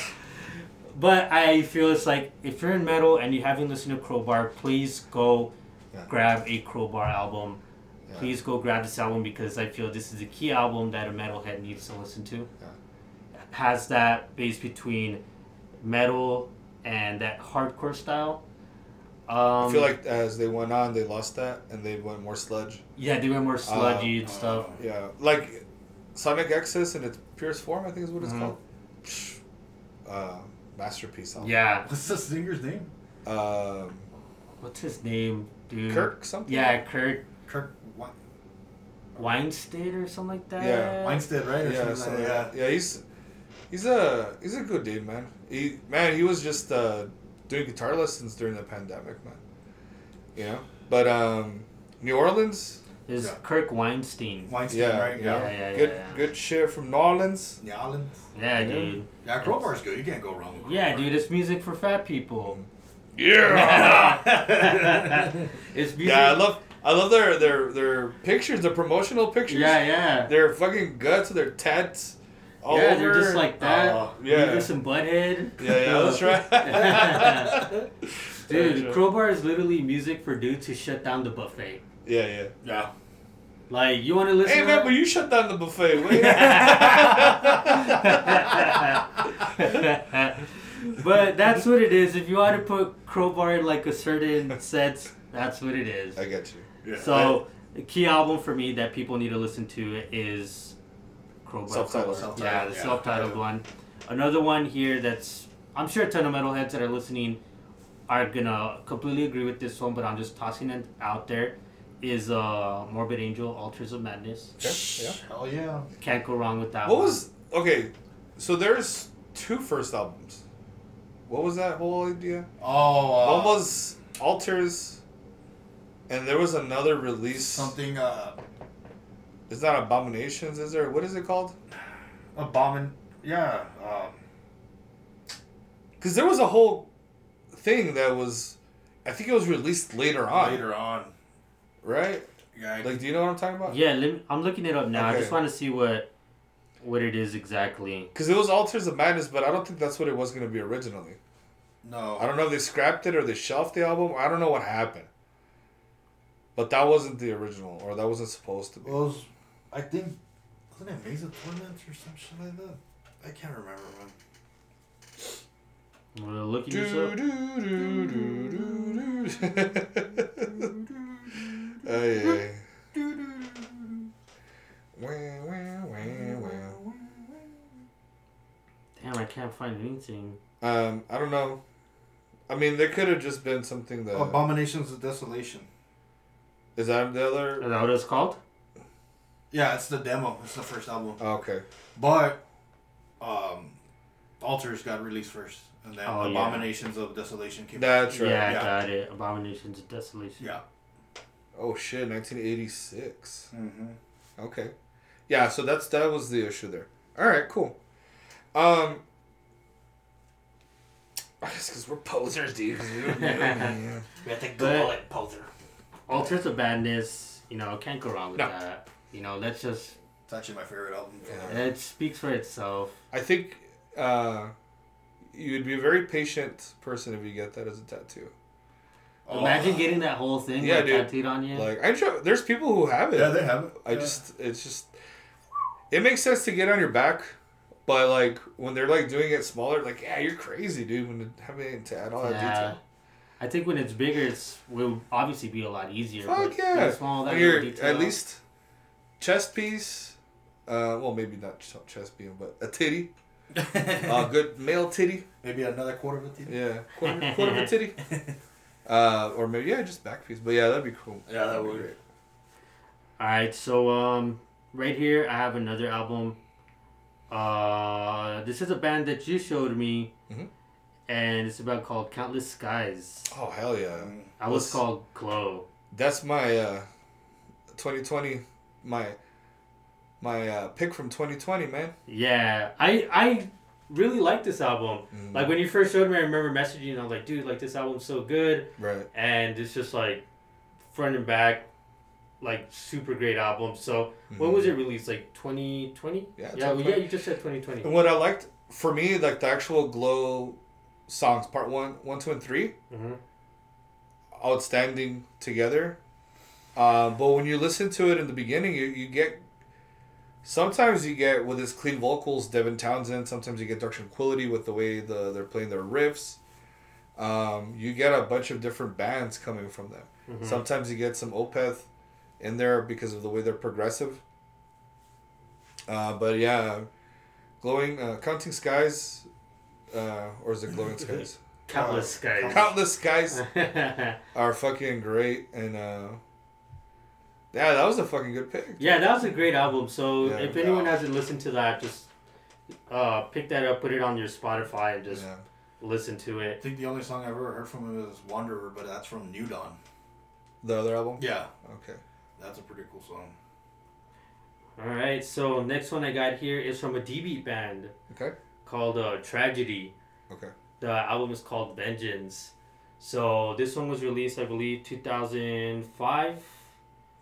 but I feel it's like if you're in metal and you haven't listened to Crowbar, please go Yeah. grab a Crowbar album. Yeah. Please go grab this album because I feel this is a key album that a metalhead needs to listen to. Yeah. Has that base between metal and that hardcore style. Um, I feel like as they went on, they lost that and they went more sludge. yeah, they went more sludgy Uh, and stuff. Yeah, like Sonic Excess in its purest form, I think is what it's Mhm. called. Uh, masterpiece. album. Yeah, What's the singer's name? Um, what's his name, dude? Kirk something. Yeah, Kurt Kirk Wein- Weinstein or something like that. Yeah, Weinstead, right? Or Yeah, something something like like that. that. Yeah, he's he's a he's a good dude, man. He man, he was just uh, doing guitar lessons during the pandemic, man. You know, but um, New Orleans, Is Yeah. Kirk Windstein. Windstein, Yeah, right? yeah. Yeah, yeah, good yeah. good shit from New Orleans. New Orleans. Yeah, Yeah. dude. Yeah, Crowbar's good. You can't go wrong with Yeah, dude, it's music for fat people. Yeah. it's music. yeah, I love I love their their their pictures, the promotional pictures. Yeah, yeah. Their fucking guts, their tats. All yeah, over. they're just like that. Oh, yeah. Beavis and Butthead. Yeah, yeah, that's right. Dude, Sure. Crowbar is literally music for dudes to shut down the buffet. Yeah, yeah. Yeah. Like, you want to listen Hey man, but you shut down the buffet. Wait. but that's what it is. If you want to put Crowbar in like a certain sense, that's what it is. I get you. Yeah. So, the key album for me that people need to listen to is Crowbar. Self-titled. Self-titled, Yeah, the yeah. self-titled one. Another one here that's I'm sure a ton of metalheads that are listening are gonna completely agree with this one, but I'm just tossing it out there. Is uh Morbid Angel Altars of Madness. Okay, yeah. Hell yeah. Can't go wrong with that What one. was okay? So there's two first albums. What was that whole idea? Oh, uh, One was Altars, and there was another release. something uh, It's not Abominations, is there? What is it called? abomin. Yeah. Um, Because there was a whole thing that was, I think it was released later on. later on. right? Yeah, Like, do you know what I'm talking about? Yeah, let me, I'm looking it up now. I just want to see what what it is exactly. Because it was Altars of Madness, but I don't think that's what it was going to be originally. no. I don't know if they scrapped it or they shelved the album. I don't know what happened. But that wasn't the original, or that wasn't supposed to be. Well, it was, I think, wasn't it Maze of Torments or some shit like that? I can't remember, man. We're looking Do, this do, up. do, do, do, do. Ay, ay. Wah, wah, wah, wah. Damn, I can't find anything. Um, I don't know. I mean, there could have just been something that Abominations of Desolation. Is that the other? Is other. that what it's called? Yeah, it's the demo. It's the first album. Oh, okay. But, um, Altars got released first, and then Oh, yeah. Abominations of Desolation came. That's right. Yeah, I Yeah. got it. Abominations of Desolation. Yeah. Oh shit, 1986. Mm-hmm. Okay. Yeah, so that's that was the issue there. All right, cool. Um, I guess because we're posers, dude. we don't know. We have to Google it, poser. Altars of Badness, you know, can't go wrong with No. that. You know, that's just It's actually my favorite album. Yeah. it speaks for itself. I think uh, you'd be a very patient person if you get that as a tattoo. Oh. Imagine getting that whole thing Yeah, like, dude. tattooed on you. Like I'm sure there's people who have it. Yeah, they have it. I Yeah. just it's just it makes sense to get on your back, but like when they're like doing it smaller, like yeah, you're crazy, dude. When having it to add all that yeah. detail. I think when it's bigger, it's will obviously be a lot easier. Fuck but yeah! it's small, that When you're at least chest piece. Uh, well, maybe not ch- chest piece, but a titty, a good male titty. Maybe another quarter of a titty. Yeah, quarter, quarter of a titty. Uh, or maybe yeah, just back piece. But yeah, that'd be cool. Yeah, that That'd be great. All right, so um, right here I have another album. Uh, this is a band that you showed me, Mhm. And it's about called Countless Skies. Oh hell yeah! I was called Glow. That's my uh, 2020 my my uh, pick from 2020, man. Yeah, I I really like this album. Mm, Like when you first showed me, I remember messaging. And I was like, dude, like this album's so good, right. and it's just like front and back, like super great album. So when Mhm. was it released? Like 2020? Yeah, yeah, well, yeah. You just said 2020. And what I liked for me, like the actual glow songs, part one, one, two, and three, hmm outstanding together. Uh, but when you listen to it in the beginning, you, you get sometimes you get with his clean vocals, Devin Townsend. Sometimes you get Dark Tranquillity with the way the they're playing their riffs. Um, you get a bunch of different bands coming from them. Mhm. Sometimes you get some Opeth in there because of the way they're progressive. Uh, but yeah, glowing, uh, counting skies, uh, or is it glowing skies? Countless Uh, Skies. Countless skies are fucking great, and uh, yeah, that was a fucking good pick. Yeah, that was a great album. So Yeah. if anyone hasn't listened to that, just uh, pick that up, put it on your Spotify, and just Yeah. listen to it. I think the only song I've ever heard from him is Wanderer, but that's from New Dawn. The other album. Yeah, Okay. that's a pretty cool song. All right, so next one I got here is from a D-beat band Okay. Called uh, Tragedy. Okay. The album is called Vengeance. So this one was released, I believe, 2005,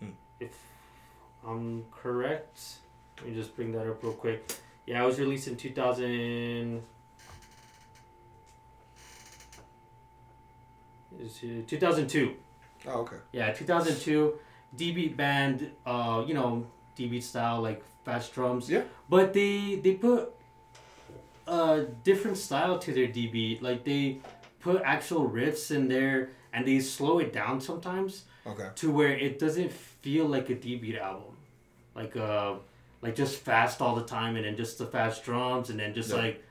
Hmm. if I'm correct. Let me just bring that up real quick. Yeah, it was released in 2000. Is 2002. Oh, okay. Yeah, 2002. D-beat band, uh, you know, D-beat style, like fast drums. Yeah. But they they put a different style to their D-beat. Like they put actual riffs in there, and they slow it down sometimes Okay. to where it doesn't feel like a D-beat album, like uh, like just fast all the time, and then just the fast drums, and then just Yeah. like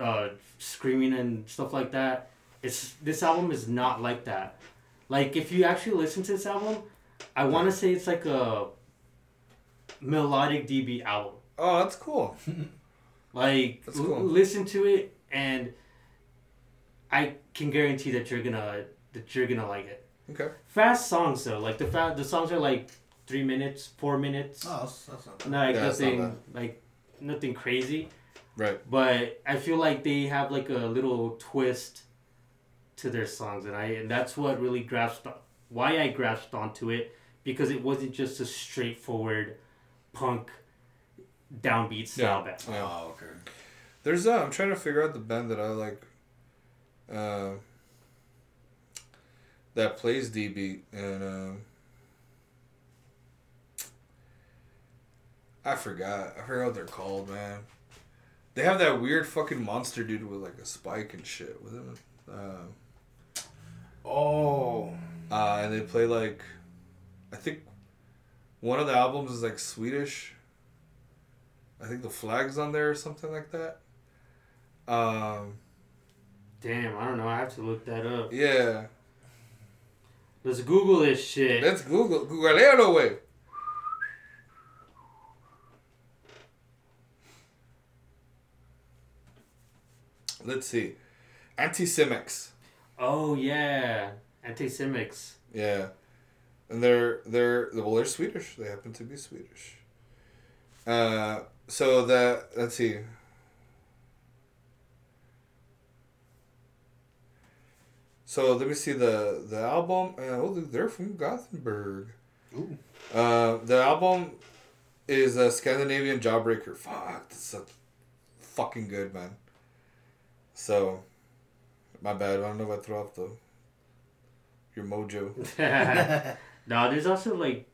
uh, screaming and stuff like that. It's this album is not like that. Like if you actually listen to this album, I want to say it's like a melodic D-beat album. Oh, that's cool. Like That's l- listen to it, and I can guarantee that you're gonna that you're gonna like it. Okay. Fast songs though, like the fa- the songs are like three minutes, four minutes. Oh, that's, that's not bad. Like Yeah, that's not nothing, like nothing crazy. Right. But I feel like they have like a little twist to their songs, and I and that's what really grasped why I grasped onto it because it wasn't just a straightforward punk downbeat style band. Yeah. Oh, okay. There's uh, I'm trying to figure out the band that I like. Uh, that plays D beat and um, I forgot. I forgot what they're called, man. They have that weird fucking monster dude with like a spike and shit with him. Uh, Oh, uh, and they play like, I think, one of the albums is like Swedish. I think the flag's on there or something like that. Um, Damn, I don't know. I have to look that up. yeah. Let's Google this shit. Let's Google Google it away. Let's see. Anti Cimex. Oh yeah, Anti Cimex. Yeah. And they're they're well they're Swedish. They happen to be Swedish. Uh so that let's see. So let me see the the album. Uh, oh, they're from Gothenburg. Ooh. Uh, the album is a Scandinavian Jawbreaker. Fuck, that's a fucking good man. So, my bad. I don't know if I throw off the your mojo. no, there's also like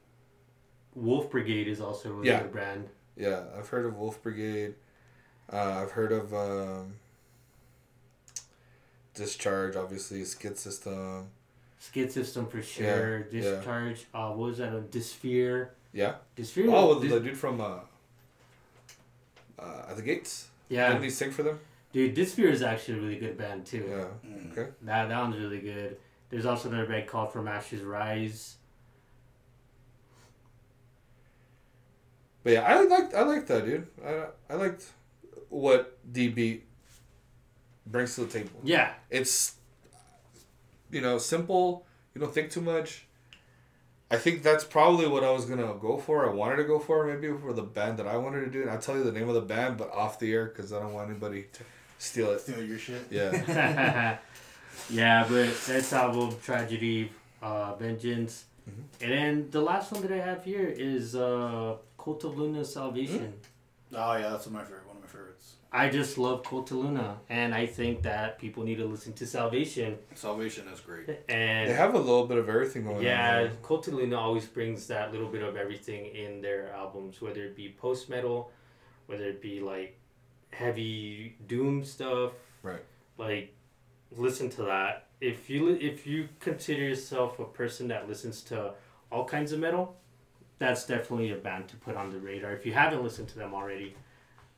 Wolf Brigade is also a really Yeah. good brand. Yeah, I've heard of Wolf Brigade. Uh, I've heard of um, Discharge, obviously, Skitsystem. Skid System for sure. yeah. Discharge. Uh, what was that? A Disfear. Yeah. Disfear. Oh, well, Dys- the dude from uh, uh, At the Gates. yeah, Didn't he sing for them? dude. Disfear is actually a really good band too. Yeah. Mm. Okay. That that one's really good. There's also another band called From Ashes Rise. But yeah, I liked I liked that dude. I I liked what D-beat brings to the table. Yeah, It's you know simple. You don't think too much. I think that's probably what I was gonna go for. I wanted to go for maybe for the band that I wanted to do, and I'll tell you the name of the band, but off the air because I don't want anybody to steal it. Steal your shit. Yeah, yeah, but that's album Tragedy, uh, Vengeance, Mhm. and then the last one that I have here is uh, Cult of Luna Salvation. Mm-hmm. Oh yeah, that's one of my favorite. One of my favorites. I just love Cult of Luna, and I think that people need to listen to Salvation. Salvation is great. And they have a little bit of everything going Yeah, on. Cult of Luna always brings that little bit of everything in their albums, whether it be post metal, whether it be like heavy doom stuff. Right. Like, listen to that. If you if you consider yourself a person that listens to all kinds of metal, that's definitely a band to put on the radar. If you haven't listened to them already,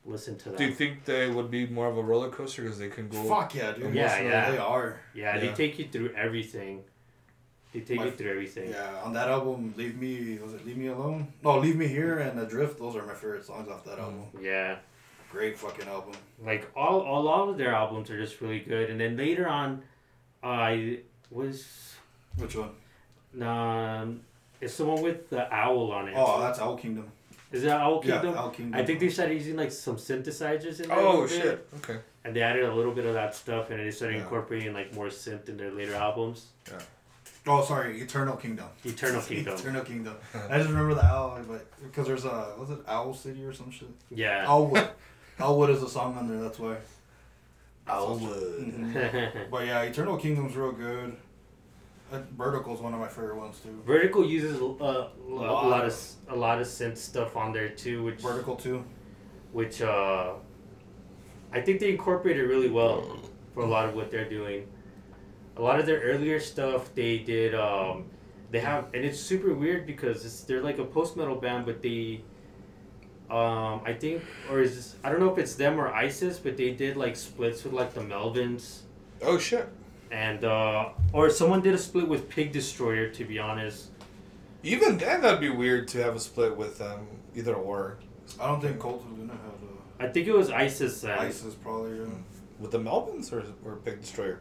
listen to them. Do you think they would be more of a roller coaster because they can go? Fuck yeah, dude. Yeah, yeah. They are. yeah, they take you through everything. They take My- you through everything. Yeah, on that album, Leave Me, was it Leave Me Alone? No, Leave Me Here and Adrift, those are my favorite songs off that album. yeah. Great fucking album. like all, all all of their albums are just really good and then later on i was Which one? um it's the one with the owl on it Oh, that's Owl Kingdom. is that owl kingdom Yeah, Owl Kingdom. i think they started using like some synthesizers in there a Oh little bit, shit! Okay. and they added a little bit of that stuff and they started Yeah. incorporating like more synth in their later albums Yeah. Oh, sorry, Eternal Kingdom. eternal kingdom Eternal Kingdom. I just remember the owl, but because there's a was it Owl City or some shit? yeah Owlwood. Owlwood is a song on there. That's why. Owlwood. Mhm. But yeah, Eternal Kingdom's real good. Uh, is one of my favorite ones too. Vertikal uses uh, a, a lot lot of of- s- a lot of synth stuff on there too which Vertikal too. which uh, I think they incorporate it really well for a lot of what they're doing. A lot of their earlier stuff they did. Um, they have, and it's super weird because it's, they're like a post metal band, but they, um, I think, or is this, I don't know if it's them or ISIS, but they did like splits with like the Melvins, Oh shit! And uh, or someone did a split with Pig Destroyer. To be honest, Even then, that'd be weird to have a split with um either or I don't think Cult of Luna has a. I think it was ISIS. Then. ISIS probably. Yeah. with the Melvins or or Pig Destroyer.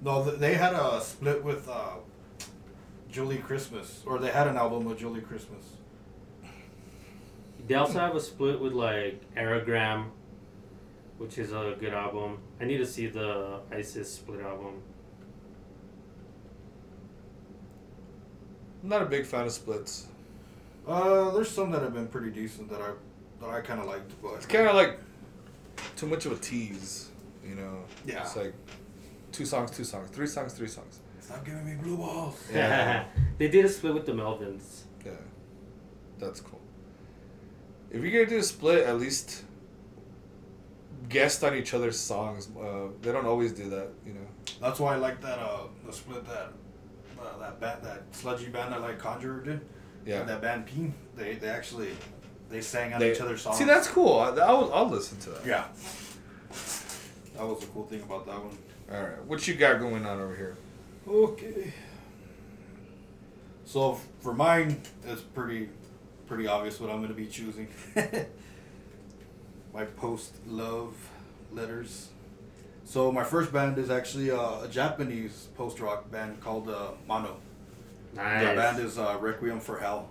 No, they had a split with uh, Julie Christmas, or they had an album with Julie Christmas. They also have a split with like Aereogramme, which is a good album. I need to see the ISIS split album. I'm not a big fan of splits. Uh, there's some that have been pretty decent that I that I kind of liked, but It's kind of like too much of a tease, you know. Yeah. It's like two songs, two songs, three songs, three songs. stop giving me blue balls. Yeah. they did a split with the Melvins. Yeah, that's cool. If you're gonna do a split, at least guest on each other's songs. Uh, they don't always do that, you know. That's why I like that uh the split that uh, that band that sludgy band that like Conjurer did. Yeah. And that band Pijn, they they actually they sang on They- each other's songs. See, that's cool. I, I'll, I'll listen to that. yeah. That was the cool thing about that one. All right, what you got going on over here? Okay. So for mine, it's pretty, pretty obvious what I'm gonna be choosing. my post love letters. So my first band is actually uh, a Japanese post rock band called uh, Mono. Nice. The band is uh, Requiem for Hell.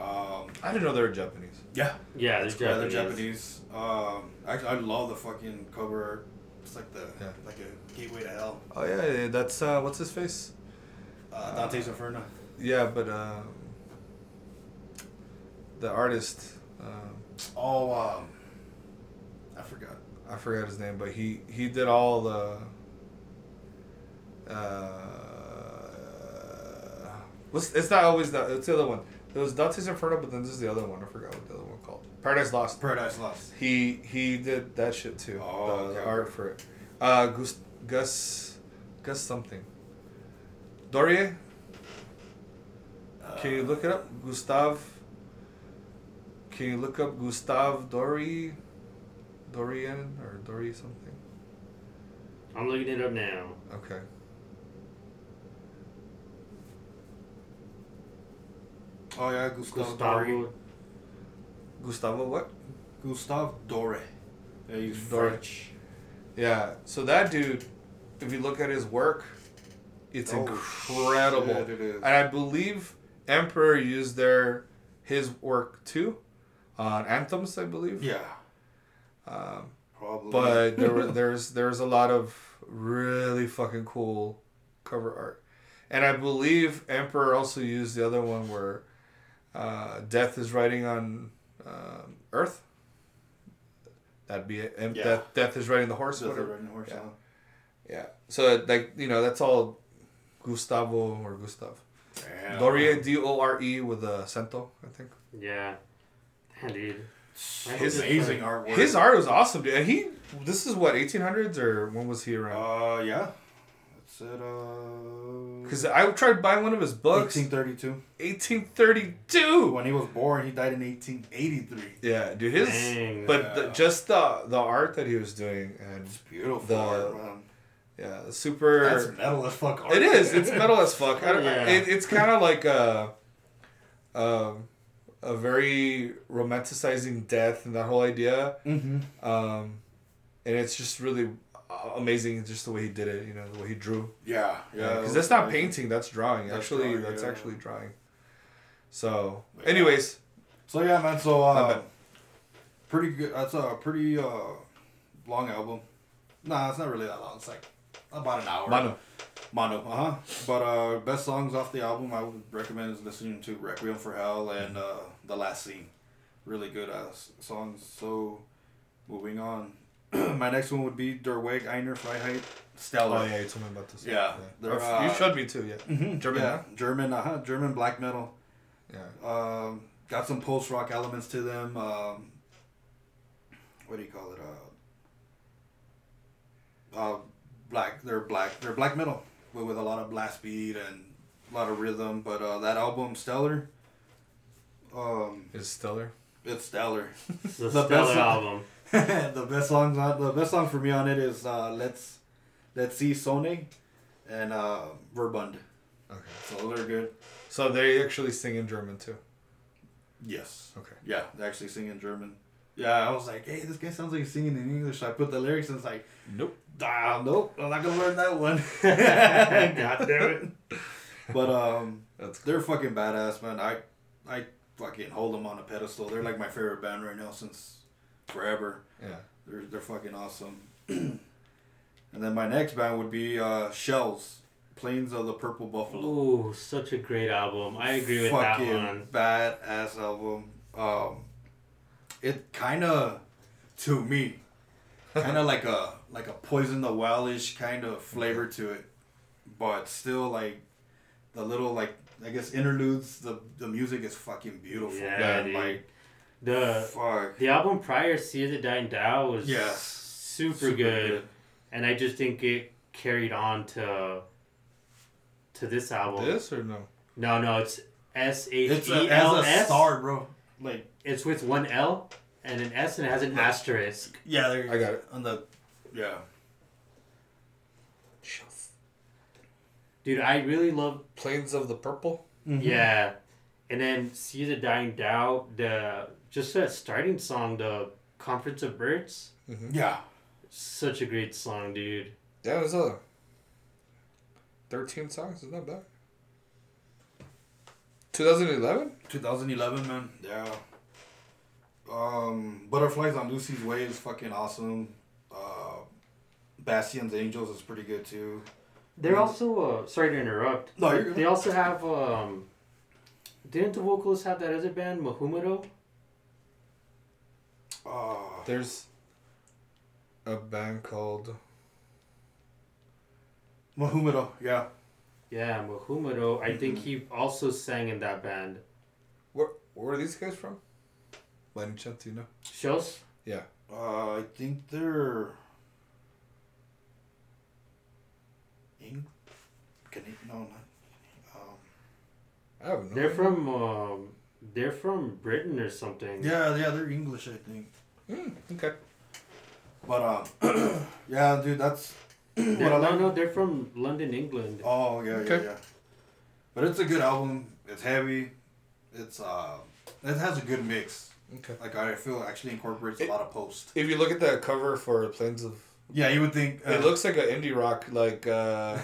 Um, I didn't know they were Japanese. yeah, yeah, they're yeah, they're Japanese. Japanese. Um, actually, I love the fucking cover. It's like the Yeah. like a gateway to hell. Oh yeah, yeah that's uh, what's his face? Uh, Dante's Inferno. Yeah, but uh, the artist, um, Oh, um, I forgot. I forgot his name, but he he did all the. Uh, what's it's not always that it's the other one. It was Dante's Inferno, but then this is the other one. I forgot what the other one called. Paradise Lost. Paradise Lost. He he did that shit too. Oh, the, okay, the art for it. Uh, Gus Gus Gus something. Dorie. Can you look it up, Gustav? Can you look up Gustav Dory, Dorian or Dory something? I'm looking it up now. Okay. Oh yeah, Gustavo. Dore. Gustavo. Gustavo what? Gustave Dore. Yeah, he's Dore. French. Yeah. So that dude, if you look at his work, it's Oh, incredible. shit, it is. And I believe Emperor used their his work too, on anthems, I believe. Yeah, Um, probably. but there were there's there's a lot of really fucking cool cover art, and I believe Emperor also used the other one where uh, Death is riding on um, Earth. That'd be it. And Yeah. Death, Death is riding the horse. Death whatever. Riding Horse, Yeah. yeah. Yeah. So like you know that's all Gustavo or Gustav. Damn. Dore D O R E with a cento, I think. Yeah. Damn, dude. His amazing artwork. His art was awesome, dude. And he this is what 1800s or when was he around? Uh, yeah. It's at uh. Because I tried buying one of his books. 1832. 1832. When he was born, he died in 1883. Yeah, dude. His, Dang. but the, just the the art that he was doing and It's beautiful The- art, man. yeah, super. That's metal as fuck art. It is. It's metal as fuck. I don't, Yeah. it, it's kind of like a, um, a very romanticizing death and that whole idea. Mm-hmm. Um, and it's just really amazing, just the way he did it. You know, the way he drew. Yeah, yeah. because that's not painting. That's drawing. That's actually, drawing, that's yeah. actually drawing. So, Yeah. anyways, So yeah, man. So uh, bad. pretty good. That's a pretty uh long album. Nah, it's not really that long. It's like about an hour. Manu. Mono, uh huh. But uh, best songs off the album I would recommend is listening to Requiem for Hell and uh, The Last Scene. Really good ass songs. So, moving on. My next one would be Der Weg einer Freiheit. Stellar. Oh yeah, you told me about this. Yeah, they're, Or- you uh, showed me too. Yeah. Mhm, German, yeah, huh? German, uh huh. German black metal. Yeah. Um, got some post rock elements to them. Um, what do you call it? Uh, uh, black. They're black. They're black metal with, with a lot of blast beat and a lot of rhythm. But uh, that album, Stellar. Um, Is stellar. it's stellar. It's The stellar best- album. the best songs the best song for me on it is uh, Let's Letzte Sonne" and uh, Verbund. Okay. So they're good. So they actually sing in German too. Yes. Okay. Yeah, they actually sing in German. Yeah, I was like, hey, this guy sounds like he's singing in English. So I put the lyrics and it's like, Nope. ah, nope, I'm not gonna learn that one. God damn it. But um, That's cool. they're fucking badass, man. I I fucking hold them on a pedestal. They're like my favorite band right now since forever. Yeah. They're they're fucking awesome. and then my next band would be uh, Shels. Plains of the Purple Buffalo. Ooh, such a great album. I agree with that Fucking one. badass album. Um, it kind of, to me, kind of like a like a poison the wellish kind of flavor to it, but still like the little like I guess interludes. The the music is fucking beautiful. Yeah, man. dude. Like The fuck. the album prior, Sea the Dying Dhow, was Yeah. super, Super good. good. and I just think it carried on to to this album. This or no? No, no, it's S H It's E a, as L a S. star, bro. Like It's with one L and an S, and it has an asterisk. yeah, there. you I got it. on the yeah. Dude, I really love Plains of the Purple. Yeah, and then sea the dying Dhow. The just that starting song, the Conference of Birds. Yeah. Such a great song, dude. Yeah, it was a. Thirteen songs. Is not that bad. 2011. 2011, man. Yeah. Um, Butterflies on Lucy's Way is fucking awesome. Uh, Bastion's Angels is pretty good too. They're also uh, sorry to interrupt. No, you're good. They also have um. Didn't the vocalists have that other band, Mahumodo? Uh, There's a band called. Mahumodo, yeah. Yeah, Mahumodo. I think he also sang in that band. Where Where are these guys from? By any chance, do you know? Shows? Uh, I think they're. Eng- Canadian? No, not. Um, I have no. They're idea. from um, they're from Britain or something. yeah, yeah, they're English, I think. Hmm, okay. But um, yeah, dude, that's They're- what I no, like. no, they're from London, England. Oh yeah, Okay. yeah, yeah. But it's a good album. It's heavy. It's uh, it has a good mix. Okay. Like I feel it actually incorporates a lot of post. If you look at the cover for Plains of, Yeah, you would think. Uh, it looks like an indie rock, like uh,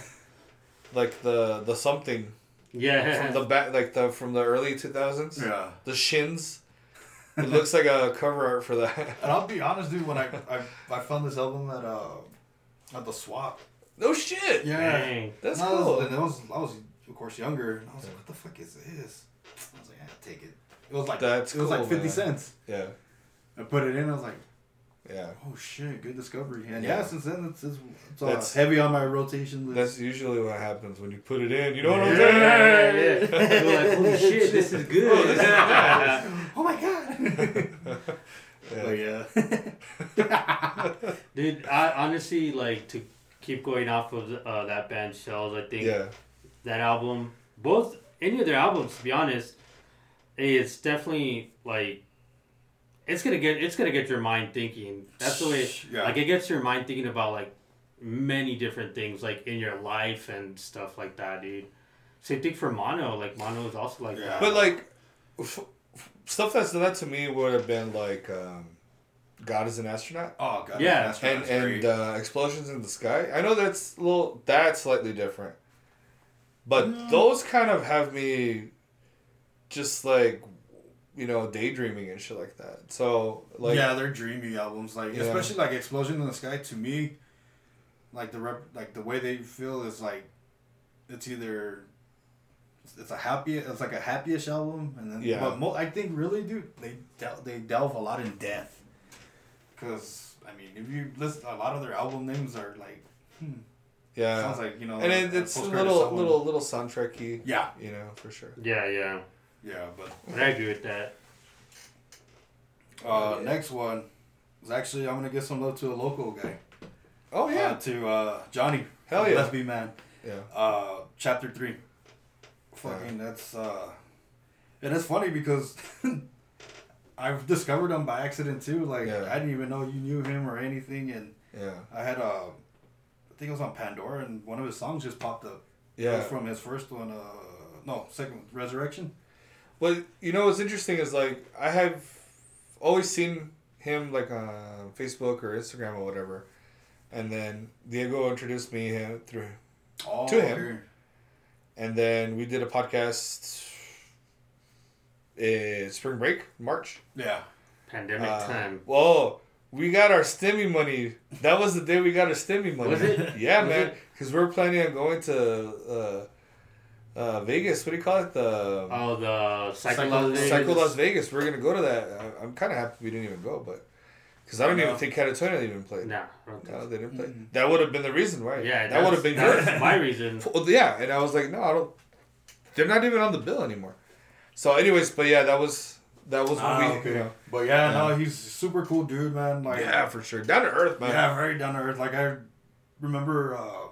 like the the something Yeah. from the back, like the from the early two thousands. Yeah. The shins. It looks like a cover art for that. And I'll be honest, dude. When I I, I found this album at uh at the swap. no shit. Dang. That's And I was- cool. And I was I was of course younger, and I was like, what the fuck is this? I was like, yeah, take it. It was like That's it was like fifty man. cents. Yeah. I put it in. I was like, Yeah. oh shit, good discovery. And Yeah. yeah, since then it's it's, it's uh, heavy on my rotation list. That's usually what happens when you put it in. You know what I'm saying? yeah, yeah. You're like, holy shit, this is good. Oh, this is nice. oh my god. But Yeah. yeah. Dude, I honestly like to keep going off of uh, that band Shels. I think Yeah. that album, both any of their albums, to be honest, it's definitely like it's gonna get it's gonna get your mind thinking. That's the way. Yeah. Like it gets your mind thinking about like many different things like in your life and stuff like that, dude. Same thing for Mono. Like Mono is also like Yeah. that. But like, f- f- stuff that's that to me would have been like, um, God is an astronaut Oh god. Yeah. that's and that's and great. uh, explosions in the sky. I know that's a little that's slightly different, but Mm. those kind of have me just like, you know, daydreaming and shit like that. So like, yeah, they're dreamy albums. Like Yeah. especially like Explosion in the Sky. To me, like the rep, like the way they feel is like, it's either. It's a happy. It's like a happyish album, and then Yeah. But mo- I think really, dude, they del- they delve a lot in death, Cause I mean, if you listen, a lot of their album names are like, hmm. yeah, sounds like you know, and it, it's a little little little soundtracky. Yeah, You know, for sure. yeah, yeah. Yeah, but But I agree with that. uh, Yeah. next one is actually I'm gonna give some love to a local guy. Oh Uh, yeah, to uh, Johnny. Hell yeah. Let's be man. yeah. Uh, chapter three. Fucking that's uh, and it's funny because I've discovered him by accident too. Like Yeah. I didn't even know you knew him or anything, and Yeah, I had uh, I think it was on Pandora, and one of his songs just popped up. It yeah. was from his first one. Uh, no, second Resurrection. Well, you know what's interesting is like I have always seen him like on Facebook or Instagram or whatever, and then Diego introduced me him through, Oh, To him. okay. and then we did a podcast. In spring break, March. Yeah, pandemic Uh, time. Whoa, we got our stimmy money. That was the day we got our stimmy money. Was it? Yeah, Was man. it? Because we're planning on going to uh, uh, Vegas. What do you call it? The Oh, the Psycho Psycho- Las Vegas. Psycho Las Vegas. We're gonna go to that. I- I'm kind of happy we didn't even go, but because I don't No. even think Katatonia even played. Nah, I don't think No, they didn't play. Mm-mm. That would have been the reason, right? Yeah, that would have been that's- yours. that's my reason. Well, yeah, and I was like, no, I don't. They're not even on the bill anymore. So, anyways, but yeah, that was that was when Ah, we. okay. You know, But yeah, no, he's a super cool dude, man. Like, yeah, for sure, down to earth, man. yeah, very down to earth. Like I remember, uh,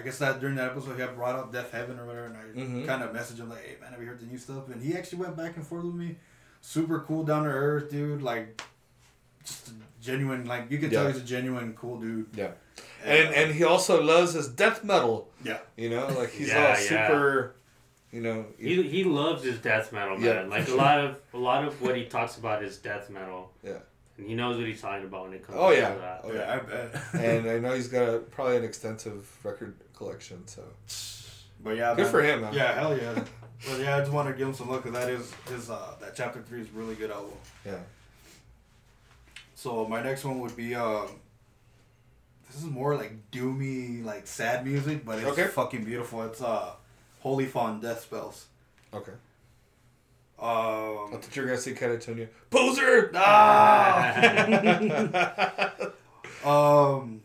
I guess that during that episode he had brought up Death Heaven or whatever, and I Mhm. kind of messaged him like, "Hey man, have you heard the new stuff?" And he actually went back and forth with me. Super cool, down to earth, dude. Like, just a genuine. Like you could tell he's a genuine, cool dude. Yeah. And and he also loves his death metal. Yeah. You know, like he's Yeah, all yeah. super. You know. He, he loves his death metal, man. Yeah. Like a lot of a lot of what he talks about is death metal. Yeah. And he knows what he's talking about when it comes Oh, to yeah. that. Oh, yeah, I bet. and I know he's got a, probably an extensive record collection. So but yeah, good man. for him, man. Yeah, hell yeah. but yeah, I just want to give him some love because that is his uh that chapter three is really good album. Yeah. So my next one would be um. This is more like doomy, like sad music, but it's Okay. fucking beautiful. It's uh, Holy Fawn Death Spells. Okay. I Um, thought you were gonna say Katatonia. Poser. ah! um,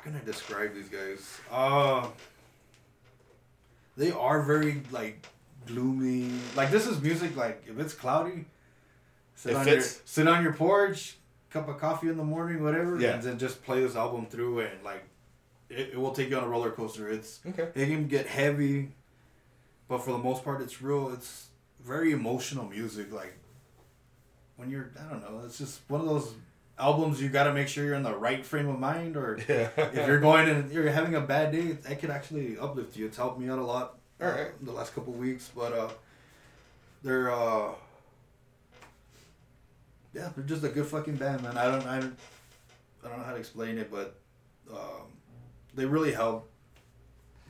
how can I describe these guys? Uh, they are very like gloomy. Like this is music. Like if it's cloudy, sit It on your sit on your porch, cup of coffee in the morning, whatever, Yeah. and then just play this album through and like it, it will take you on a roller coaster. It's okay. it can get heavy, but for the most part, it's real. It's very emotional music. Like when you're, I don't know, it's just one of those albums you got to make sure you're in the right frame of mind, or Yeah. if you're going and you're having a bad day, that could actually uplift you. It's helped me out a lot. All right. uh, the last couple weeks, but uh, they're uh, yeah, they're just a good fucking band, man. I don't, I don't, I don't know how to explain it, but um, they really help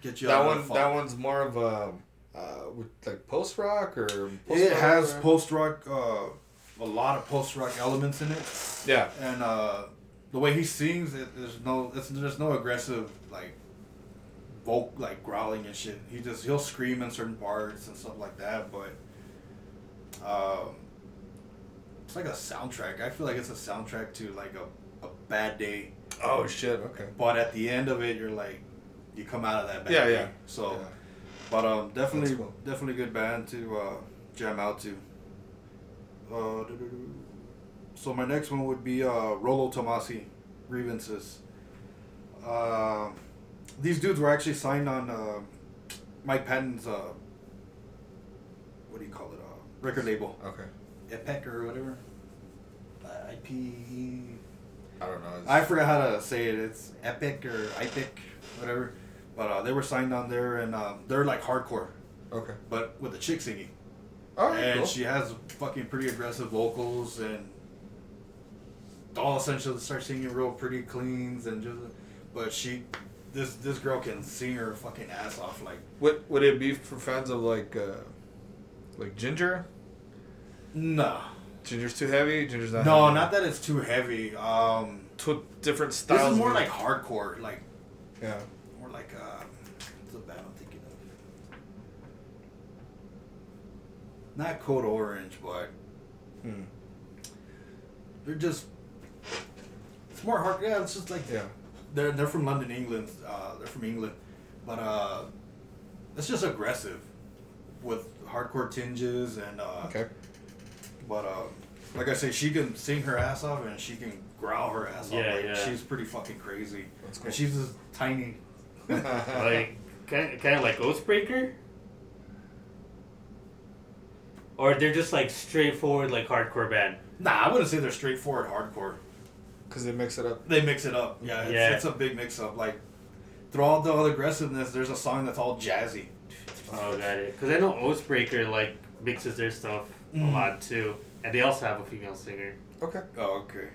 get you that one. That one's more of a uh, with like post rock or. It post-rock has post rock, uh, a lot of post rock elements in it, Yeah. and uh, the way he sings, it, there's no, it's, there's no aggressive like, voc like growling and shit. He just he'll scream in certain parts and stuff like that, but um, it's like a soundtrack. I feel like it's a soundtrack to like a, a bad day, Oh shit. Okay. but at the end of it, you're like, you come out of that bad Yeah, day. yeah. So. Yeah. But um, definitely, cool. definitely good band to uh, jam out to. Uh, so my next one would be uh, Rolo Tomassi, Grievances. Uh, these dudes were actually signed on uh, Mike Patton's uh, what do you call it? Uh, record label, Okay. Epic or whatever. Uh, IP. I don't know. It's- I forgot how to say it. It's Epic or Epic, whatever. But uh, they were signed on there, and um, they're like hardcore, okay. but with a chick singing. All right. and cool. she has fucking pretty aggressive vocals, and all essentially start singing real pretty cleans and just. But she, this this girl can sing her fucking ass off. Like Would would it be for fans of like uh, like Jinjer? no, Jinjer's too heavy. Jinjer's not. no, heavy. not that it's too heavy. Um, Tw- different styles. this is more like hardcore, like Yeah. more like uh, what's the band I'm thinking of? Not Code Orange, but Hmm. they're just. It's more hard. Yeah, it's just like Yeah. they're they're from London, England. Uh, they're from England, but uh, it's just aggressive with hardcore tinges and uh, Okay. but uh, like I say, she can sing her ass off and she can growl her ass Yeah, off. Like, yeah. She's pretty fucking crazy. That's cool. And she's just tiny. like kind of, kind of like Oathbreaker, or they're just like straightforward like hardcore band. Nah, I wouldn't say they're straightforward hardcore. Because they mix it up. They mix it up. Yeah, it's, Yeah. it's a big mix up. Like through all the aggressiveness, there's a song that's all jazzy. Oh, got it. Because I know Oathbreaker like mixes their stuff Mm. a lot too, and they also have a female singer. Okay. Oh, okay.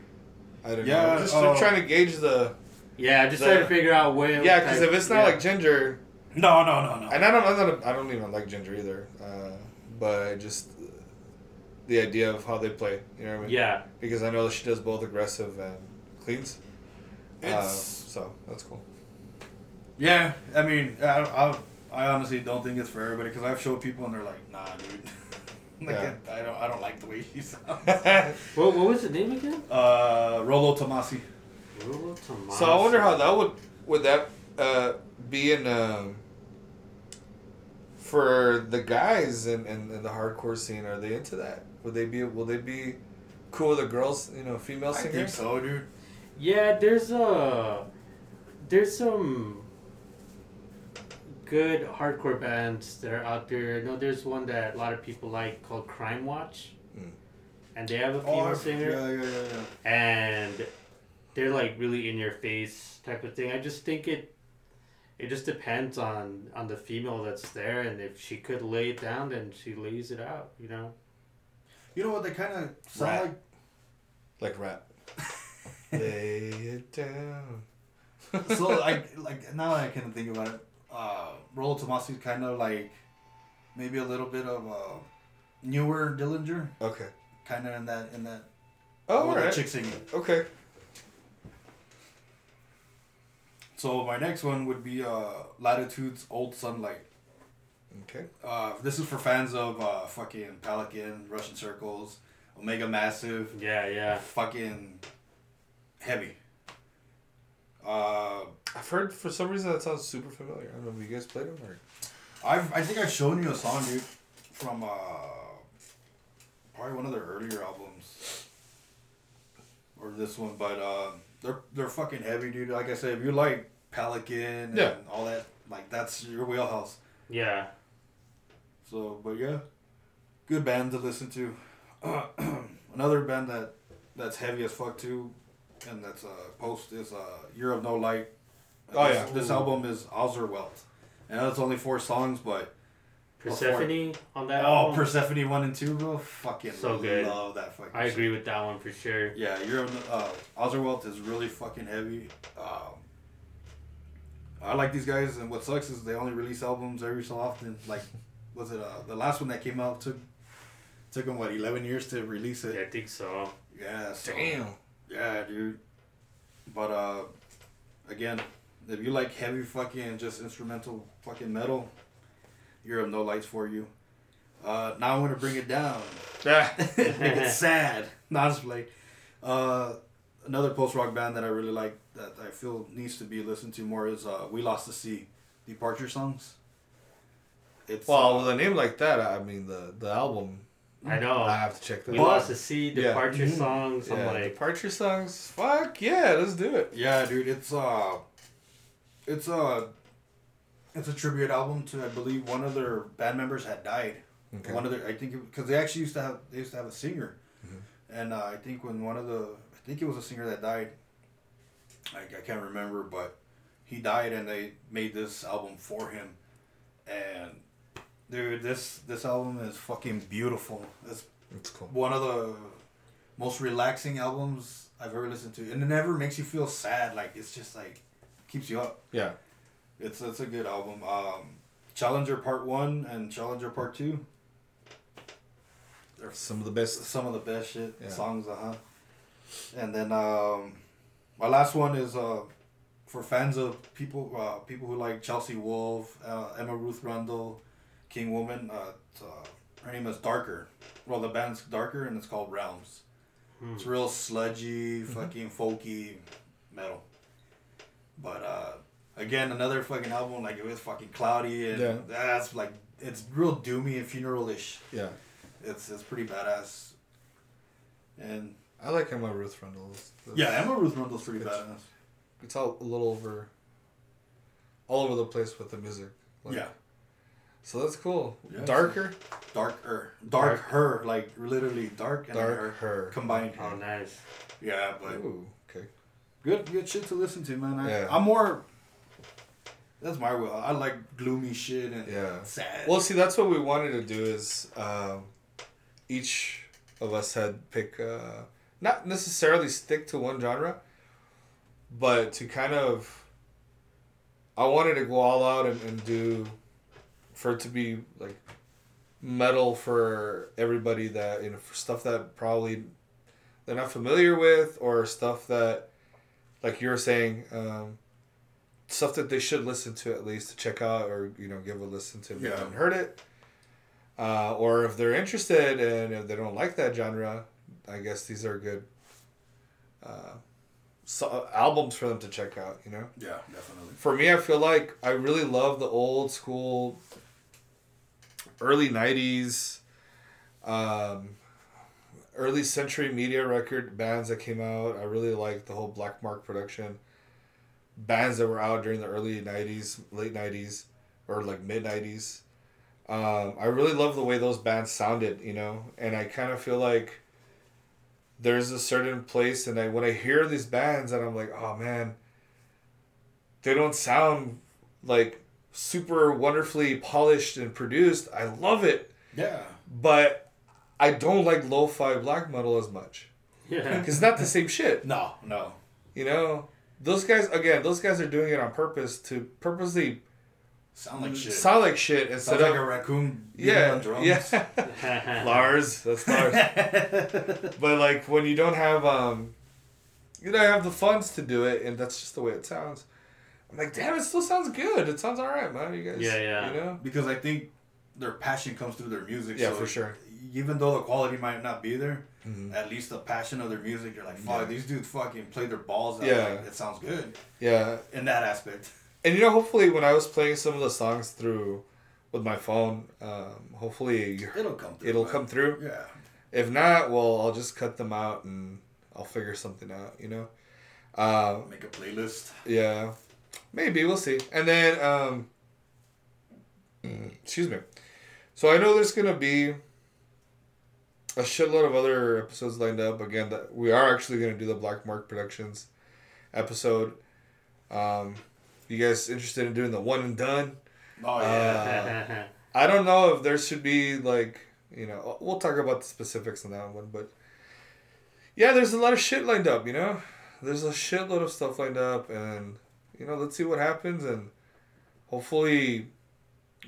I don't know. Yeah, know. Just uh, trying to gauge the. Yeah, I just The- trying to figure out where. Yeah, because if it's not yeah. like Jinjer, No, no, no, no. and I don't, I'm not a, I don't even like Jinjer either. Uh, but I just, the idea of how they play. You know what I mean? Yeah, Because I know she does both aggressive and cleans. Uh, so that's cool. yeah. I mean, I, I, I honestly don't think it's for everybody because I've showed people and they're like, nah, dude. like Yeah. I, I don't I don't like the way she sounds. what, what was the name again? uh, Rolo Tomassi. Rolo Tomassi. So I wonder how that would would that uh, be in um, for the guys in, in, in the hardcore scene. Are they into that? Would they be? Will they be cool with the girls? You know, female I think singers. so, dude. Yeah, there's a there's some good hardcore bands that are out there. I know there's one that a lot of people like called Krimewatch, Mm. and they have a Oh, female I- singer, yeah, yeah, yeah, yeah. and they're like really in your face type of thing. I just think it it just depends on on the female that's there, and if she could lay it down, then she lays it out. You know. You know what they kind of sound Rat. like? Like rap. Lay it down. so like like now I can think about it. Uh, Rolo Tomassi is kind of like maybe a little bit of uh, newer Dillinger, Okay. kind of in that in that. Oh, the alright. chick singing. Okay. So my next one would be uh, Latitude's Old Sunlight. Okay. Uh, this is for fans of uh, fucking Pelican, Russian Circles, Omega Massif, Yeah, yeah. fucking heavy. Uh, I've heard for some reason that sounds super familiar. I don't know if you guys played them or. I've I think I've shown you a song, dude, from uh, probably one of their earlier albums, or this one. But uh, they're they're fucking heavy, dude. Like I said, if you like Pelican and Yeah. all that, like that's your wheelhouse. Yeah. So, but yeah, good band to listen to. Another band that that's heavy as fuck too, and that's uh post is uh Year of No Light. Oh, this, yeah. This album is Ausserwelt. I know it's only four songs, but Persephone on that. oh, album? Persephone one and two, bro, fucking So good. Love that fucking. I shit. agree with that one for sure. Yeah, Year of No- uh Ausserwelt is really fucking heavy. Um, I like these guys, and what sucks is they only release albums every so often. Like, was it uh, the last one that came out took took them what eleven years to release Yeah, it? I think so. Yeah. so- Damn. Yeah, dude. But uh, again, if you like heavy fucking just instrumental fucking metal, Year of No Lights for you. Uh, now I want to bring it down. Yeah. Make it sad. Not just play. Uh, another post rock band that I really like that I feel needs to be listened to more is uh, We Lost the Sea, Departure songs. It's Well, uh, with a name like that, I mean the the album. I know. I have to check that. we out. lost to see departure Mhm. songs. Yeah, like, departure songs. Fuck yeah, let's do it. yeah, dude, it's uh, it's uh, it's a tribute album to I believe one of their band members had died. Okay. One of their, I think, because they actually used to have they used to have a singer, Mm-hmm. and uh, I think when one of the, I think it was a singer that died. I, I can't remember, but he died, and they made this album for him, and dude, this this album is fucking beautiful. It's It's cool. one of the most relaxing albums I've ever listened to, and it never makes you feel sad. Like it's just like keeps you up. Yeah. It's it's a good album. Um, Challenger Part One and Challenger Part Two. They're Some of the best. some of the best shit Yeah. songs, uh huh. And then um, my last one is uh, for fans of people uh, people who like Chelsea Wolfe, uh, Emma Ruth Rundle, King Woman. Uh, uh, her name is Darkher. Well, the band's Darkher, and it's called Realms. hmm. It's real sludgy, fucking folky metal. But uh, again, another fucking album like it was fucking cloudy and Yeah. that's like it's real doomy and funeral-ish. Yeah. It's it's pretty badass. And I like Emma Ruth Rundle. Yeah, Emma Ruth Rundle's pretty It's- badass. It's all a little over. All over the place with the music. Like- yeah, So that's cool. Yeah. Darkher. darker, dark her, like literally dark and Dark her her. combined. oh, nice. Yeah, but Ooh. Okay. good good shit to listen to, man. I, Yeah. I'm more. That's my will. I like gloomy shit and Yeah. sad. Well, see, that's what we wanted to do. Is um, each of us had pick uh, not necessarily stick to one genre, but to kind of. I wanted to go all out and, and do, for it to be like, metal for everybody that you know for stuff that probably they're not familiar with or stuff that like you were saying um, stuff that they should listen to at least to check out or you know give a listen to if they haven't heard it. Uh, or if they're interested and if they don't like that genre i guess these are good uh, so, albums for them to check out you know? Yeah, definitely. for me, I feel like I really love the old school, early '90s, um, early century media record bands that came out. I really like the whole Black Mark production. Bands that were out during the early '90s, late '90s, or like mid '90s. Um, I really love the way those bands sounded, you know, and I kind of feel like there's a certain place, and I when I hear these bands, and I'm like, oh man they don't sound like super wonderfully polished and produced. I love it, Yeah. but I don't like lo-fi black metal as much Yeah. because it's not the same shit. No, no. You know, those guys again. Those guys are doing it on purpose to purposely Sound like shit. sound like shit instead Sounds like of a raccoon beating yeah, on drums. yeah. Lars, that's Lars. but like when you don't have um, you don't have the funds to do it, and that's just the way it sounds. I'm like, damn, it still sounds good. It sounds all right, man. You guys, Yeah, yeah. You know, because I think their passion comes through their music. Yeah, so for sure. Even though the quality might not be there, Mhm. at least the passion of their music, you're like, fuck, Yeah. these dudes fucking play their balls out. Yeah. Like, it sounds good yeah. in that aspect. And you know, hopefully, when I was playing some of the songs through with my phone, um, hopefully It'll come through. it'll man. come through. Yeah. If not, well, I'll just cut them out and I'll figure something out. You know. Uh, Make a playlist. Yeah, maybe we'll see. And then, um, excuse me. So I know there's gonna be a shitload of other episodes lined up. Again, that we are actually gonna do the Black Mark Productions episode. Um, you guys interested in doing the one and done? Oh yeah. I don't know if there should be like you know we'll talk about the specifics on that one, but yeah, there's a lot of shit lined up. You know, there's a shitload of stuff lined up, and you know, let's see what happens, and hopefully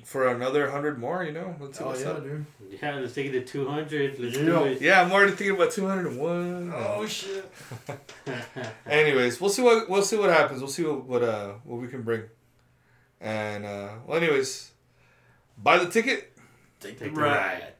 for another hundred more. You know, let's see oh what's yeah, up. dude. yeah, let's take it to 200. Let's Yeah. do it. Yeah, I'm already thinking about two hundred and one. Oh shit. Anyways, we'll see what we'll see what happens. We'll see what what uh what we can bring. And uh well, anyways, buy the ticket. Take, Take the the ride. ride.